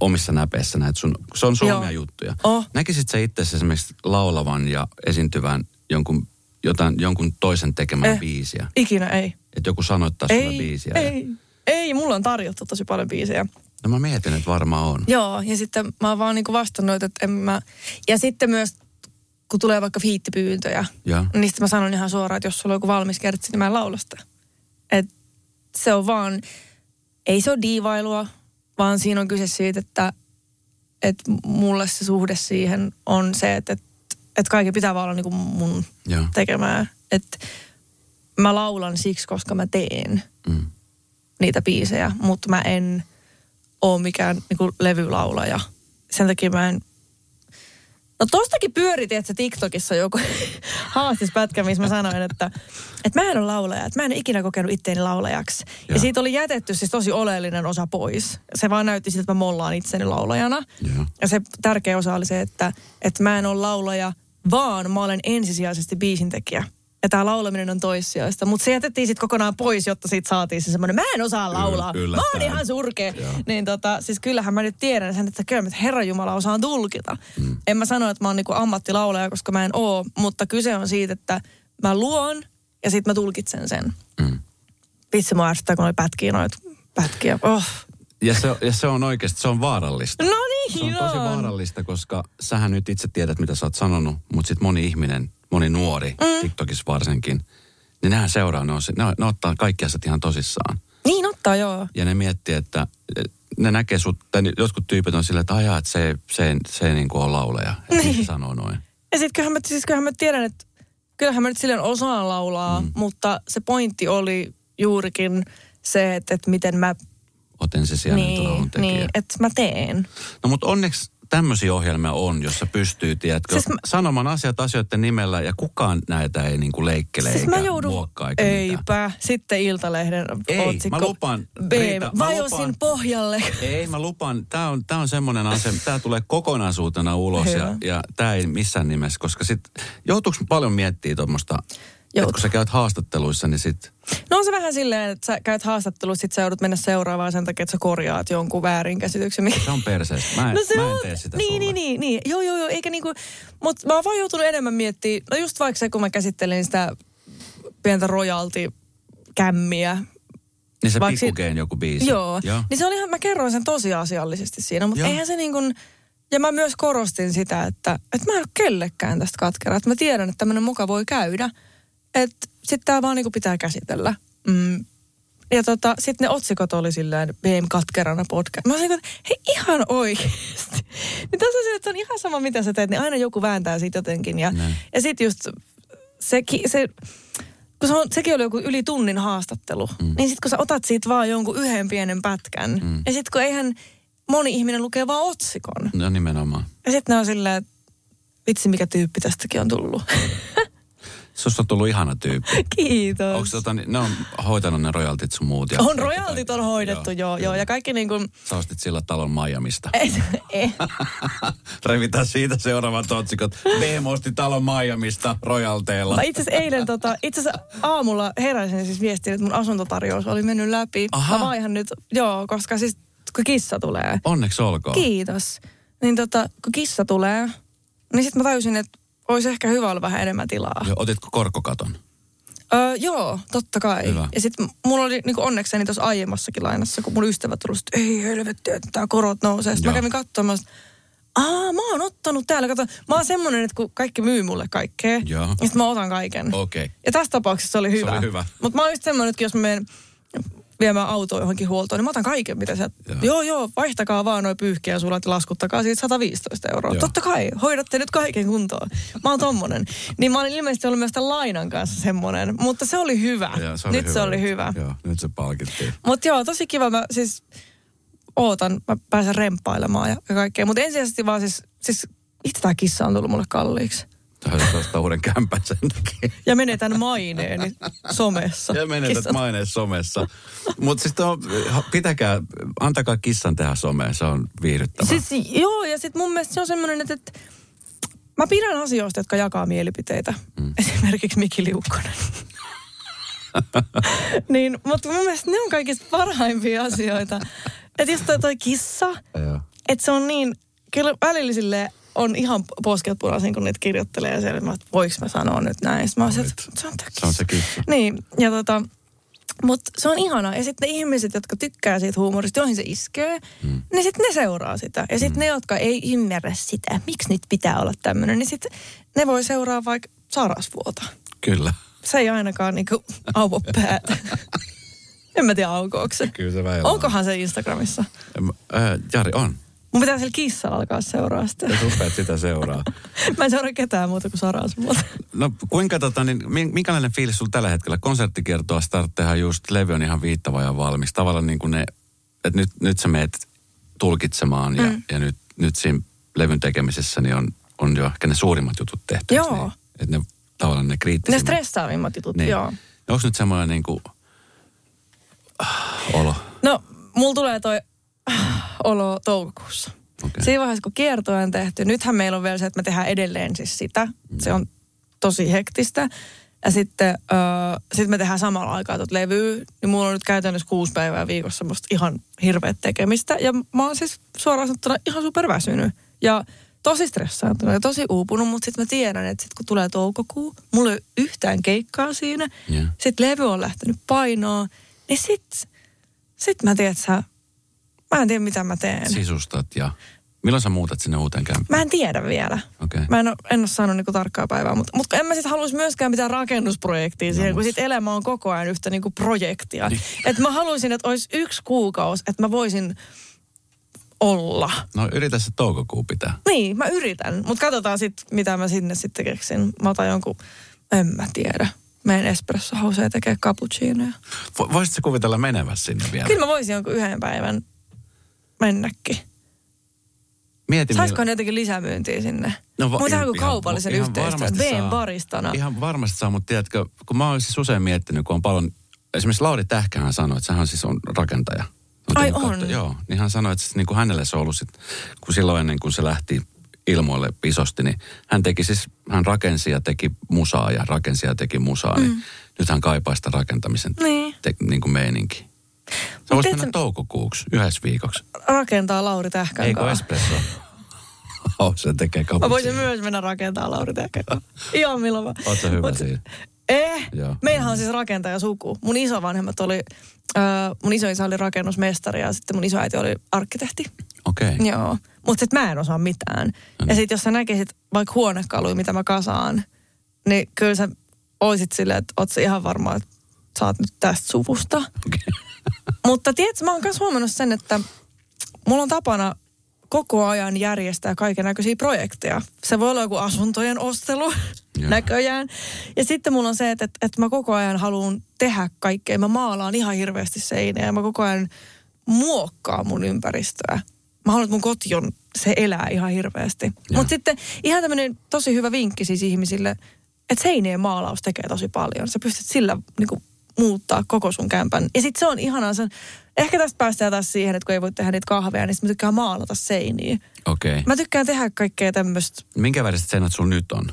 Speaker 2: omissa näpeissä näitä sun, se on sun
Speaker 3: Joo.
Speaker 2: juttuja.
Speaker 3: Oh.
Speaker 2: Näkisit sä itse esimerkiksi laulavan ja esiintyvän jonkun, jotain, jonkun toisen tekemään
Speaker 3: Eh.
Speaker 2: biisiä?
Speaker 3: Ikinä ei.
Speaker 2: Että joku sanoittaa sulle
Speaker 3: Ei,
Speaker 2: biisiä. ja-
Speaker 3: ei, ei, mulla on tarjottu tosi paljon biisejä.
Speaker 2: No mä mietin, että varmaan on.
Speaker 3: Joo, ja sitten mä oon vaan niinku vastannut, että en mä... Ja sitten myös, kun tulee vaikka fiittipyyntöjä,
Speaker 2: Ja.
Speaker 3: niin sitten mä sanon ihan suoraan, että jos sulla on joku valmis kertsi, niin mä en laula sitä. Et se on vaan, ei se ole diivailua, vaan siinä on kyse siitä, että, että mulle se suhde siihen on se, että, että, kaikki pitää vaan olla niinku mun
Speaker 2: Joo.
Speaker 3: tekemää. Että mä laulan siksi, koska mä teen
Speaker 2: Mm.
Speaker 3: niitä biisejä, mutta mä en ole mikään niinku levylaulaja. Sen takia mä en... No tostakin pyöritin, että se TikTokissa joku haastispätkä, missä mä sanoin, että, että mä en ole laulaja, että mä en ole ikinä kokenut itteeni laulajaksi. Ja, ja siitä oli jätetty siis tosi oleellinen osa pois. Se vaan näytti siltä, että mä mollaan itseni laulajana.
Speaker 2: Joo.
Speaker 3: Ja se tärkeä osa oli se, että, että mä en ole laulaja, vaan mä olen ensisijaisesti biisintekijä. Ja tämä laulaminen on toissijaista. Mutta se jätettiin sitten kokonaan pois, jotta siitä saatiin se semmoinen, mä en osaa laulaa. Mä oon ihan surkea. Niin tota, siis kyllähän mä nyt tiedän sen, että kyllä mä Herran Jumala osaan tulkita. Mm. En mä sano, että mä oon niinku ammattilaulaja, koska mä en oo. Mutta kyse on siitä, että mä luon ja sitten mä tulkitsen sen.
Speaker 2: Mm.
Speaker 3: Vitsi mä ärsyttää, kun oli pätkiä noita pätkiä. Oh.
Speaker 2: Ja se, ja se on oikeasti, se on vaarallista.
Speaker 3: No niin,
Speaker 2: Se on tosi vaarallista, koska sähän nyt itse tiedät, mitä sä oot sanonut, mutta sitten moni ihminen, moni nuori, mm. TikTokissa varsinkin, niin nehän seuraa, ne, on, ne, ne ottaa kaikki asiat ihan tosissaan.
Speaker 3: Niin ottaa, joo.
Speaker 2: Ja ne miettii, että ne näkee sut, tai jotkut tyypit on silleen, että ajaa, että se, se, se ei niin kuin ole laulaja. Että niin. se sanoo noin.
Speaker 3: Ja sitten kyllähän mä, siis kyllähän mä tiedän, että kyllähän mä nyt silleen osaan laulaa, mm. mutta se pointti oli juurikin se, että, että miten mä,
Speaker 2: Oot ensisijainen
Speaker 3: niin,
Speaker 2: lauluntekijä.
Speaker 3: niin, että mä teen.
Speaker 2: No mutta onneksi tämmöisiä ohjelmia on, jossa pystyy, tiedätkö,
Speaker 3: Siis mä-
Speaker 2: sanomaan asiat asioiden nimellä ja kukaan näitä ei niinku leikkele
Speaker 3: Siis
Speaker 2: eikä
Speaker 3: mä joudun,
Speaker 2: muokkaa eikä mitään.
Speaker 3: eipä, sitten Iltalehden
Speaker 2: Ei,
Speaker 3: otsikko.
Speaker 2: mä lupaan,
Speaker 3: B,
Speaker 2: Riita,
Speaker 3: vajosin
Speaker 2: lupaan.
Speaker 3: pohjalle.
Speaker 2: Ei, mä lupaan, tää on, tää on semmoinen asia, tää tulee kokonaisuutena ulos ja,
Speaker 3: Hyvä.
Speaker 2: ja tää ei missään nimessä, koska sit joutuuko paljon miettiä tuommoista, että
Speaker 3: Joutuu.
Speaker 2: kun sä käyt haastatteluissa, niin sit,
Speaker 3: No on se vähän silleen, että sä käyt haastattelussa, sit sä joudut mennä seuraavaan sen takia, että sä korjaat jonkun väärinkäsityksen.
Speaker 2: se on perseestä. Mä en,
Speaker 3: No se
Speaker 2: mä en
Speaker 3: on,
Speaker 2: tee sitä
Speaker 3: niin,
Speaker 2: sulle.
Speaker 3: niin, niin, niin. Joo, joo, joo, eikä niinku, mutta mä oon vaan joutunut enemmän miettimään, no just vaikka se, kun mä käsittelin sitä pientä royalty-kämmiä,
Speaker 2: Niin se
Speaker 3: Vaikka si-
Speaker 2: pikkukeen joku biisi.
Speaker 3: Joo.
Speaker 2: Joo.
Speaker 3: Niin se oli ihan, mä kerroin sen tosiasiallisesti siinä, mutta
Speaker 2: Joo.
Speaker 3: eihän se niin kuin, ja mä myös korostin sitä, että, että mä en ole kellekään tästä katkera. Että mä tiedän, että tämmöinen muka voi käydä. Että sitten tää vaan niin kuin pitää käsitellä. Mm. Ja tota, sitten ne otsikot oli silleen BM katkerana podcast. Mä olin että hei ihan oikeesti. niin tässä on se, että se on ihan sama mitä sä teet, niin aina joku vääntää siitä jotenkin. Ja,
Speaker 2: Näin.
Speaker 3: ja sitten just se, se kun se on, sekin oli joku yli tunnin haastattelu, mm. niin sitten kun sä otat siitä vaan jonkun yhden pienen pätkän, mm. ja sitten kun eihän moni ihminen lukee vaan otsikon.
Speaker 2: No nimenomaan.
Speaker 3: Ja sitten ne on silleen, että vitsi mikä tyyppi tästäkin on tullut.
Speaker 2: Susta on tullut ihana tyyppi.
Speaker 3: Kiitos.
Speaker 2: Onko tota, niin- ne on hoitanut ne royaltit sun muut? Ja
Speaker 3: on
Speaker 2: kaikki
Speaker 3: royaltit on hoidettu, joo, joo, ja kaikki niin kuin,
Speaker 2: Sä ostit sillä talon Miamista.
Speaker 3: ei, ei,
Speaker 2: Revitään siitä seuraavat otsikot. BM osti talon Miamista royalteilla.
Speaker 3: Mä itse asiassa eilen, tota, itse asiassa aamulla heräsin siis viestiin, että mun asuntotarjous oli mennyt läpi.
Speaker 2: Aha.
Speaker 3: Mä vaihan nyt, joo, koska siis kun kissa tulee.
Speaker 2: Onneksi olkoon.
Speaker 3: Kiitos. Niin tota, kun kissa tulee, niin sitten mä tajusin, että olisi ehkä hyvä olla vähän enemmän tilaa.
Speaker 2: Joo, otitko korkokaton?
Speaker 3: Öö, joo, totta kai.
Speaker 2: Hyvä.
Speaker 3: Ja sitten mulla oli niin onnekseni tuossa aiemmassakin lainassa, kun mun ystävät tuli, että ei helvetti, että tämä korot nousee. Sitten mä kävin katsomaan, että aa, mä oon ottanut täällä. Kato, mä oon semmonen, että kun kaikki myy mulle kaikkea,
Speaker 2: Joo.
Speaker 3: niin sit mä otan kaiken.
Speaker 2: Okei.
Speaker 3: Ja tässä tapauksessa se oli hyvä.
Speaker 2: oli hyvä.
Speaker 3: Mutta mä oon just semmonen, että jos mä menen viemään autoa johonkin huoltoon, niin mä otan kaiken, mitä sä...
Speaker 2: Joo.
Speaker 3: Joo, joo, vaihtakaa vaan noin pyyhkiä ja laskuttakaa siitä 115 euroa.
Speaker 2: Joo.
Speaker 3: Totta kai, hoidatte nyt kaiken kuntoon. Mä oon tommonen. Niin mä olin ilmeisesti ollut myös tämän lainan kanssa semmonen, mutta se oli hyvä.
Speaker 2: Joo, se oli
Speaker 3: nyt
Speaker 2: hyvä
Speaker 3: se oli hyvä.
Speaker 2: Joo, nyt se palkittiin.
Speaker 3: Mutta joo, tosi kiva. Mä siis ootan, mä pääsen remppailemaan ja, ja kaikkea. Mutta ensisijaisesti vaan siis, siis itse tämä kissa on tullut mulle kalliiksi.
Speaker 2: Ostaa uuden kämpän sen takia.
Speaker 3: Ja menetän maineeni somessa.
Speaker 2: Ja menetät
Speaker 3: Kissat-
Speaker 2: maineen somessa. Mutta siis tuo, pitäkää, antakaa kissan tehdä somea, se on viihdyttävää.
Speaker 3: Siis, joo, ja sitten mun mielestä se on semmoinen, että, että mä pidän asioista, jotka jakaa mielipiteitä. Mm. Esimerkiksi Miki Liukkonen. niin, mutta mun mielestä ne on kaikista parhaimpia asioita. Että just toi, toi kissa, että se on niin, kyllä välillä silleen on ihan posket punaisen, kun niitä kirjoittelee ja siellä, mä, että voiko mä sanoa nyt näin. Sitten mä se, että se on tää
Speaker 2: Se on se
Speaker 3: niin, ja tota, mutta se on ihana. Ja sitten ne ihmiset, jotka tykkää siitä huumorista, joihin se iskee, mm. niin sitten ne seuraa sitä. Ja sitten mm. ne, jotka ei ymmärrä sitä, miksi nyt pitää olla tämmöinen, niin sitten ne voi seuraa vaikka Sarasvuota.
Speaker 2: Kyllä.
Speaker 3: Se ei ainakaan niinku auvo päätä. en mä tiedä, aukoako se.
Speaker 2: Kyllä se väillä.
Speaker 3: Onkohan se Instagramissa?
Speaker 2: Äh, Jari, on.
Speaker 3: Mun pitää sillä kissalla alkaa seuraa sitä.
Speaker 2: Jos upeat sitä seuraa.
Speaker 3: Mä en seuraa ketään muuta kuin Sarasvuota.
Speaker 2: No kuinka tota, niin, min- minkälainen fiilis sulla tällä hetkellä? Konserttikiertoa starttehan just, levy on ihan viittava ja valmis. Tavallaan niin kuin ne, että nyt, nyt sä meet tulkitsemaan ja, mm. ja nyt, nyt siinä levyn tekemisessä niin on, on jo ehkä ne suurimmat jutut tehty.
Speaker 3: Joo.
Speaker 2: Niin? Että ne tavallaan ne
Speaker 3: Ne
Speaker 2: kriittisimmät.
Speaker 3: stressaavimmat jutut,
Speaker 2: niin.
Speaker 3: joo.
Speaker 2: Onko nyt semmoinen niin kuin, ah, olo?
Speaker 3: No, mulla tulee toi olo toukokuussa.
Speaker 2: Okei.
Speaker 3: Siinä vaiheessa, kun kiertoa on tehty, nythän meillä on vielä se, että me tehdään edelleen siis sitä. Se on tosi hektistä. Ja sitten äh, sit me tehdään samalla aikaa tuota levyä, niin mulla on nyt käytännössä kuusi päivää viikossa semmoista ihan hirveät tekemistä. Ja mä oon siis suoraan sanottuna ihan superväsynyt. Ja tosi stressaantunut ja tosi uupunut, mutta sitten mä tiedän, että sit kun tulee toukokuu, mulla ei ole yhtään keikkaa siinä.
Speaker 2: Joo.
Speaker 3: Sitten levy on lähtenyt painoon, niin sit, sit mä tiedän, että mä en tiedä mitä mä teen.
Speaker 2: Sisustat ja... Milloin sä muutat sinne uuteen kämppään?
Speaker 3: Mä en tiedä vielä.
Speaker 2: Okei.
Speaker 3: Mä en ole, en ole saanut niinku tarkkaa päivää, mutta, mutta en mä sitten haluaisi myöskään mitään rakennusprojektia siihen, kun sit elämä on koko ajan yhtä niinku projektia. Että mä haluaisin, että olisi yksi kuukausi, että mä voisin olla.
Speaker 2: No yritä se toukokuu pitää.
Speaker 3: Niin, mä yritän, mutta katsotaan sitten, mitä mä sinne sitten keksin. Mä otan jonkun, en mä tiedä. Menen espresso houseen tekee cappuccinoja.
Speaker 2: Vo- Voisitko kuvitella menevässä sinne vielä?
Speaker 3: Kyllä mä voisin jonkun yhden päivän mennäkin.
Speaker 2: Mieti,
Speaker 3: Saisiko ne jotenkin lisämyyntiä sinne?
Speaker 2: No, va-
Speaker 3: Mutta
Speaker 2: ihan- ihan-
Speaker 3: kaupallisen
Speaker 2: ihan
Speaker 3: yhteistyön.
Speaker 2: saa.
Speaker 3: baristana.
Speaker 2: Ihan varmasti saa, mutta tiedätkö, kun mä oon siis usein miettinyt, kun on paljon, esimerkiksi Lauri Tähkähän sanoi, että sehän siis on rakentaja.
Speaker 3: Ai
Speaker 2: tehnyt
Speaker 3: on?
Speaker 2: Joo, niin hän sanoi, että siis niin kuin hänelle se on ollut sit, kun silloin ennen kuin se lähti ilmoille isosti, niin hän teki siis, hän rakensi ja teki musaa ja rakensi ja teki musaa, mm. niin nyt hän kaipaa sitä rakentamisen
Speaker 3: Niin.
Speaker 2: te, niin kuin meininki. Se voisi
Speaker 3: tiedätkö-
Speaker 2: mennä toukokuuksi, yhdessä viikoksi.
Speaker 3: Rakentaa Lauri Tähkän
Speaker 2: Eikö espresso? oh, se tekee
Speaker 3: Mä
Speaker 2: cappuccino.
Speaker 3: voisin myös mennä rakentaa Lauri Tähkän. Ihan milloin vaan.
Speaker 2: Oot sä hyvä
Speaker 3: Mut-
Speaker 2: siinä?
Speaker 3: Eh,
Speaker 2: Joo.
Speaker 3: meillähän on siis rakentaja suku. Mun isovanhemmat oli, äh, mun isoisä oli rakennusmestari ja sitten mun isoäiti oli arkkitehti.
Speaker 2: Okei. Okay.
Speaker 3: Joo. Mutta sitten mä en osaa mitään.
Speaker 2: No
Speaker 3: Ja
Speaker 2: niin.
Speaker 3: sitten jos sä näkisit vaikka huonekaluja, mitä mä kasaan, niin kyllä sä oisit silleen, että oot sä ihan varma, että sä oot nyt tästä suvusta. Mutta tiedätkö, mä oon myös huomannut sen, että mulla on tapana koko ajan järjestää kaiken näköisiä projekteja. Se voi olla joku asuntojen ostelu
Speaker 2: Joo.
Speaker 3: näköjään. Ja sitten mulla on se, että, että, että mä koko ajan haluan tehdä kaikkea. Mä maalaan ihan hirveästi seinää ja mä koko ajan muokkaan mun ympäristöä. Mä haluan, että mun koti on, se elää ihan hirveästi. Mutta sitten ihan tämmöinen tosi hyvä vinkki siis ihmisille, että seinien maalaus tekee tosi paljon. Sä pystyt sillä niin kuin, muuttaa koko sun kämpän. Ja sitten se on ihanaa. Se on, ehkä tästä päästään taas siihen, että kun ei voi tehdä niitä kahveja, niin sit mä tykkään maalata seiniä.
Speaker 2: Okei. Okay.
Speaker 3: Mä tykkään tehdä kaikkea tämmöistä.
Speaker 2: Minkä väriset seinät sulla nyt on?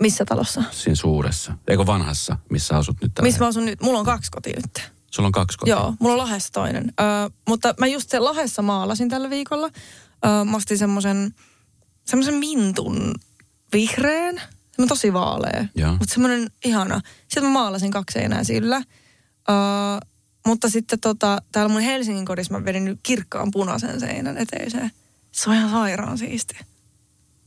Speaker 3: Missä talossa?
Speaker 2: Siinä suuressa. Eikö vanhassa, missä asut nyt tällä
Speaker 3: Missä mä asun nyt? Mulla on kaksi kotia nyt.
Speaker 2: Sulla on kaksi kotia?
Speaker 3: Joo, mulla on Lahdessa toinen. Ö, mutta mä just se Lahdessa maalasin tällä viikolla. Ö, mä ostin semmoisen semmoisen mintun vihreän. Semmoinen tosi vaalea.
Speaker 2: Joo.
Speaker 3: Mutta semmoinen ihana. Sitten mä maalasin kaksi seinää sillä. Ö, mutta sitten tota, täällä mun Helsingin kodissa mä vedin nyt kirkkaan punaisen seinän eteiseen. Se on ihan sairaan siisti.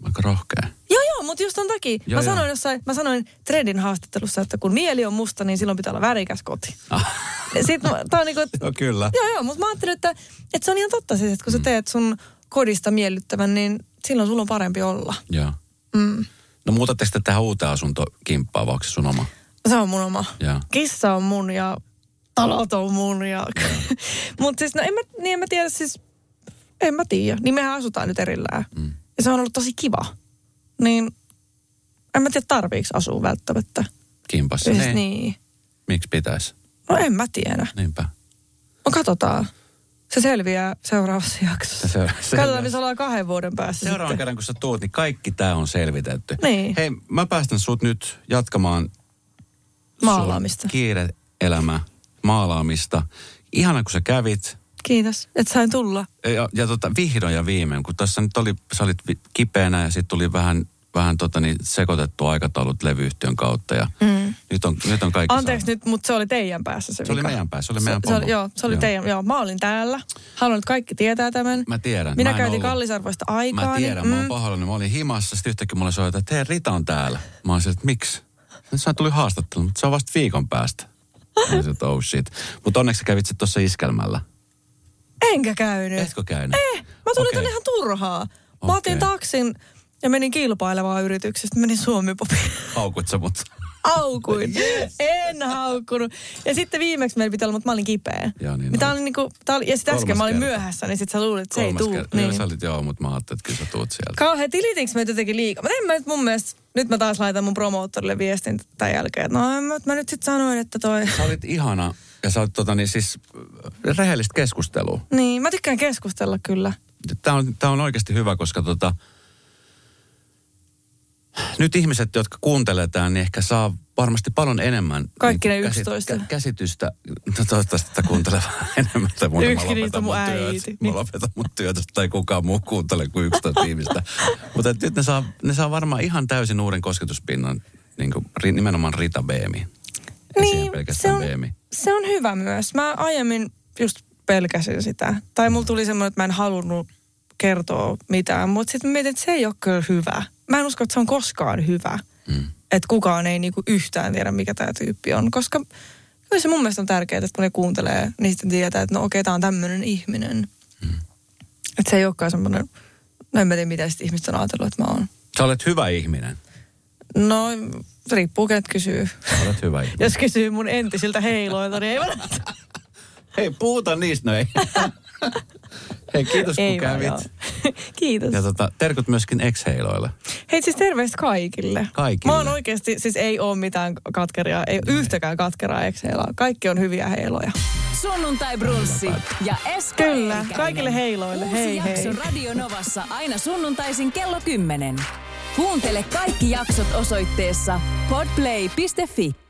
Speaker 2: Aika rohkea.
Speaker 3: Joo, joo, mutta just ton takia.
Speaker 2: Joo,
Speaker 3: mä, sanoin
Speaker 2: joo.
Speaker 3: jossain, mä sanoin Trendin haastattelussa, että kun mieli on musta, niin silloin pitää olla värikäs koti.
Speaker 2: Ah.
Speaker 3: Sitten tää on niinku,
Speaker 2: No kyllä.
Speaker 3: Joo, joo, mutta mä ajattelin, että, että se on ihan totta siis, että kun sä teet sun kodista miellyttävän, niin silloin sulla on parempi olla.
Speaker 2: Joo.
Speaker 3: Mm.
Speaker 2: No muutatteko te tähän uuteen asuntokimppaan, vai onko se sun oma?
Speaker 3: Se on mun oma.
Speaker 2: Joo.
Speaker 3: Kissa on mun ja talot on mun. Ja... mutta siis, no en mä, niin en mä tiedä, siis En mä tiedä. Niin mehän asutaan nyt erillään. Mm. Ja se on ollut tosi kiva. Niin en mä tiedä tarviiko asua välttämättä.
Speaker 2: Kimpassa.
Speaker 3: Yhdessä,
Speaker 2: Niin.
Speaker 3: niin.
Speaker 2: Miksi pitäisi?
Speaker 3: No en mä tiedä.
Speaker 2: Niinpä.
Speaker 3: No katsotaan. Se selviää seuraavassa jaksossa.
Speaker 2: Se, se,
Speaker 3: Katsotaan, missä ollaan kahden vuoden päässä
Speaker 2: Seuraavan
Speaker 3: sitten.
Speaker 2: kerran, kun sä tuut, niin kaikki tämä on selvitetty.
Speaker 3: Niin.
Speaker 2: Hei, mä päästän sut nyt jatkamaan
Speaker 3: Maalaamista.
Speaker 2: sun kiire-elämä, maalaamista. Ihana, kun sä kävit.
Speaker 3: Kiitos, että sain tulla.
Speaker 2: Ja, ja tota, vihdoin ja viimein, kun tässä nyt oli, sä olit kipeänä ja sitten tuli vähän, vähän tota niin, sekoitettu aikataulut levyyhtiön kautta. Ja
Speaker 3: Mm.
Speaker 2: nyt, on, nyt on kaikki
Speaker 3: Anteeksi nyt, mutta se oli teidän päässä se
Speaker 2: Se oli
Speaker 3: vika.
Speaker 2: meidän päässä, se oli meidän
Speaker 3: se, se oli. Joo, se oli
Speaker 2: Joo.
Speaker 3: teidän. Joo, mä olin täällä. Haluan, että kaikki tietää tämän.
Speaker 2: Mä tiedän.
Speaker 3: Minä
Speaker 2: mä
Speaker 3: käytin
Speaker 2: ollut.
Speaker 3: kallisarvoista aikaa.
Speaker 2: Mä tiedän,
Speaker 3: niin,
Speaker 2: mä oon pahoillani. Mä olin himassa, sitten yhtäkkiä mulle soittaa, että hei Rita on täällä. Mä oon että miksi? Sä tuli haastattelu, mutta se on vasta viikon päästä. Mä että oh shit. Mutta onneksi sä kävit sitten tuossa iskelmällä.
Speaker 3: Enkä käynyt.
Speaker 2: Etkö käynyt?
Speaker 3: Eh, mä tulin
Speaker 2: Okei.
Speaker 3: tänne ihan turhaa. Mä
Speaker 2: Okei.
Speaker 3: otin taksin ja menin kilpailevaan yrityksestä. Menin Suomi Popiin.
Speaker 2: Haukut sä mut.
Speaker 3: Haukuin. En haukkunut. Ja sitten viimeksi meillä pitää olla, mutta mä olin kipeä.
Speaker 2: Joo, niin
Speaker 3: tää
Speaker 2: olit.
Speaker 3: oli niinku, tää oli, ja sitten äsken mä olin
Speaker 2: kerta.
Speaker 3: myöhässä, niin sit sä luulit, että se ei
Speaker 2: Kolmas
Speaker 3: tuu.
Speaker 2: kerta. Niin. Sä olit joo, mutta mä ajattelin, että kyllä sä tuut sieltä.
Speaker 3: Kauhean tilitinkö me jotenkin liikaa? Mutta en mä nyt mun mielestä, nyt mä taas laitan mun promoottorille viestin tämän jälkeen, että no en mä, mä nyt sit sanoin, että toi...
Speaker 2: Sä olit ihana ja sä olit tota niin siis äh, rehellistä keskustelua.
Speaker 3: Niin, mä tykkään keskustella kyllä.
Speaker 2: Tämä on, tää on oikeasti hyvä, koska tota, nyt ihmiset, jotka kuuntelee tämän, niin ehkä saa varmasti paljon enemmän
Speaker 3: Kaikki
Speaker 2: niin
Speaker 3: ne
Speaker 2: käsit-
Speaker 3: 11.
Speaker 2: kä- käsitystä. No toivottavasti että kuuntelee vähän enemmän. Tai muuta
Speaker 3: Yksi
Speaker 2: mä lopetan
Speaker 3: mun
Speaker 2: työt.
Speaker 3: äiti.
Speaker 2: Mä
Speaker 3: Niin.
Speaker 2: lopetan mun työtä, tai kukaan muu kuuntelee kuin 11 ihmistä. Mutta nyt ne saa, ne saa varmaan ihan täysin uuden kosketuspinnan, niin kuin, nimenomaan Rita Beemi.
Speaker 3: Niin, se on,
Speaker 2: Beemi.
Speaker 3: se on hyvä myös. Mä aiemmin just pelkäsin sitä. Tai mulla tuli semmoinen, että mä en halunnut kertoa mitään, mutta sitten mietin, että se ei ole kyllä hyvä. Mä en usko, että se on koskaan hyvä.
Speaker 2: Mm.
Speaker 3: Että kukaan ei niinku yhtään tiedä, mikä tämä tyyppi on. Koska kyllä se mun mielestä on tärkeää, että kun ne kuuntelee, niin sitten tietää, että no okei, tämä on tämmöinen ihminen.
Speaker 2: Mm.
Speaker 3: Että se ei olekaan semmoinen, no en mä tiedä, mitä sitten ihmiset on ajatellut, että mä oon.
Speaker 2: Sä olet hyvä ihminen.
Speaker 3: No, riippuu, kenet kysyy.
Speaker 2: Sä olet hyvä ihminen.
Speaker 3: Jos kysyy mun entisiltä heiloilta, niin ei.
Speaker 2: Hei, puhuta niistä, no ei. Hei, kiitos
Speaker 3: Ei
Speaker 2: kun
Speaker 3: vaan,
Speaker 2: kävit.
Speaker 3: Kiitos.
Speaker 2: Ja tota, terkut myöskin ex-heiloille.
Speaker 3: Hei siis terveistä kaikille.
Speaker 2: Kaikille.
Speaker 3: Mä oon oikeasti, siis ei ole mitään katkeria, ei yhtäkään katkeraa ex-heilaa. Kaikki on hyviä heiloja.
Speaker 1: Sunnuntai Brunssi ja Esko
Speaker 3: Kyllä,
Speaker 1: Eerikäinen.
Speaker 3: kaikille heiloille.
Speaker 1: Uusi
Speaker 3: Hei,
Speaker 1: jakso
Speaker 3: hei.
Speaker 1: Radio Novassa aina sunnuntaisin kello 10. Kuuntele kaikki jaksot osoitteessa podplay.fi.